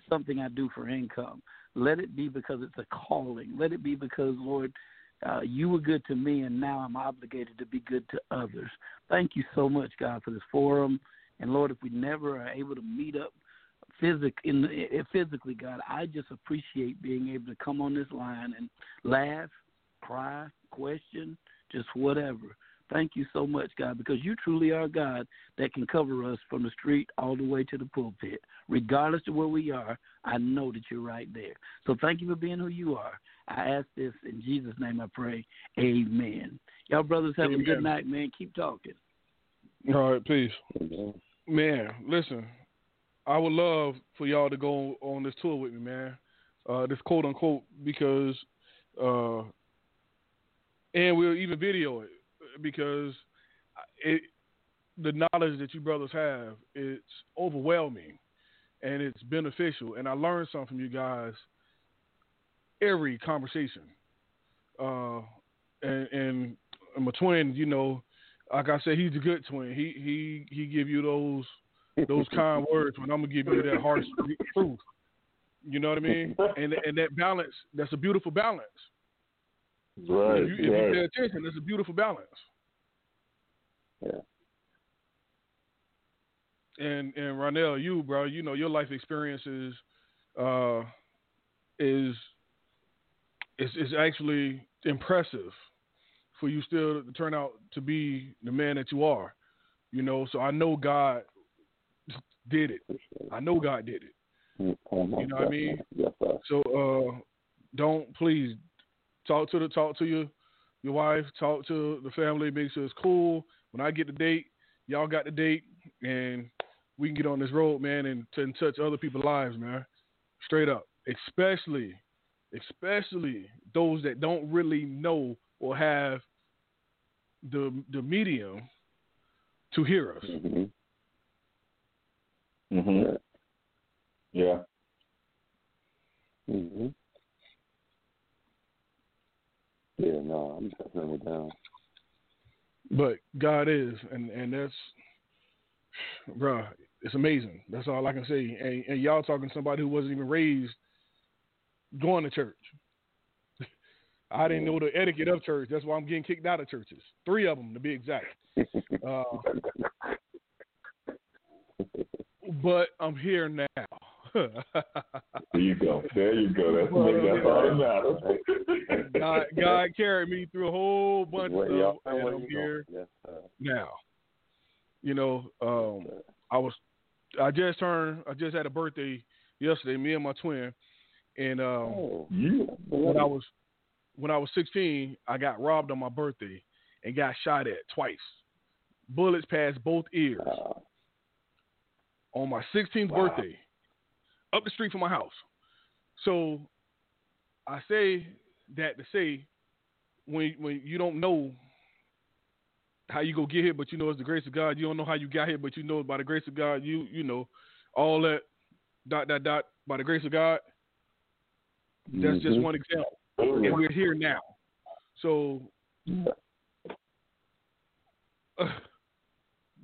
something I do for income. Let it be because it's a calling. Let it be because, Lord, uh, you were good to me, and now I'm obligated to be good to others. Thank you so much, God, for this forum. And Lord, if we never are able to meet up physic in the, physically, God, I just appreciate being able to come on this line and laugh, cry, question, just whatever. Thank you so much, God, because you truly are God that can cover us from the street all the way to the pulpit. Regardless of where we are, I know that you're right there. So thank you for being who you are. I ask this in Jesus' name I pray. Amen. Y'all brothers have
Amen.
a good night, man. Keep talking.
All right, peace.
Amen.
Man, listen, I would love for y'all to go on this tour with me, man. Uh, this quote unquote because, uh, and we'll even video it because it, the knowledge that you brothers have, it's overwhelming and it's beneficial. And I learned something from you guys every conversation. Uh, and, and my twin, you know, like I said, he's a good twin. He he he give you those those kind words when I'm gonna give you that harsh truth. You know what I mean? And and that balance, that's a beautiful balance.
Right,
if you, if you
right.
pay attention, that's a beautiful balance.
Yeah.
And and Ronell, you bro, you know your life experiences uh, is is is actually impressive for you still to turn out to be the man that you are. You know, so I know God did it. I know God did it.
You
You know what I mean?
Yes, sir.
So uh, don't please talk to the talk to your your wife, talk to the family, make sure it's cool. When I get the date, y'all got the date, and we can get on this road, man, and, and touch other people's lives, man. Straight up, especially, especially those that don't really know or have the the medium to hear us.
Mm-hmm.
Mhm. Yeah.
Mm-hmm. Yeah, no, I'm definitely down.
But God is, and and that's, bruh, it's amazing. That's all I can say. And, and y'all talking to somebody who wasn't even raised going to church. I didn't know the etiquette of church. That's why I'm getting kicked out of churches. Three of them, to be exact. Uh, but I'm here now.
There you go. There you go. That's, well, that's all that matters.
God, God carried me through a whole bunch of stuff, and I'm here
yes,
now. You know, um, I was, I just turned, I just had a birthday yesterday. Me and my twin, and um,
oh,
yeah.
when I was, when I was 16, I got robbed on my birthday and got shot at twice. Bullets passed both ears. On my 16th
Wow.
birthday, up the street from my house. So I say that to say when when you don't know how you go get here, but you know it's the grace of God. You don't know how you got here, but you know by the grace of God, you you know all that dot dot dot by the grace of God. That's just
mhm.
one example, and we're here now. So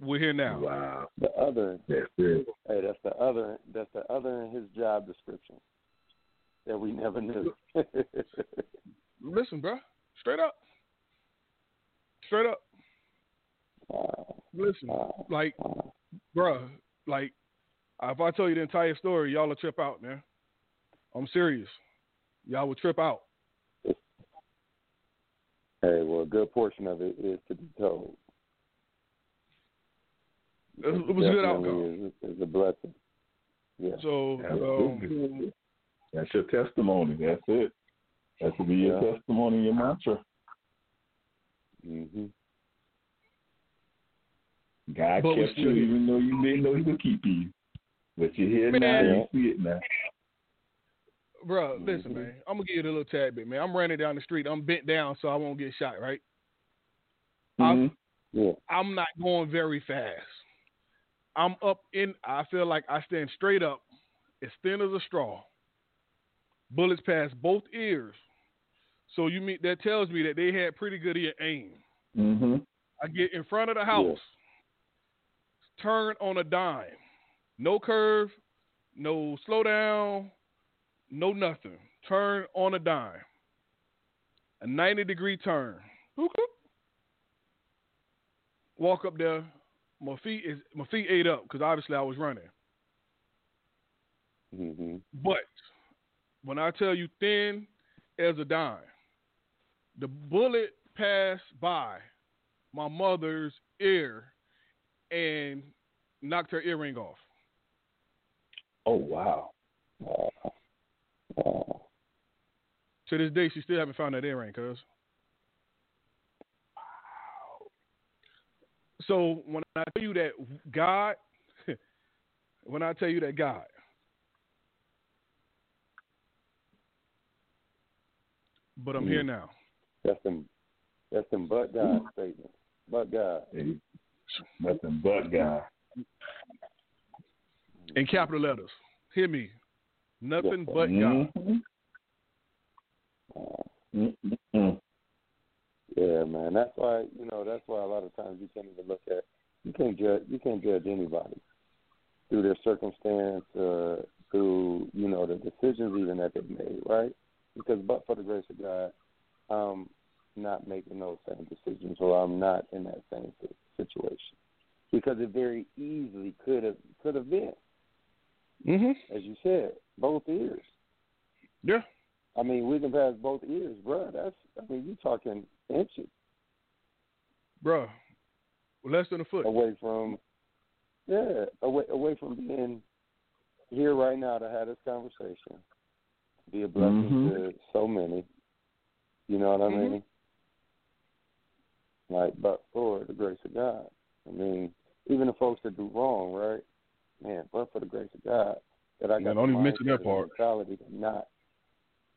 we're here now.
Wow.
The other,
That's it.
hey, that's the other, that's the other in his job description that we never knew.
Listen, bro, straight up, straight up. Listen, like,
wow.
bruh, like, if I tell you the entire story, y'all will trip out, man. I'm serious. Y'all will trip out.
Hey, well, a good portion of it is to be told.
It was, it was a good
Definitely
outcome.
Is, is a blessing. Yeah.
So, um,
That's your testimony. That's it. That should be your
Yeah.
testimony, your mantra.
hmm
God
But
kept you even though you didn't know he could keep you. But you're here now. You see it now.
bro, listen,
Mhm.
man. I'm gonna give you a little tad bit, man. I'm running down the street. I'm bent down so I won't get shot, right? I'm-
Mhm.
Yeah.
I'm not going very fast. I'm up in. I feel like I stand straight up, as thin as a straw. Bullets pass both ears. So you mean that tells me that they had pretty good ear aim.
Mhm.
I get in front of the house, turn on a dime, no curve, no slow down, no nothing. Turn on a dime, a ninety degree turn. Walk up there. My feet is my feet ate up because obviously I was running.
hmm
But when I tell you thin as a dime, the bullet passed by my mother's ear and knocked her earring off.
Oh wow.
Wow. Wow.
To this day, she still haven't found that earring, cuz. So when I tell you that God, when I tell you that God, but I'm here now.
That's them. That's them. But God statement. But God.
Hey, nothing but God.
In capital letters. Hear me. Nothing but God.
Mhm.
Yeah, man. That's why you know. That's why a lot of times you can't even look at. You can't judge. You can't judge anybody through their circumstance, uh, through you know the decisions even that they've made, right? Because but for the grace of God, I'm not making those same decisions, or I'm not in that same situation, because it very easily could have could have been,
Mm-hmm.
as you said, both ears.
Yeah.
I mean, we can pass both ears, bro. That's I mean, you talking inches.
Bruh. Well less than a foot.
away from yeah away away from being here right now to have this conversation be a blessing
Mhm.
to so many you know what i
Mhm.
mean like but for the grace of god i mean even the folks that do wrong right man but for the grace of god that i
Man,
got
don't even mention
mindset
that part.
mentality to not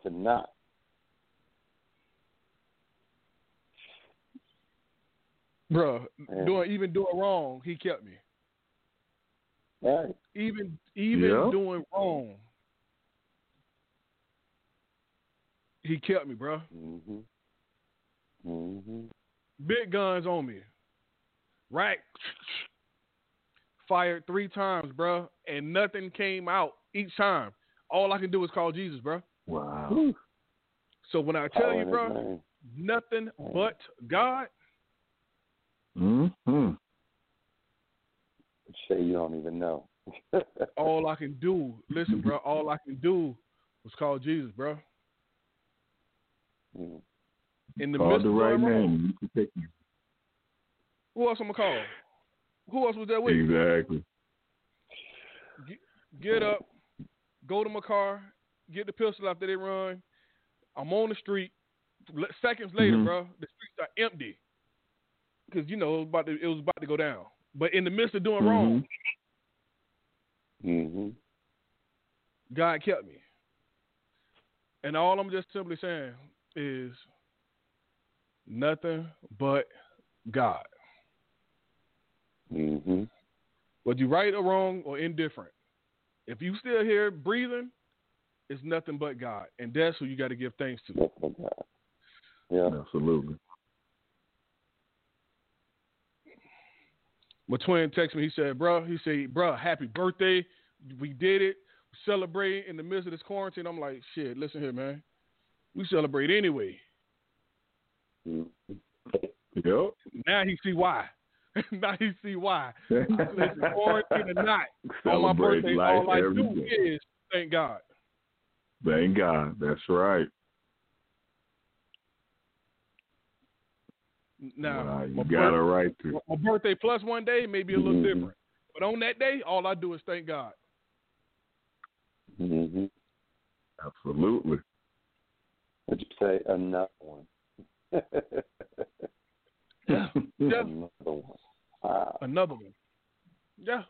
to not
Bruh.
Man.
Doing even doing wrong, he kept me.
right
Even even
Yeah.
doing wrong. He kept me, bruh.
mhm mhm
Big guns on me. Right. Fired three times, bruh, and nothing came out each time. All I can do is call Jesus, bruh.
Wow.
So when I tell
Power
you,
in his
bruh, nothing but God,
Mm-hmm.
Say you don't even know.
all I can do, listen, bro. All I can do was call Jesus, bro.
Mm.
In the
Call
midst
the
of
right
doing wrong,
name. You can take me.
who else I'm gonna call? Who else was there with me?
Exactly.
Get up, go to my car, get the pistol after they run. I'm on the street. Seconds later,
Mhm.
bro, the streets are empty because you know it was, about to, it was about to go down. But in the midst of doing wrong,
Mhm.
God kept me. And all I'm just simply saying is nothing but God.
Mhm.
Whether you right or wrong or indifferent, if you still here breathing, it's nothing but God, and that's who you got to give thanks to.
That's my God. Yeah.
Absolutely.
My twin texted me. He said, "Bro, he said, bro, happy birthday. We did it. Celebrate in the midst of this quarantine." I'm like, "Shit, listen here, man. We celebrate anyway."
Mhm.
Yep.
Now he see why. now he see why. Listen, quarantine or not, on my
Celebrate
birthday,
life
all I
every
do
day.
is thank God.
Thank God. That's right.
Now,
Wow, you got
birth-
it right to.
my birthday plus one day may be a little
Mhm.
different, but on that day, all I do is thank God.
Mhm.
Absolutely.
Would you say another one?
Yeah, yeah,
Another one. Wow.
another one. Yeah.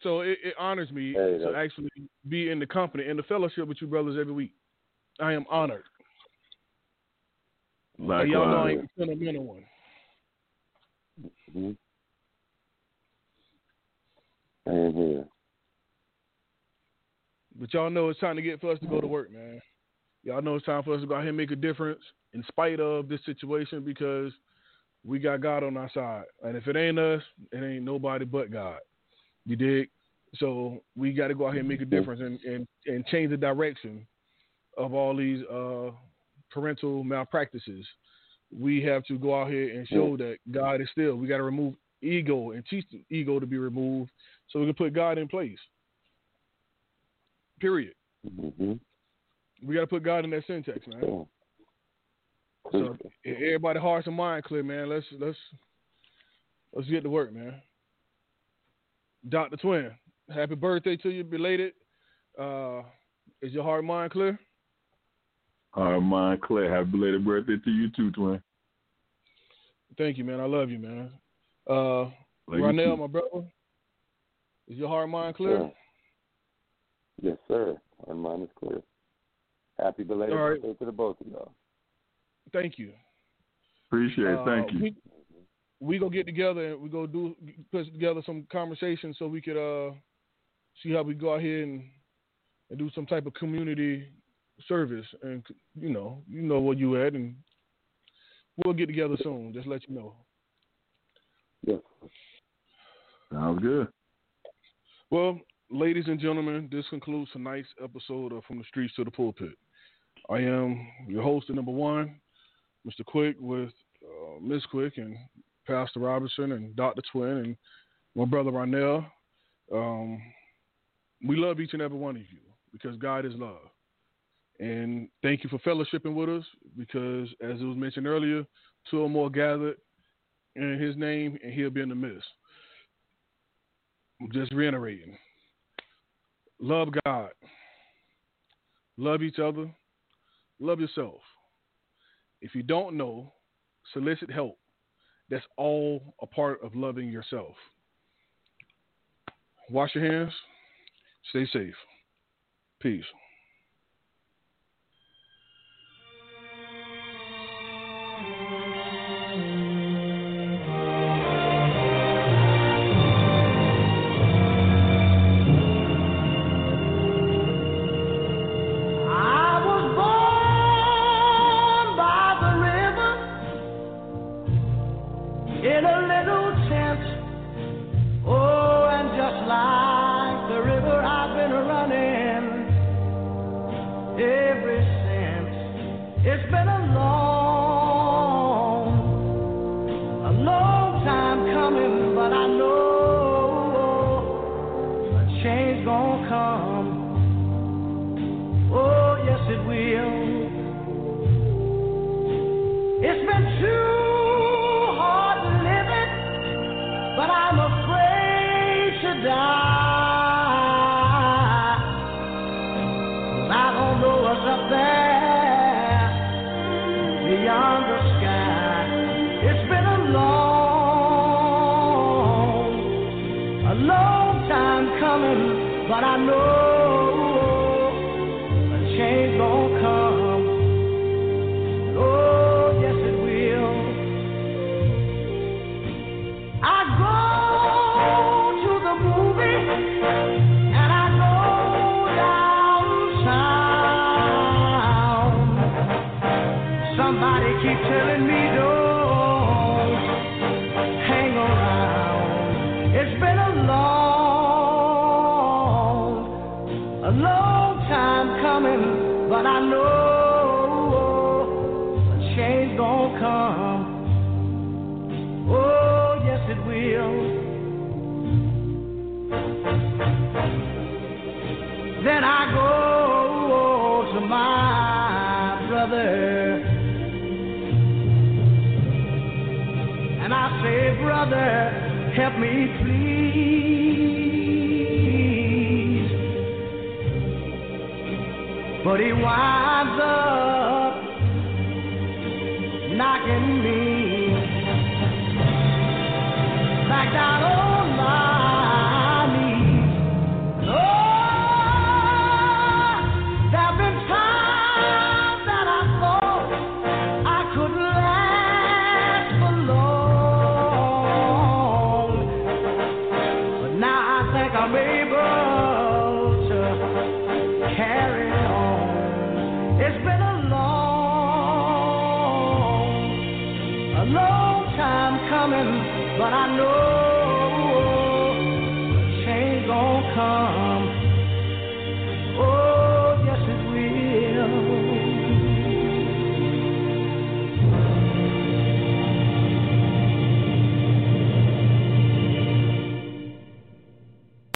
So it, it honors me
Hey,
to actually be in the company and the fellowship with you brothers every week. I am honored.
Likewise.
y'all know I ain't a sentimental one.
Mhm. Here.
But y'all know it's time to get for us to go to work, man. Y'all know it's time for us to go out here and make a difference in spite of this situation because we got God on our side. And if it ain't us, it ain't nobody but God. You dig? So we got to go out here and make a difference and, and, and change the direction of all these uh, parental malpractices. We have to go out here and show that God is still. We got to remove ego and teach the ego to be removed so we can put God in place. Period.
Mhm.
We got to put God in that syntax, man. So everybody hearts and mind clear, man. Let's let's let's get to work, man. Doctor Twin, happy birthday to you, belated. Uh, is your heart and mind clear?
All right, mind clear. Happy belated birthday to you too, twin.
Thank you, man. I love you, man. Uh,
Love you
Ronell, my brother, is your heart mind clear?
Sure. Yes, sir. And mind is clear. Happy belated
All right.
birthday to the both of y'all.
Thank you.
Appreciate it.
Uh,
Thank you.
We, we go get together and we go do put together some conversation so we could uh see how we go out here and and do some type of community service and you know you know where you at and we'll get together soon. Just let you know.
Yeah.
Sounds good.
Well, ladies and gentlemen, this concludes tonight's episode of From the Streets to the Pulpit. I am your host, the number one, Mr. Quick, with uh, Miss Quick and Pastor Robinson and Dr. Twin and my brother Ronell. Um, we love each and every one of you because God is love. And thank you for fellowshipping with us because, as it was mentioned earlier, two or more gathered in His name, and He'll be in the midst. I'm just reiterating. Love God. Love each other. Love yourself. If you don't know, solicit help. That's all a part of loving yourself. Wash your hands. Stay safe. Peace.
Me please.